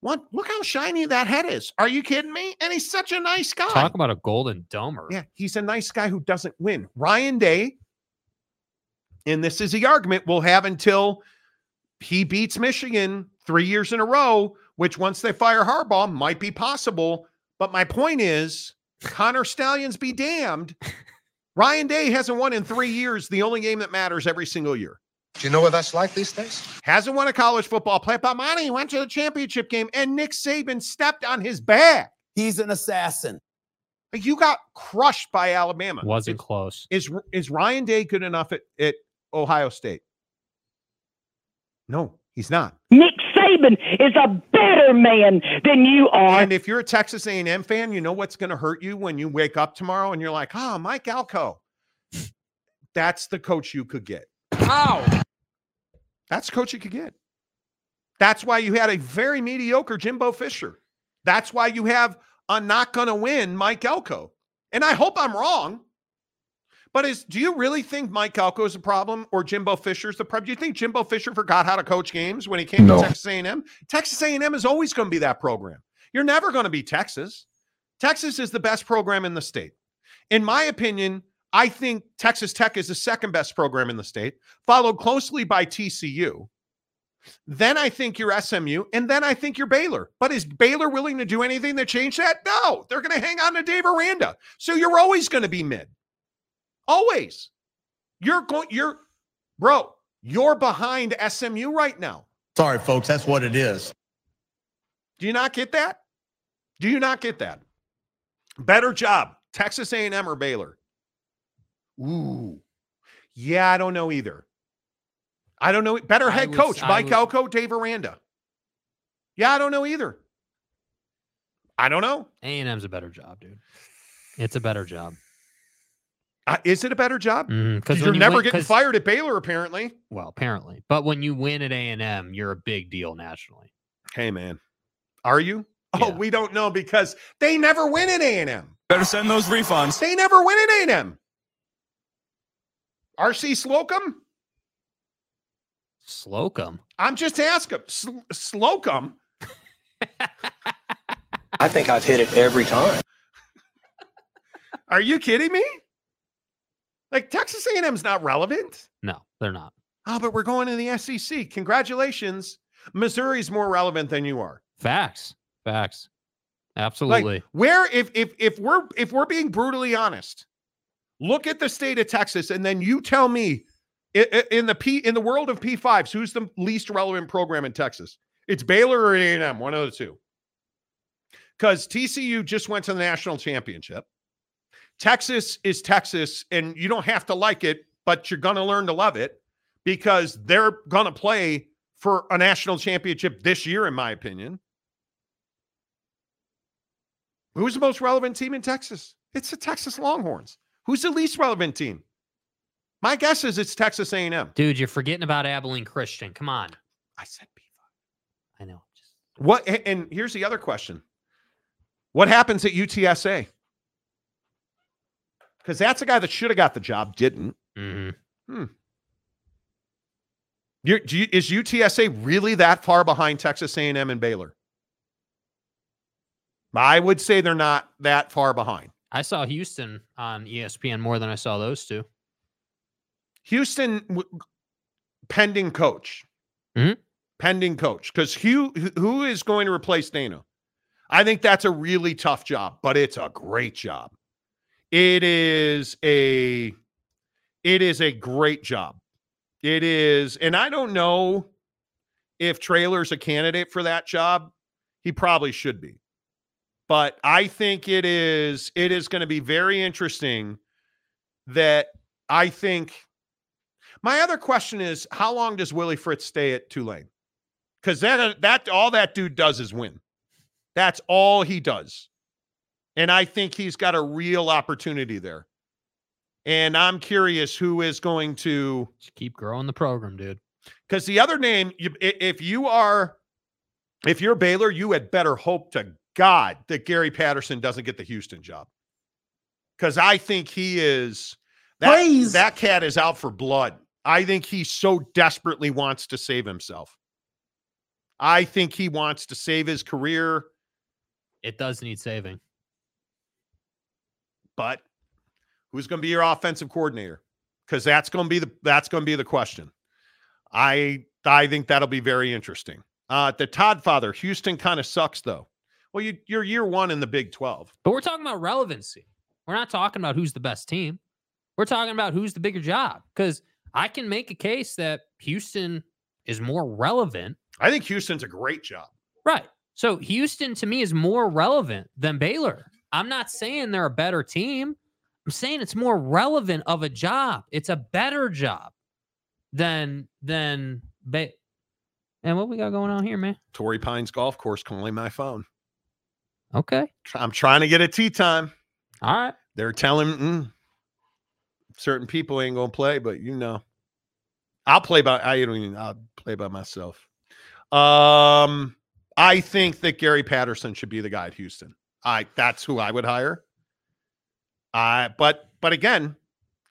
what? Look how shiny that head is. Are you kidding me?" And he's such a nice guy. Talk about a golden domer. Yeah, he's a nice guy who doesn't win. Ryan Day, and this is the argument we'll have until he beats Michigan three years in a row, which once they fire Harbaugh might be possible. But my point is, Connor Stalions be damned. Ryan Day hasn't won in three years, the only game that matters every single year. Do you know what that's like these days? Hasn't won a college football play. But Monty went to the championship game and Nick Saban stepped on his back. He's an assassin. Like, You got crushed by Alabama. Wasn't close. Is is Ryan Day good enough at, at Ohio State? No, he's not. Nick Saban is a better man than you are. And if you're a Texas A&M fan, you know what's going to hurt you when you wake up tomorrow and you're like, "Ah, Mike Elko." That's the coach you could get. How? That's the coach you could get. That's why you had a very mediocre Jimbo Fisher. That's why you have a not going to win Mike Elko. And I hope I'm wrong. But is do you really think Mike Elko is a problem or Jimbo Fisher's the problem? Do you think Jimbo Fisher forgot how to coach games when he came No. to Texas A&M? Texas A&M is always going to be that program. You're never going to be Texas. Texas is the best program in the state. In my opinion, I think Texas Tech is the second best program in the state, followed closely by TCU. Then I think you're SMU, and then I think you're Baylor. But is Baylor willing to do anything to change that? No, they're going to hang on to Dave Aranda. So you're always going to be mid. Always. You're going, you're, bro, you're behind SMU right now. Sorry, folks. That's what it is. Do you not get that? Do you not get that? Better job, Texas A&M or Baylor? Ooh, yeah, I don't know either. I don't know. Better head would- coach, I Mike would- Elko, Dave Aranda. Yeah, I don't know either. I don't know. A&M's a better job, dude. It's a better job. Uh, is it a better job? Because Because you're never getting fired at Baylor, apparently. Well, apparently, but when you win at A&M, you're a big deal nationally. Hey, man, are you? Oh, we don't know because they never win at A&M. Better send those refunds. They never win at A&M. RC Slocum? Slocum. I'm just asking. Sl- Slocum? I think I've hit it every time. Are you kidding me? Like Texas A&M's not relevant. No, they're not. Oh, but we're going to the SEC. Congratulations. Missouri's more relevant than you are. Facts. Facts. Like Absolutely. where if if if we're if we're being brutally honest, look at the state of Texas and then you tell me in the P in the world of P5s who's the least relevant program in Texas? It's Baylor or A&M, one of the two. Cuz TCU just went to the national championship. Texas is Texas and you don't have to like it, but you're going to learn to love it because they're going to play for a national championship this year in my opinion. Who's the most relevant team in Texas? It's the Texas Longhorns. Who's the least relevant team? My guess is it's Texas A&M. Dude, you're forgetting about Abilene Christian. Come on. I said I know. What? And here's the other question: What happens at UTSA? Because that's a guy that should have got the job, didn't. Mm-hmm. Hmm. You're, do you, is UTSA really that far behind Texas A&M and Baylor? I would say they're not that far behind. I saw Houston on ESPN more than I saw those two. Houston, w- pending coach, Mhm. pending coach, because who who is going to replace Dana? I think that's a really tough job, but it's a great job. It is a it is a great job. It is, and I don't know if Traylor's a candidate for that job. He probably should be. But I think it is it is going to be very interesting that I think my other question is how long does Willie Fritz stay at Tulane? Because that that all that dude does is win. That's all he does. And I think he's got a real opportunity there. And I'm curious who is going to Just keep growing the program, dude. because the other name, if you are, if you're Baylor, you had better hope to God that Gary Patterson doesn't get the Houston job. Because I think he is that, Please. that cat is out for blood. I think he so desperately wants to save himself. I think he wants to save his career, It does need saving. But who's going to be your offensive coordinator? Because that's going to be the that's going to be the question. I I think that'll be very interesting. Uh, the Todd father, Houston kind of sucks though. Well, you you're year one in the Big Twelve. But we're talking about relevancy. We're not talking about who's the best team. We're talking about who's the bigger job. Because I can make a case that Houston is more relevant. I think Houston's a great job. Right. So Houston to me is more relevant than Baylor. I'm not saying they're a better team. I'm saying it's more relevant of a job. It's a better job than than ba- And what we got going on here, man? Torrey Pines Golf Course calling my phone. Okay. I'm trying to get a tee time. All right. They're telling mm, certain people ain't gonna play, but you know, I'll play by. I don't even. I'll play by myself. Um, I think that Gary Patterson should be the guy at Houston. I that's who I would hire. I but but again,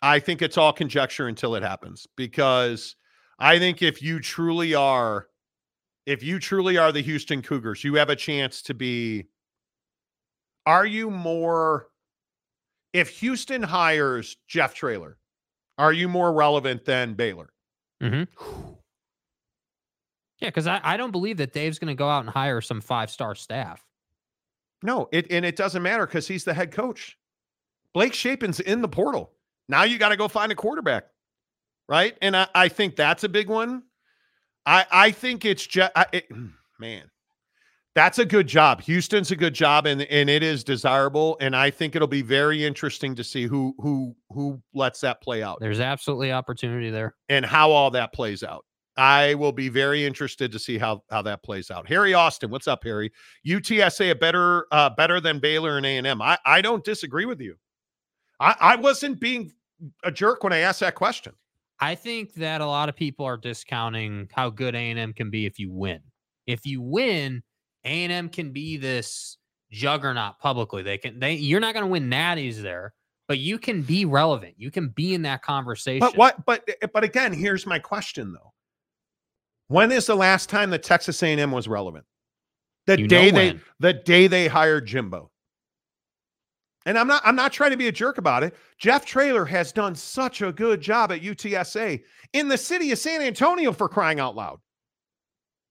I think it's all conjecture until it happens because I think if you truly are, if you truly are the Houston Cougars, you have a chance to be. Are you more? If Houston hires Jeff Traylor, are you more relevant than Baylor? Mm-hmm. Yeah, because I, I don't believe that Dave's going to go out and hire some five star staff. No, it and it doesn't matter because he's the head coach. Blake Shapen's in the portal. Now you got to go find a quarterback, right? And I, I think that's a big one. I I think it's just it, mm, man, that's a good job. Houston's a good job, and and it is desirable. And I think it'll be very interesting to see who who who lets that play out There's absolutely opportunity there. and how all that plays out. I will be very interested to see how how that plays out. Harry Austin, what's up, Harry? UTSA a better uh, better than Baylor and A and M. I I don't disagree with you. I I wasn't being a jerk when I asked that question. I think that a lot of people are discounting how good A&M can be if you win. If you win, A&M can be this juggernaut publicly. They can they you're not going to win natties there, but you can be relevant. You can be in that conversation. But what? But but again, here's my question though. When is the last time that Texas A&M was relevant? The You day they the day they hired Jimbo. And I'm not I'm not trying to be a jerk about it. Jeff Traylor has done such a good job at UTSA in the city of San Antonio for crying out loud.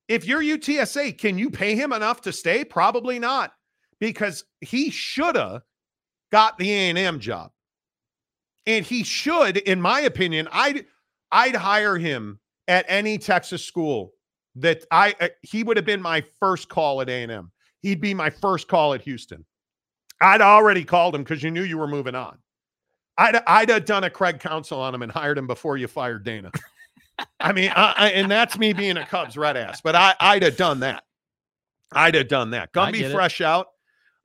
If you're UTSA, can you pay him enough to stay? Probably not, because he should have got the A&M job. And he should, in my opinion, I'd I'd hire him at any Texas school that I uh, he would have been my first call at A&M. He'd be my first call at Houston. I'd already called him because you knew you were moving on. I'd I'd have done a Craig Counsell on him and hired him before you fired Dana. I mean, I, I, and that's me being a Cubs red ass, but I I'd have done that. I'd have done that. Gumby get it. fresh out.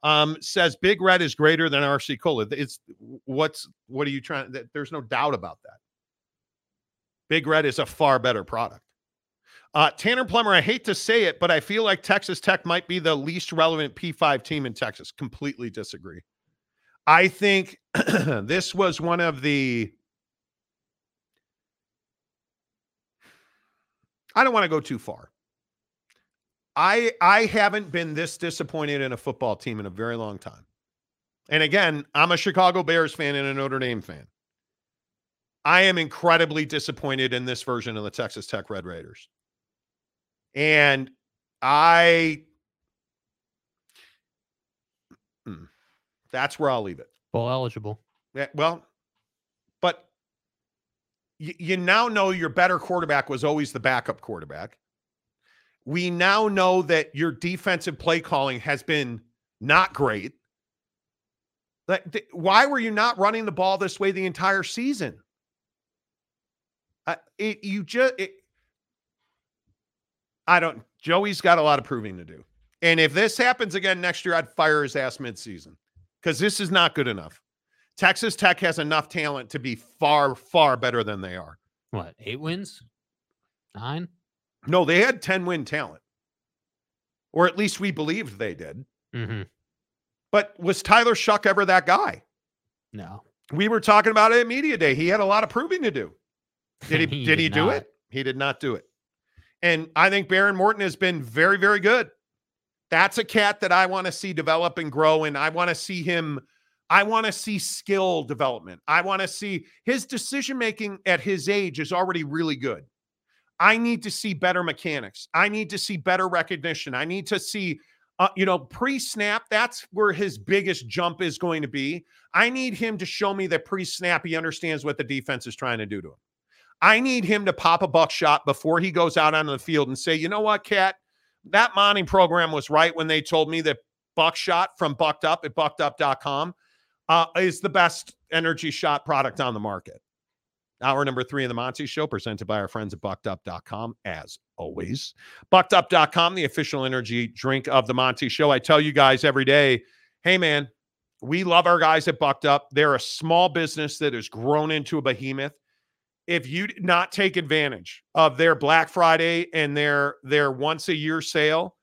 Um, says Big Red is greater than RC Cola. It's what's what are you trying? There's no doubt about that. Big Red is a far better product. Uh, Tanner Plummer, I hate to say it, but I feel like Texas Tech might be the least relevant P5 team in Texas. Completely disagree. I think this was one of the. I don't want to go too far. I I haven't been this disappointed in a football team in a very long time. And again, I'm a Chicago Bears fan and a Notre Dame fan. I am incredibly disappointed in this version of the Texas Tech Red Raiders. And I hmm, that's where I'll leave it. Bowl eligible. Yeah, well, but you, you now know your better quarterback was always the backup quarterback. We now know that your defensive play calling has been not great. Like, why were you not running the ball this way the entire season? Uh, it, you just, it, I don't. Joey's got a lot of proving to do. And if this happens again next year, I'd fire his ass midseason because this is not good enough. Texas Tech has enough talent to be far, far better than they are. What, eight wins? Nine? No, they had 10 win talent, or at least we believed they did. Mm-hmm. But was Tyler Shough ever that guy? No. We were talking about it at Media Day. He had a lot of proving to do. Did he, He did, did he do it? He did not do it. And I think Behren Morton has been very, very good. That's a cat that I want to see develop and grow. And I want to see him, I want to see skill development. I want to see his decision making at his age is already really good. I need to see better mechanics. I need to see better recognition. I need to see, uh, you know, pre snap. That's where his biggest jump is going to be. I need him to show me that pre snap he understands what the defense is trying to do to him. I need him to pop a buckshot before he goes out onto the field and say, you know what, Cat, that Monty program was right when they told me that buckshot from Bucked Up at buckedup.com uh, is the best energy shot product on the market. Hour number three of the Monty Show, presented by our friends at buckedup.com, as always. Buckedup.com, the official energy drink of the Monty Show. I tell you guys every day, hey, man, we love our guys at Bucked Up. They're a small business that has grown into a behemoth if you did not take advantage of their Black Friday and their their once a year sale,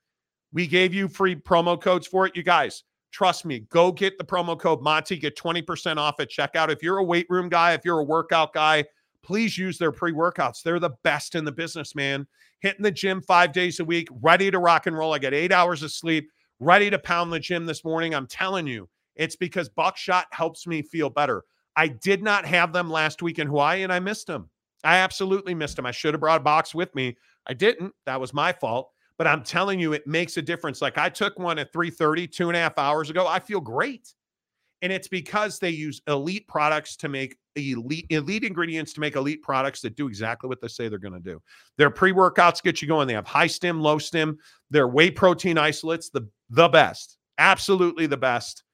we gave you free promo codes for it. You guys, trust me, go get the promo code Monty, get 20% off at checkout. If you're a weight room guy, if you're a workout guy, please use their pre-workouts. They're the best in the business, man. Hitting the gym 5 days a week, ready to rock and roll. I get 8 hours of sleep, ready to pound the gym this morning. I'm telling you, it's because Buckshot helps me feel better. I did not have them last week in Hawaii and I missed them. I absolutely missed them. I should have brought a box with me. I didn't. That was my fault. But I'm telling you, it makes a difference. Like I took one at 3:30, two and a half hours ago. I feel great. And it's because they use elite products to make elite elite ingredients to make elite products that do exactly what they say they're going to do. Their pre-workouts get you going. They have high stim, low stim. Their whey protein isolates, the the best, absolutely the best.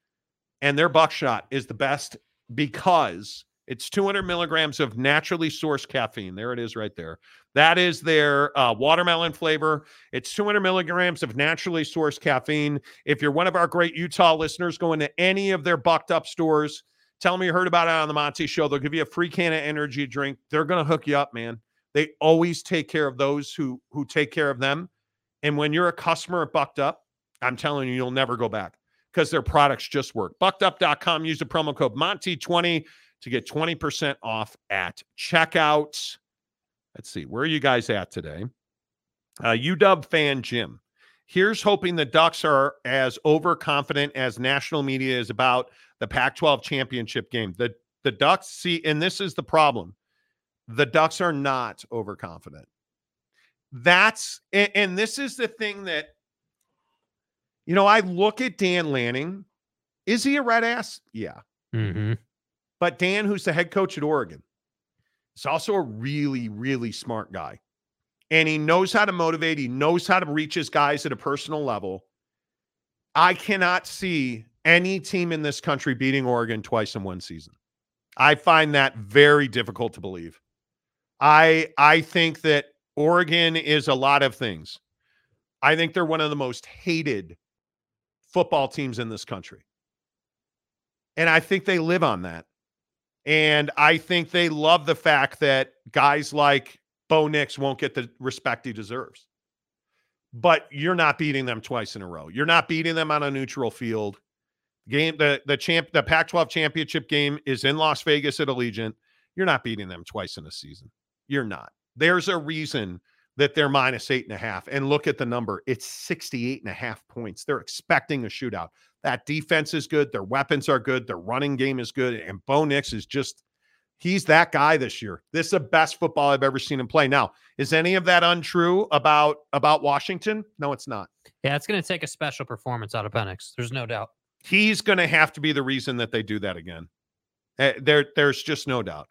And their buckshot is the best because it's 200 milligrams of naturally sourced caffeine. There it is right there. That is their uh, watermelon flavor. It's 200 milligrams of naturally sourced caffeine. If you're one of our great Utah listeners, go into any of their bucked up stores. Tell them you heard about it on the Monty Show. They'll give you a free can of energy drink. They're going to hook you up, man. They always take care of those who who take care of them. And when you're a customer at Bucked Up, I'm telling you, you'll never go back because their products just work. Buckedup.com. Use the promo code Monty20 to get 20% off at checkout. Let's see, where are you guys at today? Uh, UW fan Jim. Here's hoping the Ducks are as overconfident as national media is about the Pac 12 championship game. The, the Ducks see, and this is the problem the Ducks are not overconfident. That's, and, and this is the thing that, you know, I look at Dan Lanning. Is he a red ass? Yeah. Mm-hmm. But Dan, who's the head coach at Oregon, is also a really, really smart guy. And he knows how to motivate, he knows how to reach his guys at a personal level. I cannot see any team in this country beating Oregon twice in one season. I find that very difficult to believe. I I think that Oregon is a lot of things. I think they're one of the most hated football teams in this country. And I think they live on that. And I think they love the fact that guys like Bo Nix won't get the respect he deserves. But you're not beating them twice in a row. You're not beating them on a neutral field. Game the the champ the Pac-12 championship game is in Las Vegas at Allegiant. You're not beating them twice in a season. You're not. There's a reason that they're minus eight and a half. And look at the number. It's 68 and a half points. They're expecting a shootout. That defense is good. Their weapons are good. Their running game is good. And Bo Nix is just, he's that guy this year. This is the best football I've ever seen him play. Now, is any of that untrue about about Washington? No, it's not. Yeah, it's going to take a special performance out of Penix. There's no doubt. He's going to have to be the reason that they do that again. Uh, there, there's just no doubt.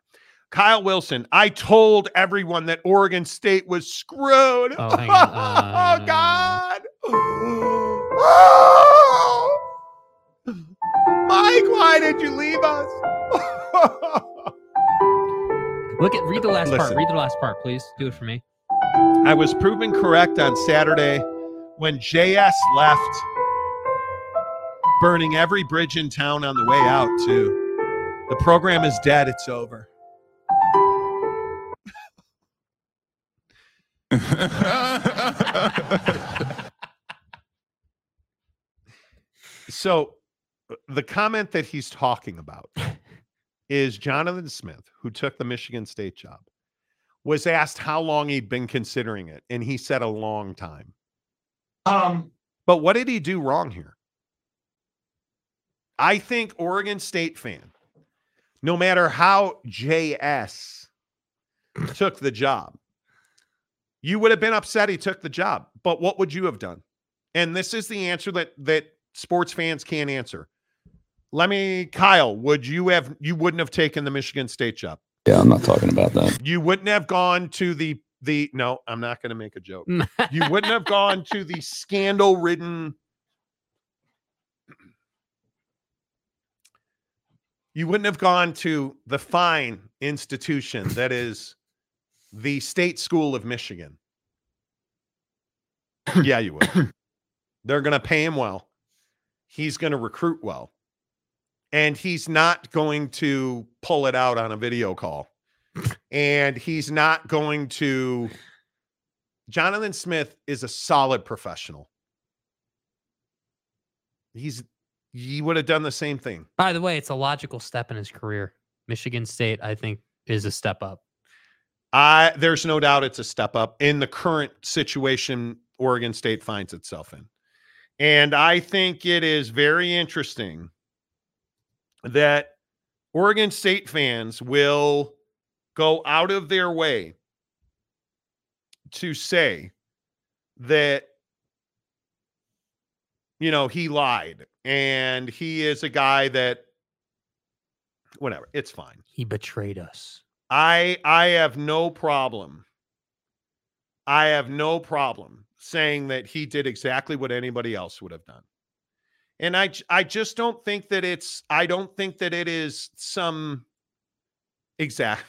Kyle Wilson, I told everyone that Oregon State was screwed. Oh, on. Uh, oh God. Mike, why did you leave us? Look at read the last part. Read the last part, please. Do it for me. I was proven correct on Saturday when JS left, burning every bridge in town on the way out, too. The program is dead. It's over. So the comment that he's talking about is Jonathan Smith, who took the Michigan State job, was asked how long he'd been considering it, and he said a long time. Um, But what did he do wrong here? I think Oregon State fan, no matter how JS took the job, you would have been upset he took the job. But what would you have done? And this is the answer that that sports fans can't answer. Let me, Kyle, would you have you wouldn't have taken the Michigan State job? Yeah, I'm not talking about that. You wouldn't have gone to the the no, I'm not going to make a joke. you wouldn't have gone to the scandal ridden you wouldn't have gone to the fine institution that is the state school of Michigan. yeah, you would. They're going to pay him well. He's going to recruit well. And he's not going to pull it out on a video call. And he's not going to. Jonathan Smith is a solid professional. He's he would have done the same thing. By the way, it's a logical step in his career. Michigan State, I think, is a step up. I there's no doubt it's a step up in the current situation Oregon State finds itself in. And I think it is very interesting that Oregon State fans will go out of their way to say that you know he lied and he is a guy that whatever it's fine He betrayed us. I I have no problem. I have no problem saying that he did exactly what anybody else would have done. And I I just don't think that it's I don't think that it is some exact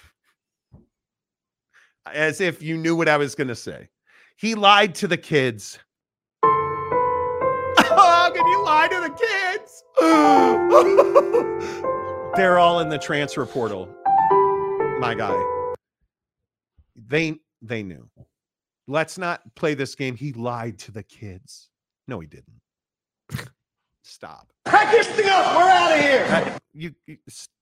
as if you knew what I was going to say. He lied to the kids. How can you lie to the kids? They're all in the transfer portal my guy. They they knew. Let's not play this game. He lied to the kids. No, he didn't. Stop. Pack this thing up. We're out of here. You, you-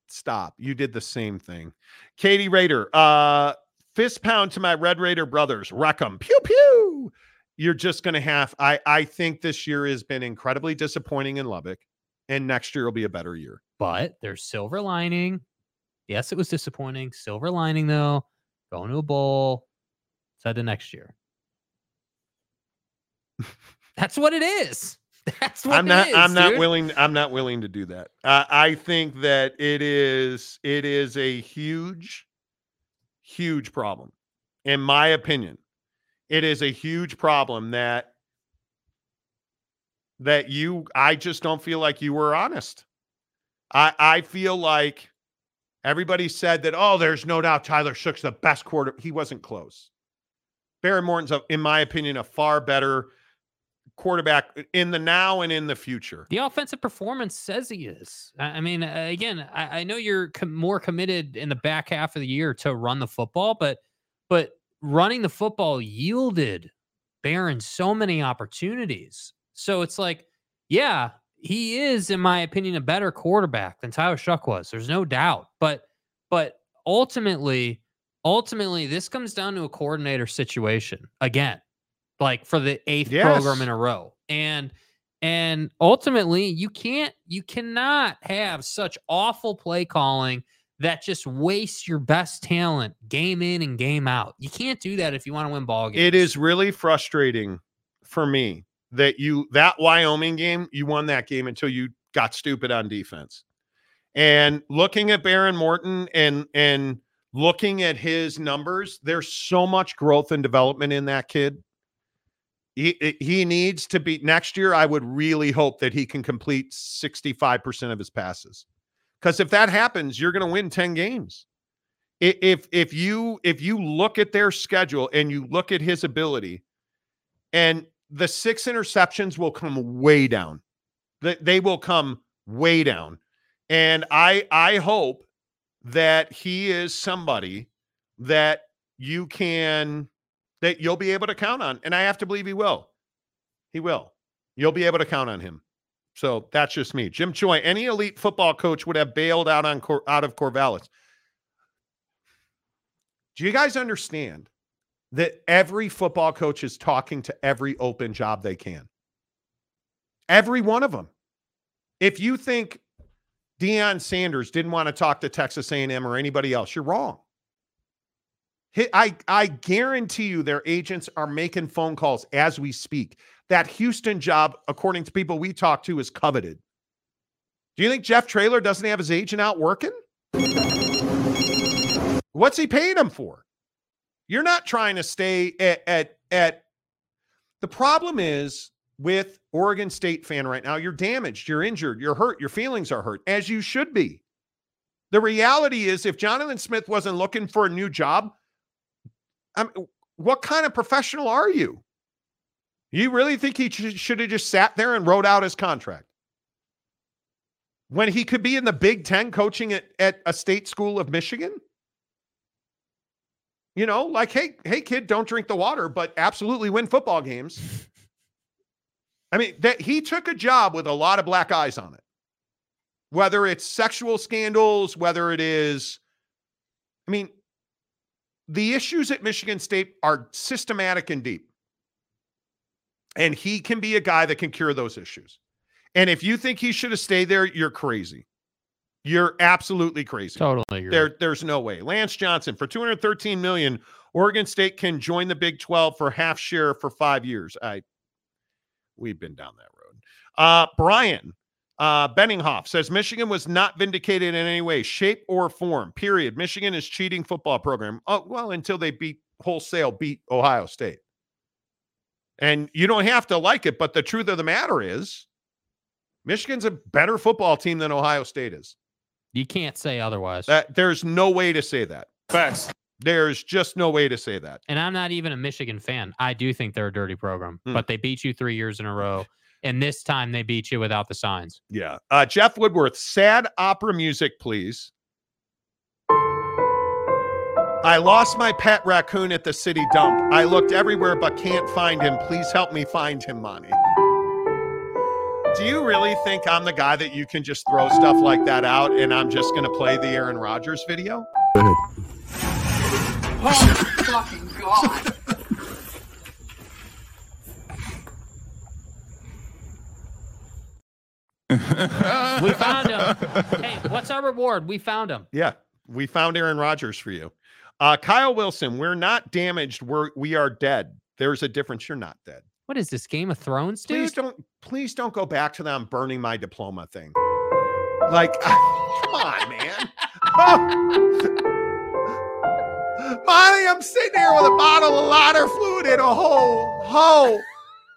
stop. You did the same thing. Katie Raider, uh, fist pound to my Red Raider brothers. Wreck 'em. Pew pew. You're just gonna have. I I think this year has been incredibly disappointing in Lubbock, and next year will be a better year. But there's silver lining. Yes, it was disappointing. Silver lining though, going to a bowl. Said the next year. That's what it is. That's what I'm it not. is, I'm not willing. I'm not willing to do that. Uh, I think that it is. It is a huge, huge problem, in my opinion. It is a huge problem that that you. I just don't feel like you were honest. I I feel like everybody said that. Oh, there's no doubt Tyler Shough's the best quarter. He wasn't close. Behren Morton's, a, in my opinion, a far better quarterback in the now and in the future. The offensive performance says he is. I mean, uh, again, I, I know you're com- more committed in the back half of the year to run the football, but but running the football yielded Behren so many opportunities. So it's like, yeah, he is, in my opinion, a better quarterback than Tyler Shough was. There's no doubt. But but ultimately, ultimately, this comes down to a coordinator situation again, like for the eighth program in a row. And and ultimately, you can't, you cannot have such awful play calling that just wastes your best talent game in and game out. You can't do that if you want to win ball games. It is really frustrating for me that you that Wyoming game, you won that game until you got stupid on defense. And looking at Behren Morton and and looking at his numbers, there's so much growth and development in that kid. He he needs to be next year. I would really hope that he can complete 65% of his passes. Because if that happens, you're going to win 10 games. If if you if you look at their schedule and you look at his ability, and the six interceptions will come way down. They, will come way down. And I I hope that he is somebody that you can that you'll be able to count on. And I have to believe he will. He will. You'll be able to count on him. So that's just me. Jim Choi, any elite football coach would have bailed out on out of Corvallis. Do you guys understand that every football coach is talking to every open job they can? Every one of them. If you think Deion Sanders didn't want to talk to Texas A&M or anybody else, you're wrong. I, I guarantee you their agents are making phone calls as we speak. That Houston job, according to people we talk to, is coveted. Do you think Jeff Traylor doesn't have his agent out working? What's he paying him for? You're not trying to stay at at, at the problem is with Oregon State fan right now, you're damaged, you're injured, you're hurt, your feelings are hurt, as you should be. The reality is, if Jonathan Smith wasn't looking for a new job, I'm, what kind of professional are you? You really think he sh- should have just sat there and wrote out his contract when he could be in the Big Ten coaching at, at a state school of Michigan? You know, like, hey, hey, kid, don't drink the water, but absolutely win football games. I mean, that he took a job with a lot of black eyes on it. Whether it's sexual scandals, whether it is, I mean, the issues at Michigan State are systematic and deep. And he can be a guy that can cure those issues. And if you think he should have stayed there, you're crazy. You're absolutely crazy. Totally agree. There, there's no way. Lance Johnson for 213 million. Oregon State can join the Big 12 for half share for five years. I, we've been down that road. Uh, Brian uh, Benninghoff says Michigan was not vindicated in any way, shape, or form. Period. Michigan is cheating football program. Oh well, until they beat wholesale beat Ohio State. And you don't have to like it, but the truth of the matter is, Michigan's a better football team than Ohio State is. You can't say otherwise. That there's no way to say that. Facts. There's just no way to say that. and I'm not even a Michigan fan. I do think they're a dirty program, Hmm. but they beat you three years in a row. And this time they beat you without the signs. Yeah. Uh, Jeff Woodworth, sad opera music, please. I lost my pet raccoon at the city dump. I looked everywhere but can't find him. Please help me find him, Monty. Do you really think I'm the guy that you can just throw stuff like that out and I'm just going to play the Aaron Rodgers video? Oh, fucking God. We found him. hey, what's our reward? We found him. Yeah, we found Aaron Rodgers for you. Uh, Kyle Wilson, we're not damaged. We're we are dead. There's a difference. You're not dead. What is this Game of Thrones, dude? Please don't please don't go back to them burning my diploma thing. Like, come on, man. Molly, I'm sitting here with a bottle of lighter fluid and a whole, whole,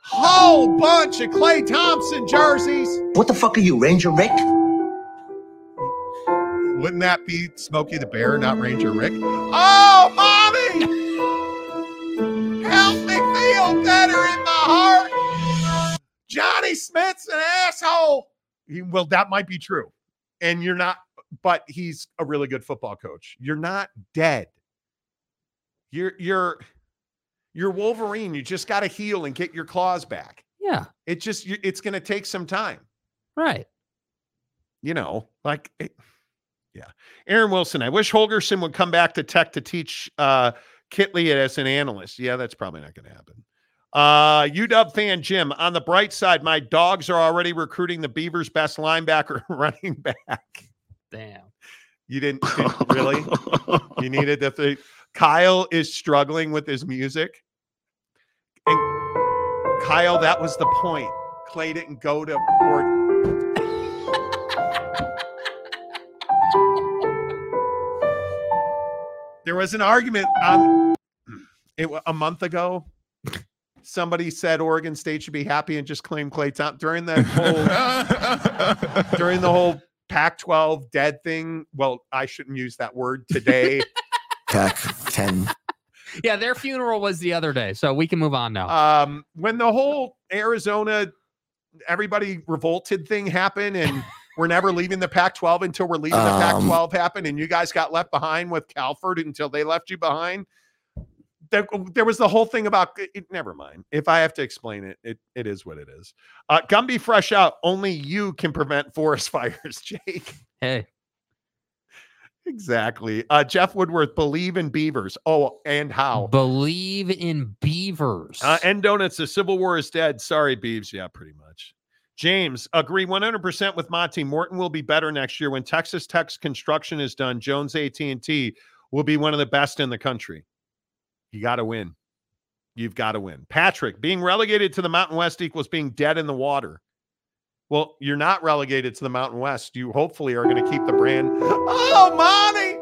whole bunch of Klay Thompson jerseys. What the fuck are you, Ranger Rick? Wouldn't that be Smokey the Bear, not Ranger Rick? Oh, mommy! Help me feel better in my Johnny Smith's an asshole. Well, that might be true. And you're not, but he's a really good football coach. You're not dead. You're you're you're Wolverine. You just got to heal and get your claws back. Yeah. It just it's going to take some time. Right. You know, like it- yeah. Aaron Wilson. I wish Holgorsen would come back to Tech to teach uh Kittley as an analyst. Yeah, that's probably not going to happen. Uh UW fan Jim. On the bright side, my dogs are already recruiting the Beavers' best linebacker running back. Damn. You didn't, didn't really? You needed to think. Kyle is struggling with his music. And Kyle, that was the point. Clay didn't go to work. There was an argument on it a month ago. Somebody said Oregon State should be happy and just claim Klay Thompson during that whole during the whole Pac-12 dead thing. Well, I shouldn't use that word today. Pack 10. Yeah, their funeral was the other day, so we can move on now. um, when the whole Arizona everybody revolted thing happened and we're never leaving the Pac-12 until we're leaving the Um, Pac-12 happened and you guys got left behind with Calford until they left you behind. There, there was the whole thing about it, never mind. If I have to explain it, it it is what it is. Uh, Gumby fresh out. Only you can prevent forest fires, Jake. hey, Exactly. Uh, Jeff Woodworth, believe in beavers. Oh, and how? believe in beavers. Uh, and donuts, the Civil War is dead. Sorry, Beeves. Yeah, pretty much. James, agree 100% with Monty. Morton will be better next year when Texas Tech's construction is done. Jones AT&T will be one of the best in the country. You got to win. You've got to win. Patrick, being relegated to the Mountain West equals being dead in the water. Well, you're not relegated to the Mountain West. You hopefully are going to keep the brand. Oh, Monty,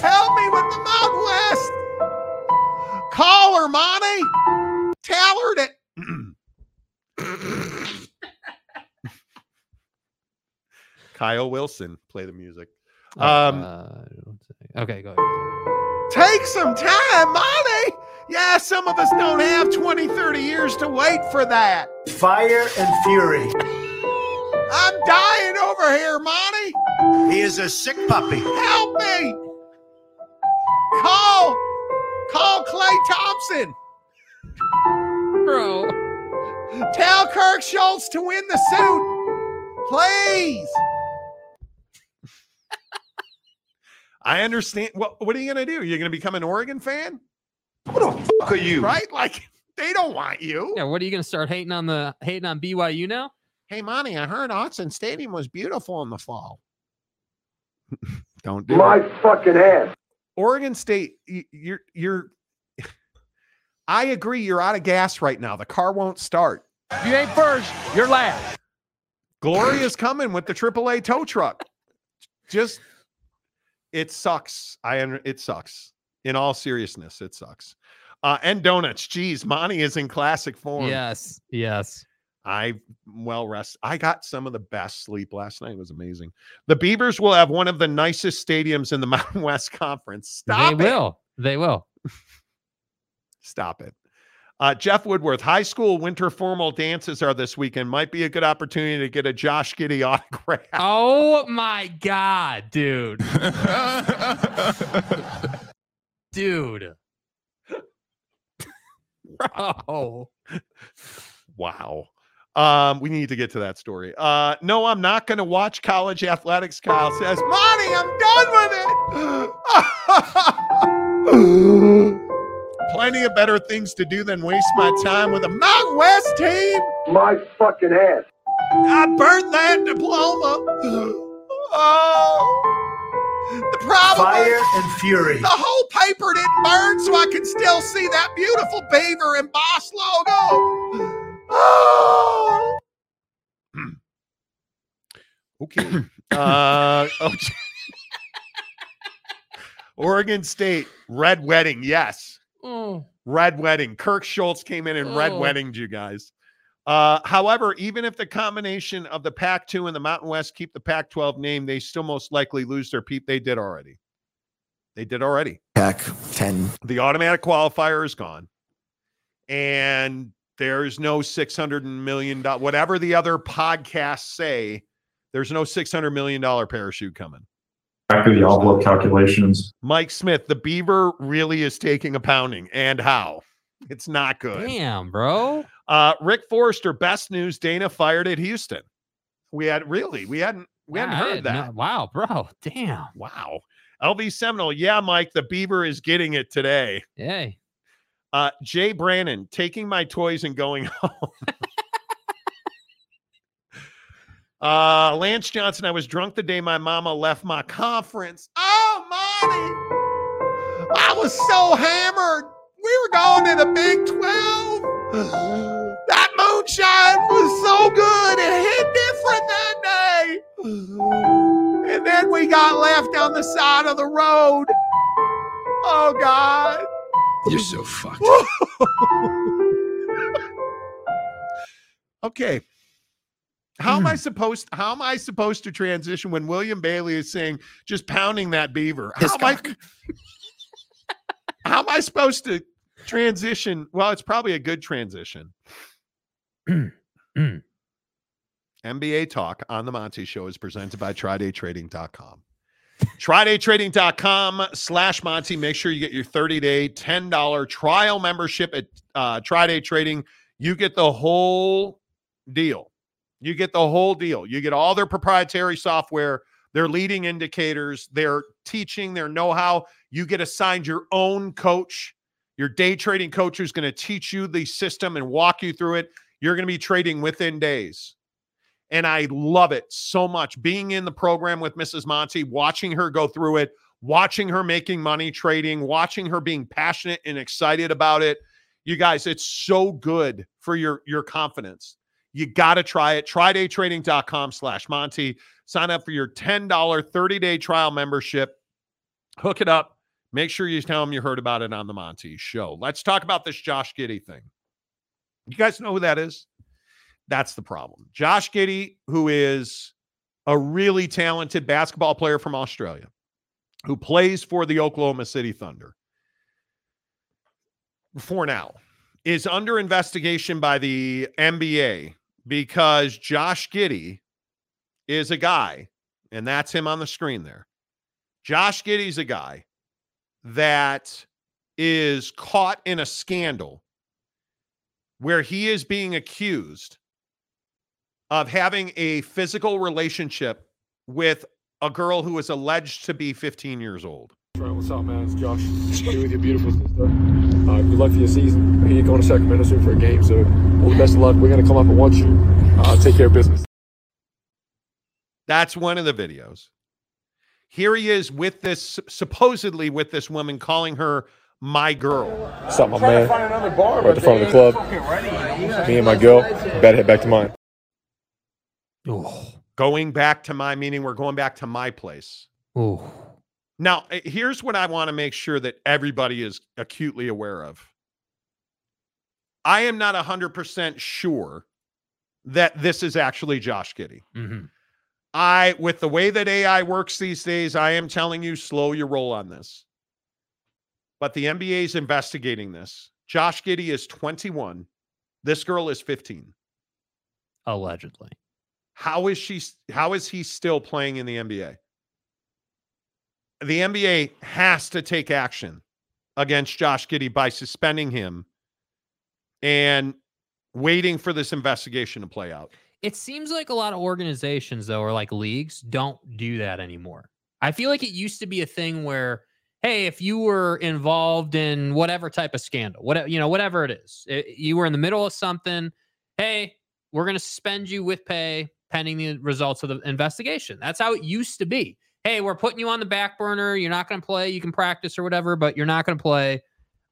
help me with the Mountain West. Call her, Monty. Tell her that. Kyle Wilson, play the music. Um, Uh, okay, go ahead. Take some time, Monty. Yeah, some of us don't have 20, 30 years to wait for that. Fire and fury. I'm dying over here, Monty. He is a sick puppy. Help me. Call, call Klay Thompson. Bro. Tell Kirk Schulz to win the suit. Please. I understand. What, what are you going to do? You're going to become an Oregon fan? Who the fuck are you? Right? Like, they don't want you. Yeah, what are you gonna start hating on the hating on BYU now? Hey, Monty, I heard Autzen Stadium was beautiful in the fall. don't do My it. fucking ass. Oregon State, you're you're I agree you're out of gas right now. The car won't start. If you ain't first, you're last. Glory is coming with the AAA tow truck. Just it sucks. I it sucks. In all seriousness, it sucks. Uh, and donuts. Geez, Monty is in classic form. Yes, yes. I well rest. I got some of the best sleep last night. It was amazing. The Beavers will have one of the nicest stadiums in the Mountain West Conference. Stop it. they it. will. They will. Stop it. Uh, Jeff Woodworth, high school winter formal dances are this weekend. Might be a good opportunity to get a Josh Giddey autograph. Oh my god, dude. dude. Bro. Wow. Um, we need to get to that story. Uh, no, I'm not going to watch college athletics. Kyle says, Monty, I'm done with it. Plenty of better things to do than waste my time with a Mountain West team. My fucking ass. I burned that diploma. Oh. The problem Fire is and fury. the whole paper didn't burn, so I can still see that beautiful beaver embossed logo. Oh. okay. Uh, oh, Oregon State red wedding. Yes, Oh. red wedding. Kirk Schulz came in and red Oh. weddinged you guys. Uh, however, even if the combination of the Pac 2 and the Mountain West keep the Pac 12 name, they still most likely lose their peep. They did already. They did already. Pack 10. The automatic qualifier is gone. And There's no six hundred million dollar whatever the other podcasts say. There's no six hundred million dollar parachute coming. Back of the envelope calculations. Mike Smith, the Beaver really is taking a pounding, and how? It's not good. Damn, bro. Uh, Rick Forrester, best news: Dana fired at Houston. We had really, we hadn't, we hadn't heard had that. no- wow, bro. Damn. Wow. LV Seminole, yeah, Mike, the Beaver is getting it today. Yay. Uh, Jay Brannon, taking my toys and going home. Uh, Lance Johnson, I was drunk the day my mama left my conference. Oh, mommy. I was so hammered. We were going to the Big 12. That moonshine was so good. It hit different that day. And then we got left on the side of the road. Oh, God. You're so fucked. okay. How am I supposed how am I supposed to transition when William Bailey is saying just pounding that beaver? How am, I, how am I supposed to transition? Well, it's probably a good transition. NBA Talk on the Monty Show is presented by TryDayTrading.com. TryDayTrading.com slash Monty. Make sure you get your 30-day, $10 trial membership at uh, Try Day Trading. You get the whole deal. You get the whole deal. You get all their proprietary software, their leading indicators, their teaching, their know-how. You get assigned your own coach. Your day trading coach who's going to teach you the system and walk you through it. You're going to be trading within days. And I love it so much being in the program with Mrs. Monty, watching her go through it, watching her making money trading, watching her being passionate and excited about it. You guys, it's so good for your your confidence. You got to try it. TryDayTrading.com slash Monty. Sign up for your $10 30-day trial membership. Hook it up. Make sure you tell them you heard about it on the Monty show. Let's talk about this Josh Giddey thing. You guys know who that is? That's the problem. Josh Giddey, who is a really talented basketball player from Australia, who plays for the Oklahoma City Thunder for now, is under investigation by the NBA because Josh Giddey is a guy, and that's him on the screen there. Josh Giddey's a guy that is caught in a scandal where he is being accused of having a physical relationship with a girl who is alleged to be 15 years old. What's up, man? It's Josh. Here with your beautiful sister. Uh, good luck for your season. Here you going to Sacramento soon for a game, so all the best of luck. We're gonna come up and watch you. Uh, take care of business. That's one of the videos. Here he is with this supposedly with this woman calling her my girl. What's up, my man? We're at the front of the club. Me and my girl. Better head back to mine. Going back to my meaning, we're going back to my place. Oh. Now, eh, here's what I want to make sure that everybody is acutely aware of. I am not 100% sure that this is actually Josh Giddey. Mm-hmm. I, with the way that AI works these days, I am telling you, slow your roll on this. But the NBA is investigating this. Josh Giddey is 21. This girl is 15. Allegedly. How is she? How is he still playing in the NBA? The NBA has to take action against Josh Giddey by suspending him and waiting for this investigation to play out. It seems like a lot of organizations, though, or like leagues, don't do that anymore. I feel like it used to be a thing where, hey, if you were involved in whatever type of scandal, whatever you know, whatever it is, it- you were in the middle of something. Hey, we're going to suspend you with pay pending the results of the investigation. That's how it used to be. Hey, we're putting you on the back burner. You're not going to play. You can practice or whatever, but you're not going to play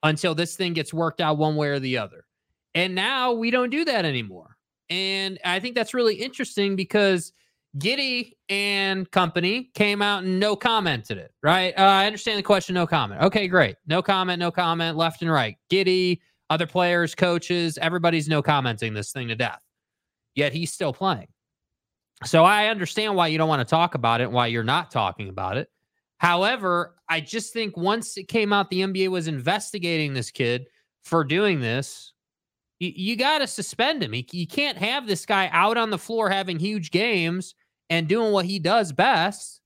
until this thing gets worked out one way or the other. And now we don't do that anymore. And I think that's really interesting because Giddey and company came out and no commented it, right? Uh, I understand the question, no comment. Okay, great. No comment, no comment, left and right. Giddey, other players, coaches, everybody's no commenting this thing to death. Yet he's still playing. So I understand why you don't want to talk about it, and why you're not talking about it. However, I just think once it came out the NBA was investigating this kid for doing this, You, you got to suspend him. He, you can't have this guy out on the floor having huge games and doing what he does best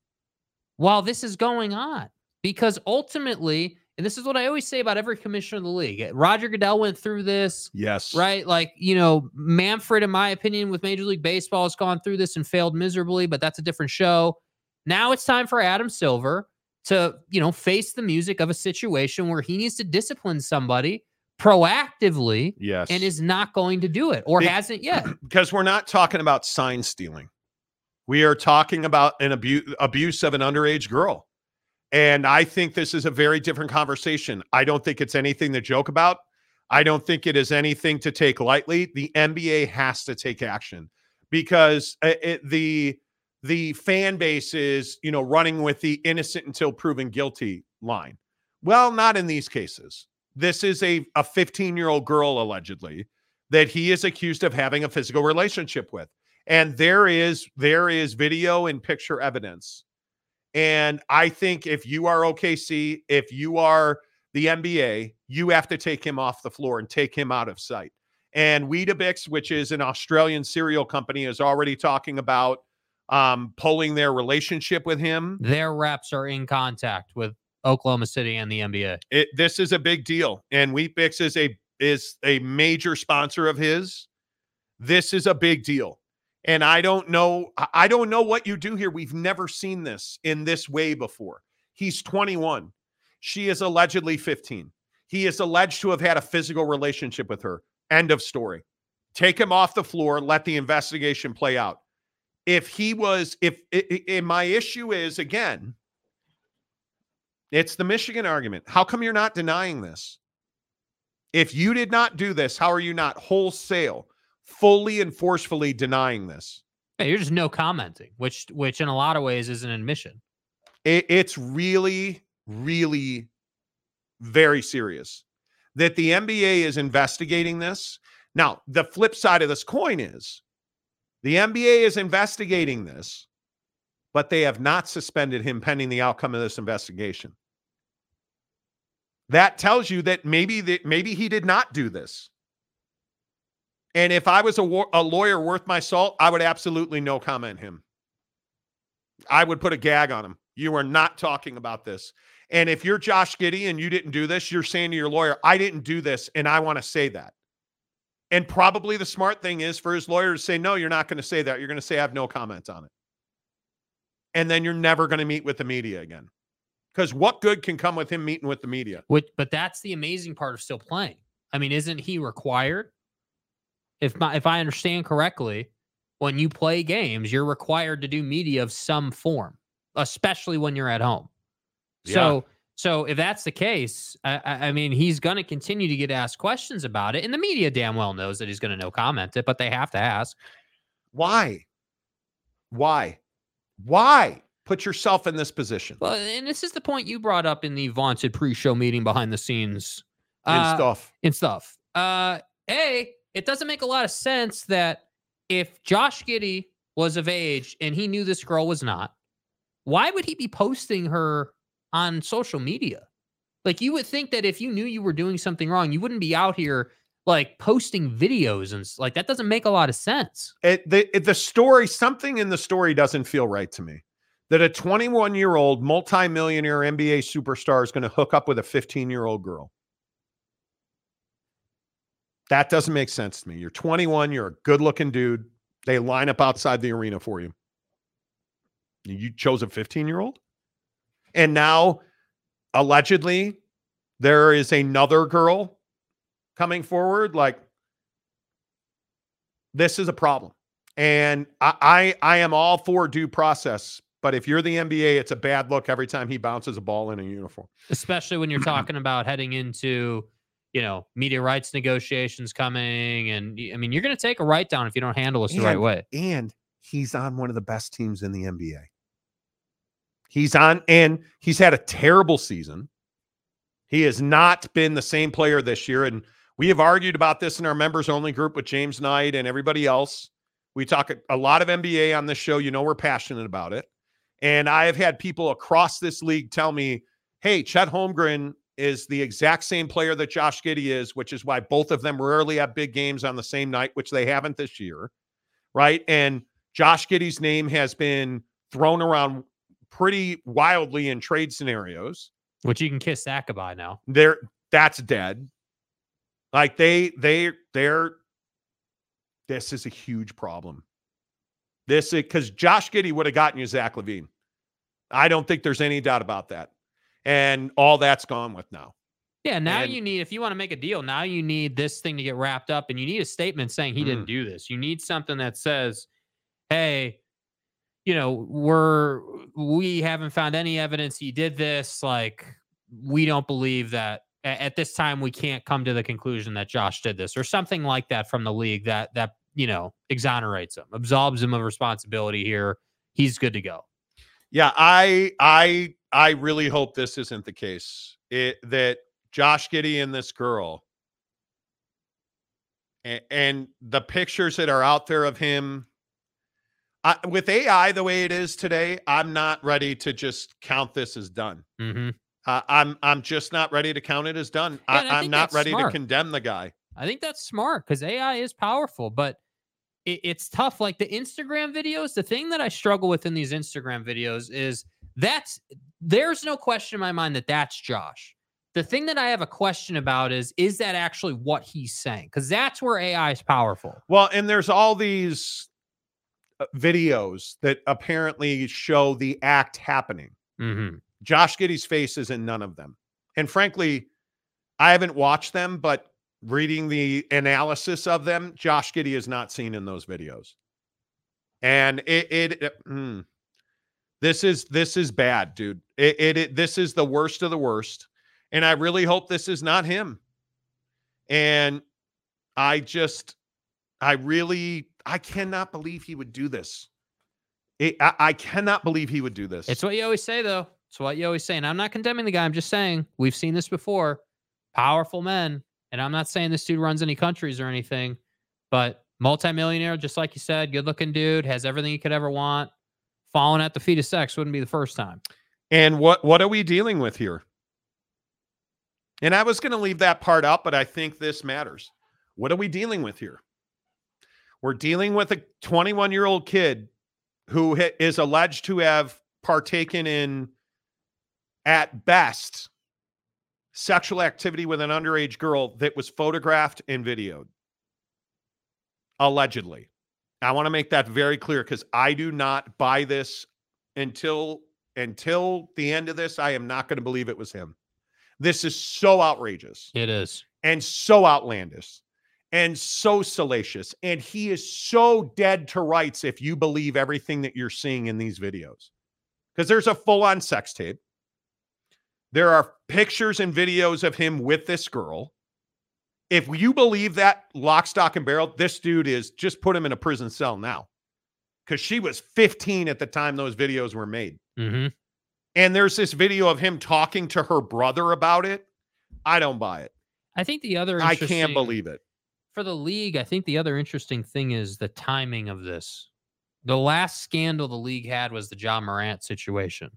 while this is going on. Because ultimately, and this is what I always say about every commissioner of the league. Roger Goodell went through this. Yes. Right. Like, you know, Manfred, in my opinion, with Major League Baseball has gone through this and failed miserably, but that's a different show. Now it's time for Adam Silver to, you know, face the music of a situation where he needs to discipline somebody proactively Yes. and is not going to do it or Be- hasn't yet. because we're not talking about sign stealing. We are talking about an abuse abuse of an underage girl. And I think this is a very different conversation. I don't think it's anything to joke about. I don't think it is anything to take lightly. The NBA has to take action because uh, it, the the fan base is, you know, running with the innocent until proven guilty line. Well, not in these cases. This is a a 15-year-old girl allegedly that he is accused of having a physical relationship with. And there is there is video and picture evidence. And I think if you are OKC, if you are the NBA, you have to take him off the floor and take him out of sight. And Weetabix, which is an Australian cereal company, is already talking about um, pulling their relationship with him. Their reps are in contact with Oklahoma City and the NBA. It, this is a big deal, and Weetabix is a is a major sponsor of his. This is a big deal, and I don't know. I- don't know what you do here. We've never seen this in this way before. He's 21. She is allegedly 15. He is alleged to have had a physical relationship with her. End of story. Take him off the floor. Let the investigation play out. If he was, if, i i- my issue is again, it's the Michigan argument. How come you're not denying this? If you did not do this, how are you not wholesale, fully and forcefully denying this? Yeah, you're just no commenting, which which in a lot of ways is an admission. It, it's really, really very serious that the NBA is investigating this. Now, the flip side of this coin is the NBA is investigating this, but they have not suspended him pending the outcome of this investigation. That tells you that maybe that maybe he did not do this. And if I was a, wa- a lawyer worth my salt, I would absolutely no comment him. I would put a gag on him. You are not talking about this. And if you're Josh Giddey and you didn't do this, you're saying to your lawyer, I didn't do this. And I want to say that. And probably the smart thing is for his lawyer to say, no, you're not going to say that. You're going to say, I have no comment on it. And then you're never going to meet with the media again. Because what good can come with him meeting with the media? Which, but that's the amazing part of still playing. I mean, isn't he required? If my, if I understand correctly, when you play games, you're required to do media of some form, especially when you're at home. So, so if that's the case, I, I I mean, he's going to continue to get asked questions about it, and the media damn well knows that he's going to no comment it, but they have to ask. Why? Why? Why put yourself in this position Well, and this is the point you brought up in the vaunted pre-show meeting behind the scenes and uh, stuff? and stuff. Uh, a, it doesn't make a lot of sense that if Josh Giddey was of age and he knew this girl was not, why would he be posting her on social media? Like you would think that if you knew you were doing something wrong, you wouldn't be out here like posting videos and like that doesn't make a lot of sense. it, the it- the story something in the story doesn't feel right to me that a 21 year old multimillionaire nba superstar is going to hook up with a 15 year old girl that doesn't make sense to me. You're 21 you're a good looking dude. They line up outside the arena for you. You chose a 15 year old and now allegedly there is another girl coming forward like this is a problem. And I, I I am all for due process, but if you're the NBA, it's a bad look every time he bounces a ball in a uniform. especially when you're talking about heading into you know media rights negotiations coming and I mean you're going to take a write down if you don't handle this the right way And he's on one of the best teams in the NBA. He's on, and he's had a terrible season. He has not been the same player this year. And we have argued about this in our members only group with James Knight and everybody else. We talk a- a lot of NBA on this show. You know, we're passionate about it. And I have had people across this league tell me, hey, Chet Holmgren is the exact same player that Josh Giddey is, which is why both of them rarely have big games on the same night, which they haven't this year. Right. And Josh Giddey's name has been thrown around pretty wildly in trade scenarios. Which you can kiss goodbye now. They're that's dead. Like they they they're this is a huge problem. This is because Josh Giddey would have gotten you Zach LaVine. I don't think there's any doubt about that. And all that's gone with now. Yeah, now And- you need if you want to make a deal, now you need this thing to get wrapped up and you need a statement saying he Mm. didn't do this. You need something that says, "Hey, you know, we're we haven't found any evidence he did this. Like, we don't believe that at this time we can't come to the conclusion that Josh did this or something like that from the league that that, you know, exonerates him, absolves him of responsibility here. He's good to go. Yeah, I I I really hope this isn't the case. It that Josh Giddey and this girl and, and the pictures that are out there of him I, with AI the way it is today, I'm not ready to just count this as done. Mm-hmm. Uh, I'm I'm just not ready to count it as done. Yeah, I I'm not ready smart. to condemn the guy. I think that's smart because AI is powerful, but it, it's tough. Like the Instagram videos, the thing that I struggle with in these Instagram videos is that's there's no question in my mind that that's Josh. The thing that I have a question about is is that actually what he's saying? Because that's where AI is powerful. Well, and there's all these uh, videos that apparently show the act happening. Mm-hmm. Josh Giddey's face is in none of them. And frankly, I haven't watched them, but reading the analysis of them, Josh Giddey is not seen in those videos. And it, it, it- mm, this is this is bad, dude. It, it it this is the worst of the worst. And I really hope this is not him. And I just I really I cannot believe he would do this. It, I, I cannot believe he would do this. It's what you always say, though. It's what you always say. And I'm not condemning the guy. I'm just saying we've seen this before. Powerful men. And I'm not saying this dude runs any countries or anything, but multimillionaire, just like you said, good looking dude, has everything he could ever want. Falling at the feet of sex wouldn't be the first time. And what what are we dealing with here? And I was going to leave that part out, but I think this matters. What are we dealing with here? We're dealing with a 21 year old kid who is alleged to have partaken in, at best, sexual activity with an underage girl that was photographed and videoed. Allegedly. I want to make that very clear because I do not buy this until until the end of this. I am not going to believe it was him. This is so outrageous It is. and so outlandish and so salacious. And he is so dead to rights if you believe everything that you're seeing in these videos. Because there's a full on sex tape. There are pictures and videos of him with this girl. If you believe that lock, stock, and barrel, this dude is just put him in a prison cell now. Because she was 15 at the time those videos were made. Mm-hmm. And there's this video of him talking to her brother about it. I don't buy it. I think the other I can't believe it. for the league, I think the other interesting thing is the timing of this. The last scandal the league had was the John Morant situation.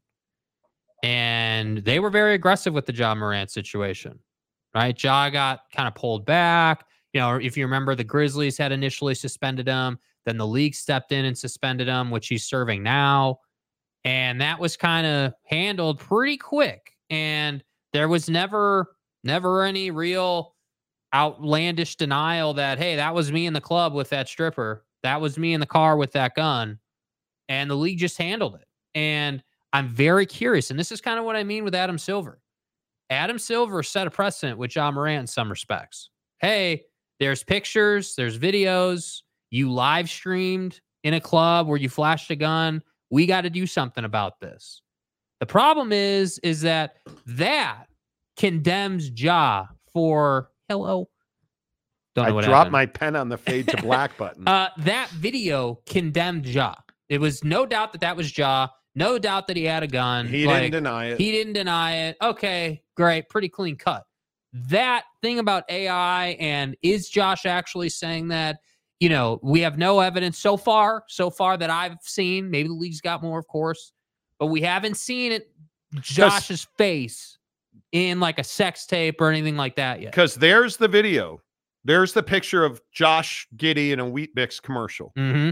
And they were very aggressive with the John Morant situation, right? Ja got kind of pulled back. You know, if you remember, the Grizzlies had initially suspended him. Then the league stepped in and suspended him, which he's serving now. And that was kind of handled pretty quick. And there was never, never any real outlandish denial that hey that was me in the club with that stripper that was me in the car with that gun and the league just handled it and i'm very curious and this is kind of what i mean with adam silver adam silver set a precedent with john morant in some respects hey there's pictures there's videos you live streamed in a club where you flashed a gun we got to do something about this the problem is is that that condemns ja for hello don't I dropped happened. my pen on the fade to black button. Uh, that video condemned Ja. It was no doubt that that was Ja. No doubt that he had a gun. he Like, didn't deny it. He didn't deny it. Okay, great, pretty clean cut. That thing about AI and is Josh actually saying that? You know, we have no evidence so far, so far that I've seen. Maybe the league's got more, of course, but we haven't seen it. Josh's face in like a sex tape or anything like that yet. Because there's the video. There's the picture of Josh Giddey in a Weet-Bix commercial. Mm-hmm.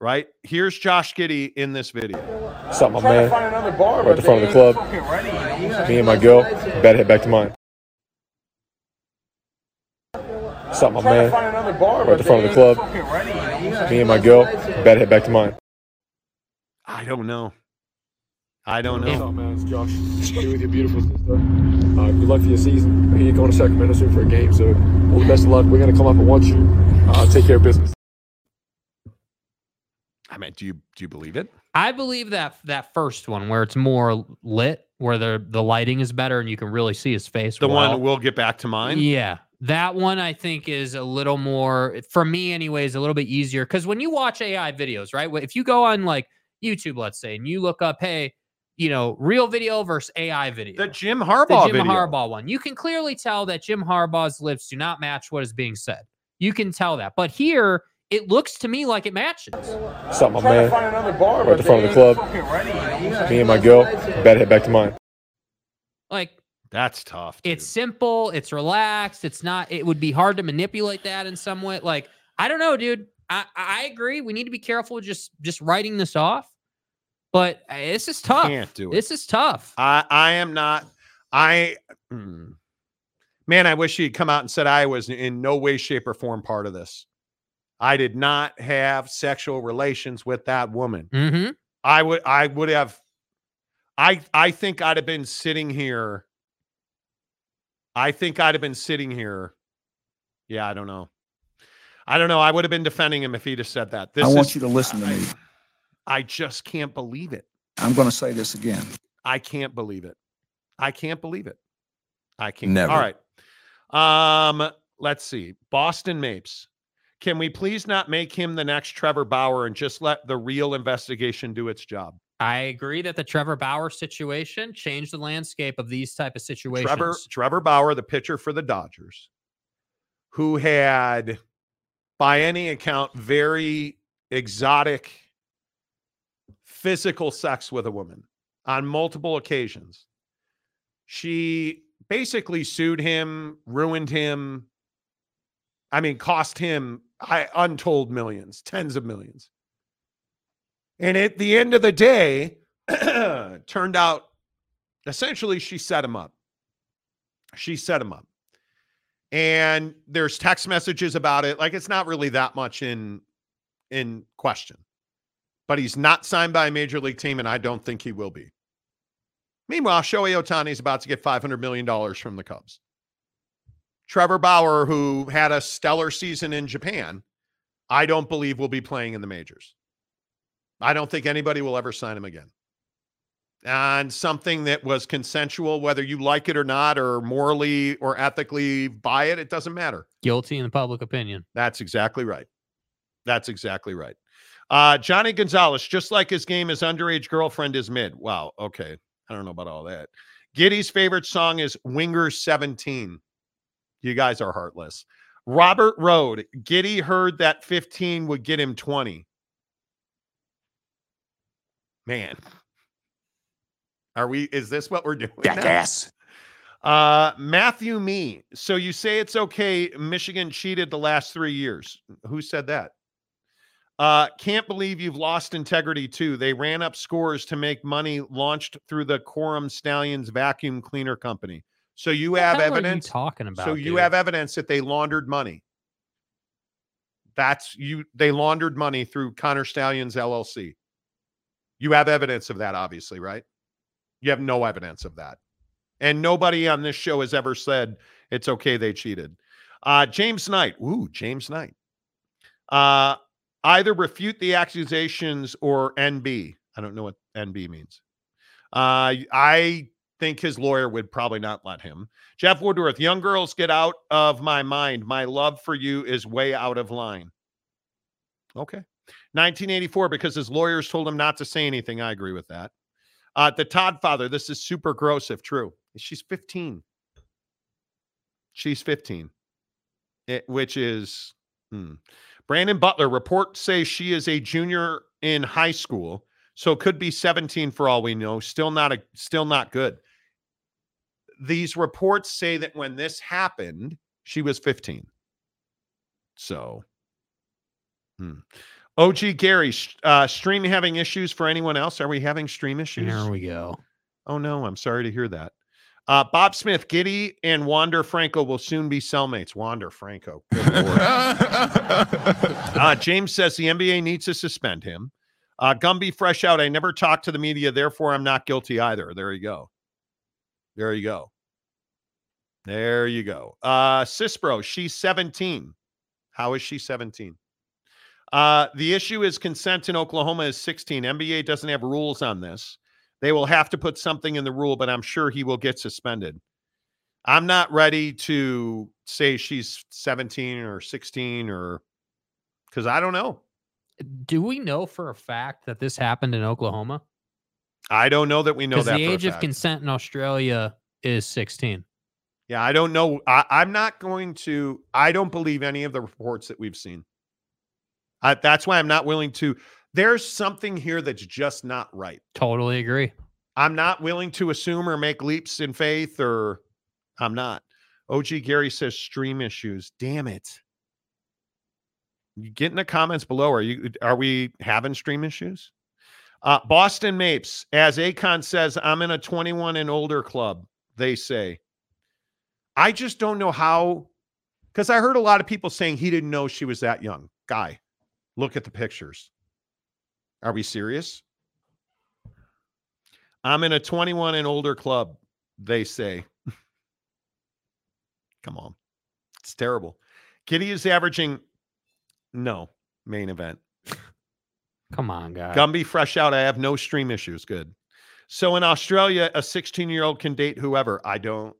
Right? Here's Josh Giddey in this video. What's up, my man? We're at the front of the club. Me and my girl about to head back to mine. What's up, my man? We're at the front of the club. Me and my girl about to head back to mine. I don't know. I don't know. What's up, man? It's Josh. Here with your beautiful sister. Uh, good luck for your season. You're going to Sacramento soon for a game, so all the best of luck. We're going to come up and watch you. Uh, take care of business. I mean, do you do you believe it? I believe that that first one where it's more lit, where the the lighting is better and you can really see his face. The well. one we'll get back to mine. Yeah. That one I think is a little more for me anyways, a little bit easier cuz when you watch AI videos, right? If you go on like YouTube let's say and you look up hey, you know, real video versus AI video. The Jim Harbaugh the Jim video. Harbaugh one. You can clearly tell that Jim Harbaugh's lips do not match what is being said. You can tell that. But here it looks to me like it matches. What's up, my man? We're at the front of the club. Me and my girl about to head back to mine. Like That's tough. it's simple, it's relaxed, it's not it would be hard to manipulate that in some way. Like, I don't know, dude. I, I agree. We need to be careful just just writing this off. But uh, this is tough. Can't do it. This is tough. I I am not. I mm. man, I wish he'd come out and said I was in no way, shape, or form part of this. I did not have sexual relations with that woman. Mm-hmm. I would I would have I I think I'd have been sitting here. I think I'd have been sitting here. Yeah, I don't know. I don't know. I would have been defending him if he'd have said that. This I want is- you to listen to me. I just can't believe it. I'm going to say this again. I can't believe it. I can't believe it. I can't. Never. All right. Um, let's see. Boston Mapes. Can we please not make him the next Trevor Bauer and just let the real investigation do its job? I agree that the Trevor Bauer situation changed the landscape of these type of situations. Trevor Trevor Bauer, the pitcher for the Dodgers, who had, by any account, very exotic physical sex with a woman on multiple occasions. She basically sued him, ruined him. I mean, cost him I, untold millions, tens of millions. And at the end of the day, turned out essentially she set him up. She set him up. And there's text messages about it. Like it's not really that much in in question. But he's not signed by a major league team, and I don't think he will be. Meanwhile, Shohei Ohtani is about to get $500 million from the Cubs. Trevor Bauer, who had a stellar season in Japan, I don't believe will be playing in the majors. I don't think anybody will ever sign him again. And something that was consensual, whether you like it or not, or morally or ethically buy it, it doesn't matter. Guilty in the public opinion. That's exactly right. That's exactly right. Uh, Johnny Gonzalez, just like his game, his underage girlfriend is mid. Wow. Okay. I don't know about all that. Giddey's favorite song is Winger 17. You guys are heartless. Robert Road, Giddey heard that 15 would get him 20. Man. Are we, is this what we're doing? Jackass. Uh, Matthew Me. So you say it's okay. Michigan cheated the last three years. Who said that? Uh, can't believe you've lost integrity too. They ran up scores to make money launched through the Quorum Stallions vacuum cleaner company. So you What have are you evidence. talking about. so you dude? have evidence that they laundered money. That's you. They laundered money through Connor Stalions LLC. You have evidence of that, obviously, right? You have no evidence of that. And nobody on this show has ever said it's okay they cheated. Uh, James Knight. Ooh, James Knight. Uh, either refute the accusations or NB. I don't know what NB means. Uh, I think his lawyer would probably not let him. Jeff Woodworth, young girls, get out of my mind. My love for you is way out of line. Okay. 1984, because his lawyers told him not to say anything. I agree with that. Uh, the Todd father, this is super gross if true. She's 15. She's 15, It- which is hmm. Brandon Butler. Reports say she is a junior in high school, so could be 17 for all we know. Still not a, still not good. These reports say that when this happened, she was 15. So, hmm. OG Gary, sh- uh, stream having issues for anyone else? Are we having stream issues? There we go. Oh no, I'm sorry to hear that. Uh, Bob Smith, Giddey, and Wander Franco will soon be cellmates. Wander Franco. uh, James says the NBA needs to suspend him. Uh, Gumby fresh out. I never talked to the media, therefore I'm not guilty either. There you go. There you go. There you go. Uh, Cispro, she's 17. How is she 17? Uh, the issue is consent in Oklahoma is 16. NBA doesn't have rules on this. They will have to put something in the rule, but I'm sure he will get suspended. I'm not ready to say she's 17 or 16 or because I don't know. Do we know for a fact that this happened in Oklahoma? I don't know that we know that. the age of consent in Australia is 16. Yeah, I don't know. I, I'm not going to. I don't believe any of the reports that we've seen. I, that's why I'm not willing to. There's something here that's just not right. Totally agree. I'm not willing to assume or make leaps in faith, or I'm not. OG Gary says stream issues. Damn it. You get in the comments below. Are you are we having stream issues? Uh, Boston Mapes, as Akon says, I'm in a 21 and older club, they say. I just don't know how, because I heard a lot of people saying he didn't know she was that young. Guy, look at the pictures. Are we serious? I'm in a 21 and older club, they say. Come on. It's terrible. Kitty is averaging no main event. Come on, guys. Gumby fresh out. I have no stream issues. Good. So in Australia, a 16 year old can date whoever. I don't.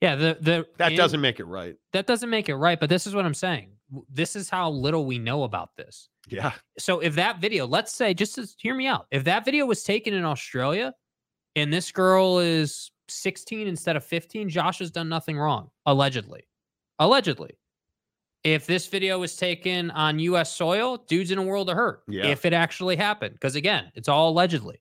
Yeah, the the That in- doesn't make it right. that doesn't make it right, but this is what I'm saying. This is how little we know about this. Yeah. So if that video, let's say, just to hear me out, if that video was taken in Australia and this girl is 16 instead of 15, Josh has done nothing wrong, allegedly. Allegedly. If this video was taken on US soil, dude's in a world of hurt. Yeah. If it actually happened. Because again, it's all allegedly.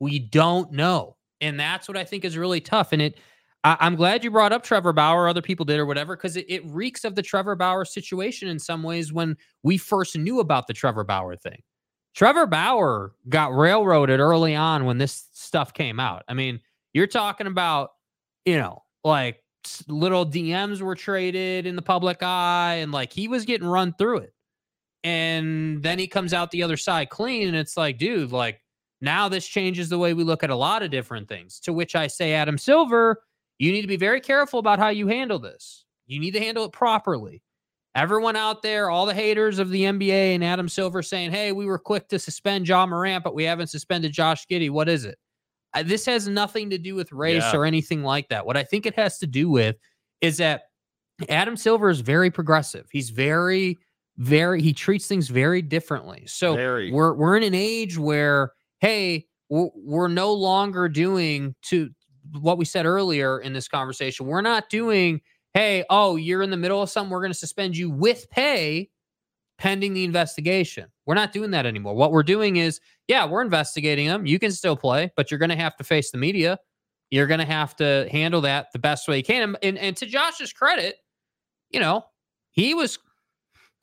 We don't know. And that's what I think is really tough. And it I, I'm glad you brought up Trevor Bauer, other people did or whatever, because it, it reeks of the Trevor Bauer situation in some ways when we first knew about the Trevor Bauer thing. Trevor Bauer got railroaded early on when this stuff came out. I mean, you're talking about, you know, like little DMs were traded in the public eye, and like he was getting run through it. And then he comes out the other side clean, and it's like, dude, like now this changes the way we look at a lot of different things. To which I say, Adam Silver, you need to be very careful about how you handle this. You need to handle it properly. Everyone out there, all the haters of the NBA and Adam Silver saying, hey, we were quick to suspend John Morant, but we haven't suspended Josh Giddey. What is it? This has nothing to do with race Yeah. or anything like that. What I think it has to do with is that Adam Silver is very progressive. He's very, very, he treats things very differently. So Very. we're we're in an age where, hey, we're, we're no longer doing to what we said earlier in this conversation. We're not doing, hey, oh, you're in the middle of something, we're going to suspend you with pay pending the investigation. We're not doing that anymore. What we're doing is, yeah, we're investigating them. You can still play, but you're going to have to face the media. You're going to have to handle that the best way you can. And, and, to Josh's credit, you know, he was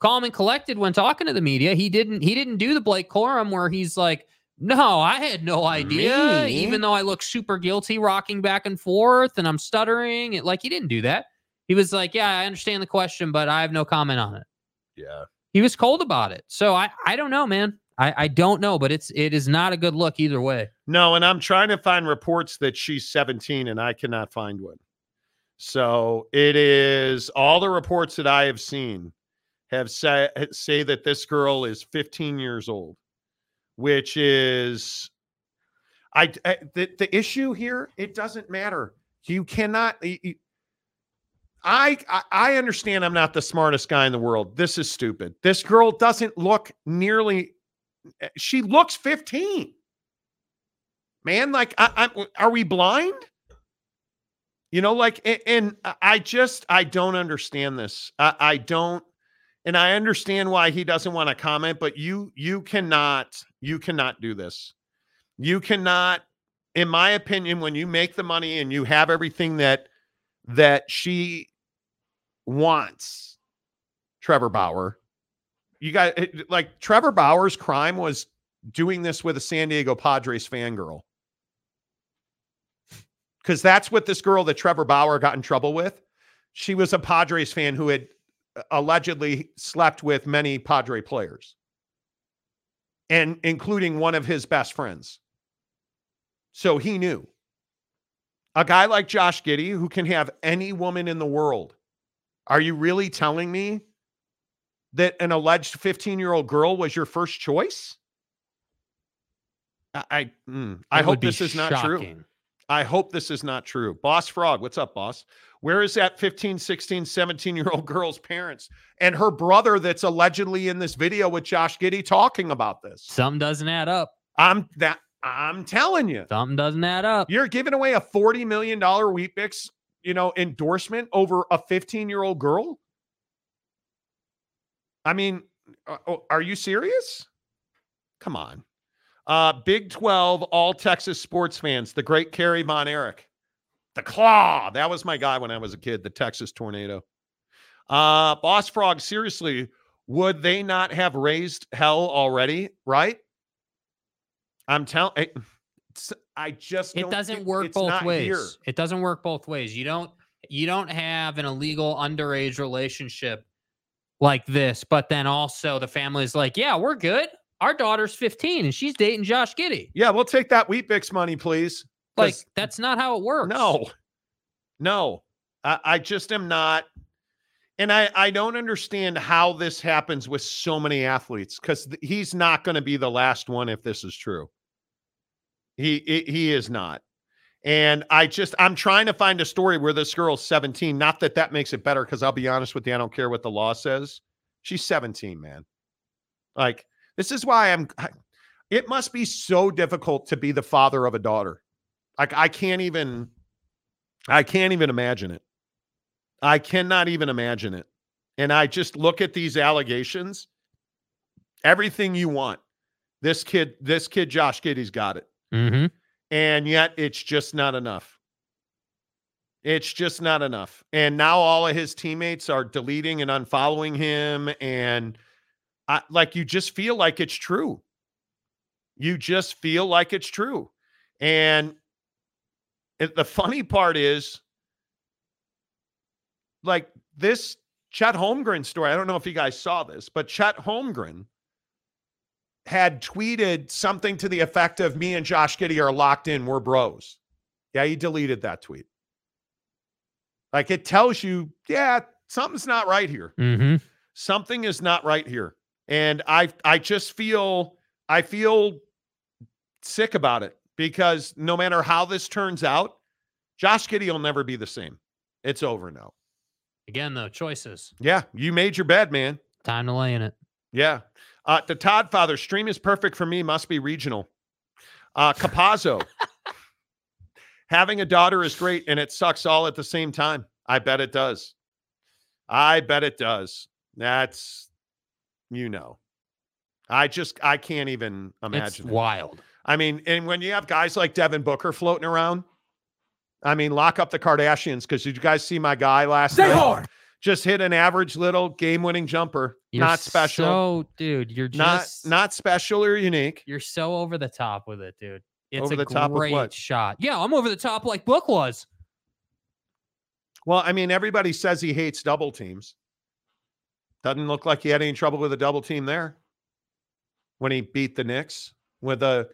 calm and collected when talking to the media. He didn't he didn't do the Blake Corum where he's like, "No, I had no idea," Me? even though I look super guilty rocking back and forth and I'm stuttering. It, like he didn't do that. He was like, "Yeah, I understand the question, but I have no comment on it." Yeah. He was cold about it. So I I don't know, man. I I don't know, but it's it is not a good look either way. No, and I'm trying to find reports that she's 17 and I cannot find one. So it is all the reports that I have seen have say, say that this girl is 15 years old, which is I, I the, the issue here, it doesn't matter. You cannot y- y- I, I I understand I'm not the smartest guy in the world. This is stupid. This girl doesn't look nearly eh, she looks 15 man like I, I are we blind you know like and, I- i just i don't understand this I, I don't and i understand why he doesn't want to comment but you you cannot you cannot do this you cannot in my opinion, when you make the money and you have everything that that she wants, Trevor Bauer, you got like Trevor Bauer's crime was doing this with a San Diego Padres fangirl. Because that's what this girl that Trevor Bauer got in trouble with. She was a Padres fan who had uh, allegedly slept with many Padre players, and including one of his best friends. So he knew. A guy like Josh Giddey, who can have any woman in the world. Are you really telling me that an alleged 15 year old girl was your first choice? I I, mm, I hope this is not true. I hope this is not true. Boss Frog, what's up, boss? Where is that 15, 16, 17 year old girl's parents and her brother that's allegedly in this video with Josh Giddey talking about this? Something doesn't add up. I'm that I'm telling you. Something doesn't add up. You're giving away a $40 million Weet-Bix, you know, endorsement over a 15 year old girl. I mean, uh, oh, are you serious? Come on. Uh, Big 12, all Texas sports fans, the great Kerry Von Erich. The claw. That was my guy when I was a kid, the Texas tornado. Uh, Boss Frog, seriously, would they not have raised hell already? Right? I'm telling I just It don't doesn't think- work both ways. here. It doesn't work both ways. You don't you don't have an illegal underage relationship like this, but then also the family's like, yeah, we're good. Our daughter's 15 and she's dating Josh Giddey. Yeah, we'll take that Weet-Bix money, please. Like that's not how it works. No, no, I, I just am not. And I, I don't understand how this happens with so many athletes because he's not going to be the last one if this is true. He, he is not. And I just I'm trying to find a story where this girl's 17. Not that that makes it better because I'll be honest with you, I don't care what the law says. She's 17, man. Like this is why I'm. I- it must be so difficult to be the father of a daughter. Like I can't even. I can't even imagine it. I cannot even imagine it. And I just look at these allegations. Everything you want. This kid, this kid, Josh Giddey's got it. Mm-hmm. And yet it's just not enough. It's just not enough. And now all of his teammates are deleting and unfollowing him. And I, like you just feel like it's true. You just feel like it's true. And it, the funny part is like this Chet Holmgren story. I don't know if you guys saw this, but Chet Holmgren had tweeted something to the effect of me and Josh Giddey are locked in, we're bros. Yeah, he deleted that tweet. Like it tells you, yeah, something's not right here. Mm-hmm. Something is not right here. And I I just feel I feel sick about it because no matter how this turns out, Josh Giddey will never be the same. It's over now. Again, though, choices. Yeah, you made your bed, man. Time to lay in it. Yeah. Uh, the Todd Father stream is perfect for me. Must be regional. Uh, Capazzo. Having a daughter is great, and it sucks all at the same time. I bet it does. I bet it does. That's, you know, I just I can't even It's imagine. it. wild. I mean, and when you have guys like Devin Booker floating around, I mean, lock up the Kardashians because did you guys see my guy last Stay night? hard. Just hit an average little game-winning jumper. You're not special. So, dude, you're not just not special or unique. you're so over the top with it, dude. It's Over a the top great what? shot. Yeah, I'm over the top like Book was. Well, I mean, everybody says he hates double teams. Doesn't look like he had any trouble with a double team there when he beat the Knicks with a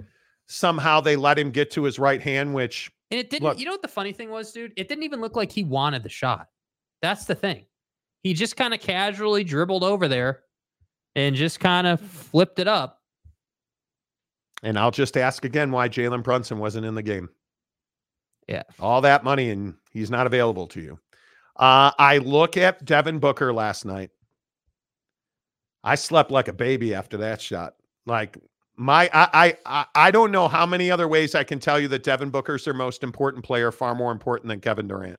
somehow they let him get to his right hand, which And it didn't. Look. you know what the funny thing was, dude? It didn't even look like he wanted the shot. That's the thing. He just kind of casually dribbled over there and just kind of flipped it up. and I'll just ask again why Jalen Brunson wasn't in the game. Yeah. All that money and he's not available to you. Uh, I look at Devin Booker last night. I slept like a baby after that shot. Like my I I I, I don't know how many other ways I can tell you that Devin Booker's their most important player, far more important than Kevin Durant.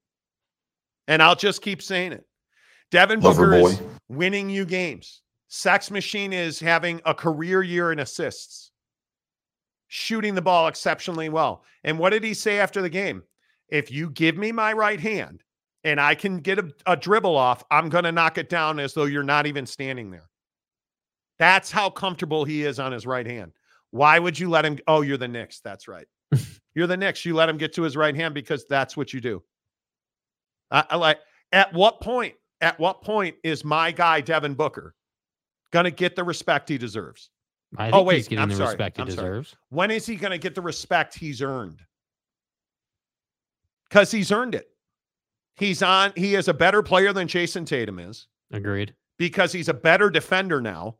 And I'll just keep saying it. Devin Booker is winning you games. Sex Machine is having a career year in assists. shooting the ball exceptionally well. And what did he say after the game? If you give me my right hand and I can get a, a dribble off, I'm going to knock it down as though you're not even standing there. That's how comfortable he is on his right hand. Why would you let him? Oh, you're the Knicks. That's right. you're the Knicks. You let him get to his right hand because that's what you do. I, I like. At what point? At what point is my guy Devin Booker going to get the respect he deserves? I oh, think oh wait, he's getting I'm the sorry. respect he I'm sorry. When is he going to get the respect he's earned? Because he's earned it. He's on. He is a better player than Jayson Tatum is Agreed. because he's a better defender now.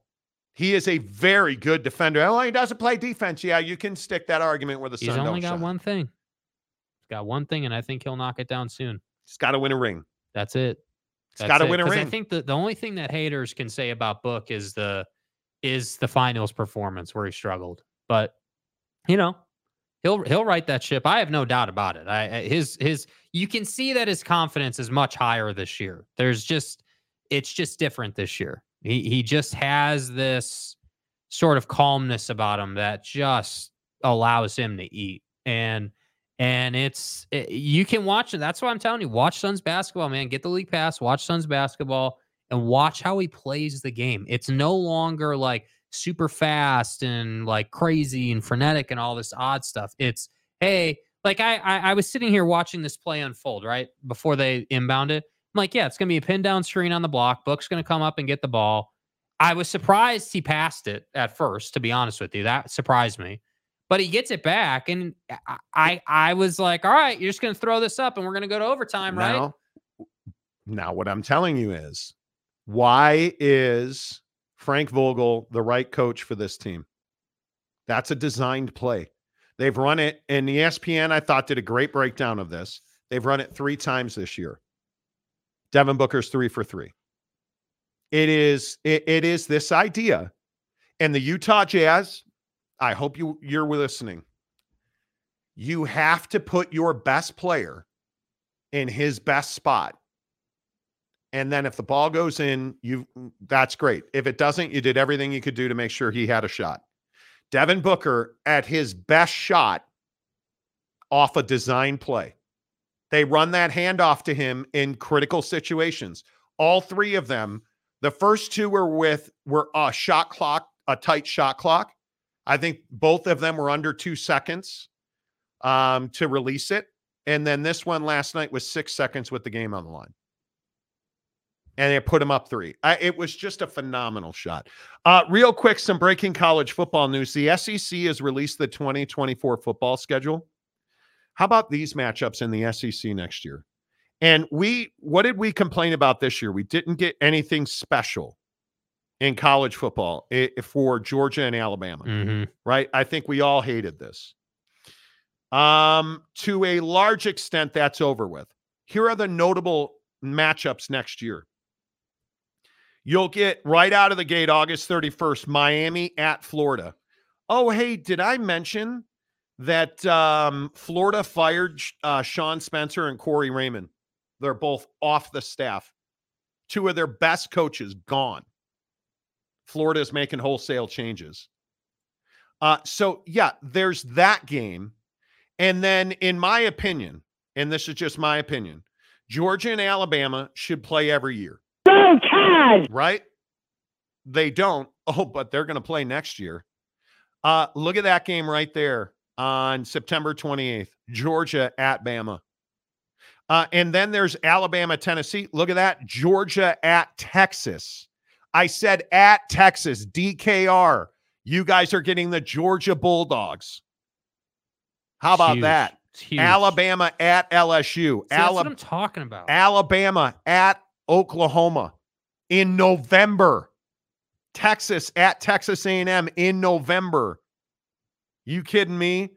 He is a very good defender. Oh, he doesn't play defense. Yeah, you can stick that argument where the He's only got one thing. He's got one thing, and I think he'll knock it down soon. He's got to win a ring. That's it. He's got to win a ring. I think the, the only thing that haters can say about Book is the is the finals performance where he struggled. But you know, he'll he'll write that ship. I have no doubt about it. I- his his you can see that his confidence is much higher this year. There's just it's just different this year. He he just has this sort of calmness about him that just allows him to eat. And and it's it- you can watch it. That's why I'm telling you, watch Suns basketball, man. Get the league pass, watch Suns basketball, and watch how he plays the game. It's no longer like super fast and like crazy and frenetic and all this odd stuff. It's hey, like I I, I was sitting here watching this play unfold right before they inbound it. I'm like, yeah, it's gonna be a pin down screen on the block. Book's gonna come up and get the ball. I was surprised he passed it at first, to be honest with you. That surprised me. But he gets it back, and I I, was like, all right, you're just gonna throw this up and we're gonna go to overtime, right? Now, now, what I'm telling you is, why is Frank Vogel the right coach for this team? That's a designed play. They've run it, and the ESPN I thought did a great breakdown of this. They've run it three times this year. Devin Booker's three for three. It is it, it is this idea, and the Utah Jazz. I hope you you're listening. You have to put your best player in his best spot. And then if the ball goes in, you that's great. If it doesn't, you did everything you could do to make sure he had a shot. Devin Booker at his best shot off a design play. They run that handoff to him in critical situations. All three of them, the first two were with were a shot clock, a tight shot clock. I think both of them were under two seconds um, to release it. And then this one last night was six seconds with the game on the line. And it put him up three. I, it was just a phenomenal shot. Uh, real quick, some breaking college football news. The SEC has released the 2024 football schedule. How about these matchups in the SEC next year? And we, what did we complain about this year? We didn't get anything special in college football i- for Georgia and Alabama Mm-hmm. right? I think we all hated this. Um, to a large extent, that's over with. Here are the notable matchups next year. You'll get right out of the gate August 31st, Miami at Florida. Oh, hey, did I mention that um, Florida fired uh, Sean Spencer and Corey Raymond? They're both off the staff. Two of their best coaches gone. Florida is making wholesale changes. Uh, so yeah, there's that game. And then, in my opinion, and this is just my opinion, Georgia and Alabama should play every year. Tide! Right? They don't. Oh, but they're going to play next year. Uh, look at that game right there on September 28th. Georgia at Bama. Uh, and then there's Alabama, Tennessee. Look at that. Georgia at Texas. I said at Texas, DKR. You guys are getting the Georgia Bulldogs. How about Huge. that? Alabama at LSU. See, that's what I'm talking about. Alabama at Oklahoma in November. Texas at Texas A&M in November. You kidding me?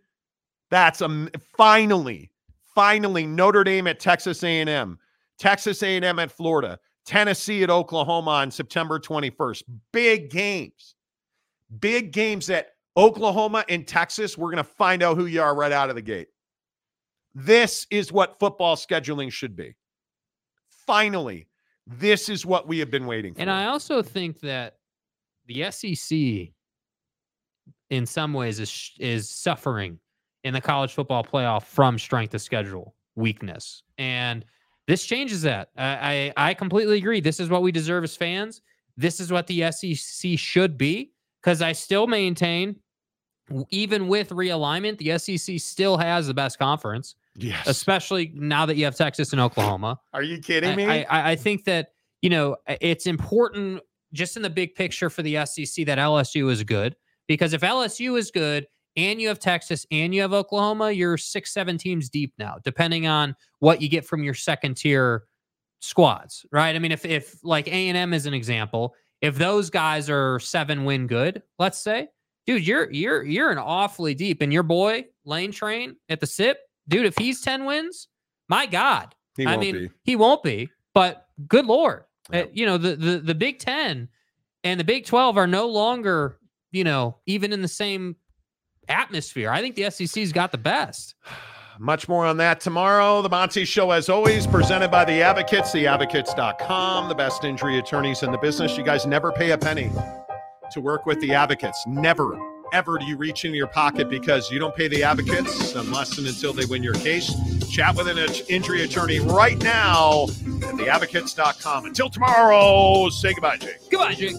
That's a finally, finally Notre Dame at Texas A&M, Texas A&M at Florida, Tennessee at Oklahoma on September 21st. Big games. Big games at Oklahoma and Texas. We're going to find out who you are right out of the gate. This is what football scheduling should be. Finally, this is what we have been waiting for. And I also think that the SEC in some ways is is suffering in the college football playoff from strength of schedule weakness, and this changes that. I I, I completely agree. This is what we deserve as fans. This is what the SEC should be because I still maintain, even with realignment, the SEC still has the best conference. Yes. Especially now that you have Texas and Oklahoma. Are you kidding me? I, I, I think that, you know, it's important just in the big picture for the SEC that LSU is good because if LSU is good and you have Texas and you have Oklahoma, you're six, seven teams deep now, depending on what you get from your second tier squads, right? I mean, if if like A and M is an example, if those guys are seven win good, let's say, dude, you're you're you're an awfully deep, and your boy Lane Train at the SIP, dude, if he's ten wins, my God, He I won't mean, be. he won't be, but good lord, Uh, you know the the the Big Ten and the Big Twelve are no longer, you know, even in the same atmosphere. I think the SEC's got the best. Much more on that tomorrow. The Monty Show, as always, presented by the Advocates, theadvocates.com, the best injury attorneys in the business. You guys never pay a penny to work with the Advocates. Never, ever do you reach into your pocket because you don't pay the Advocates unless and until they win your case. Chat with an injury attorney right now at theadvocates.com. Until tomorrow, say goodbye, Jake. Goodbye, Jake.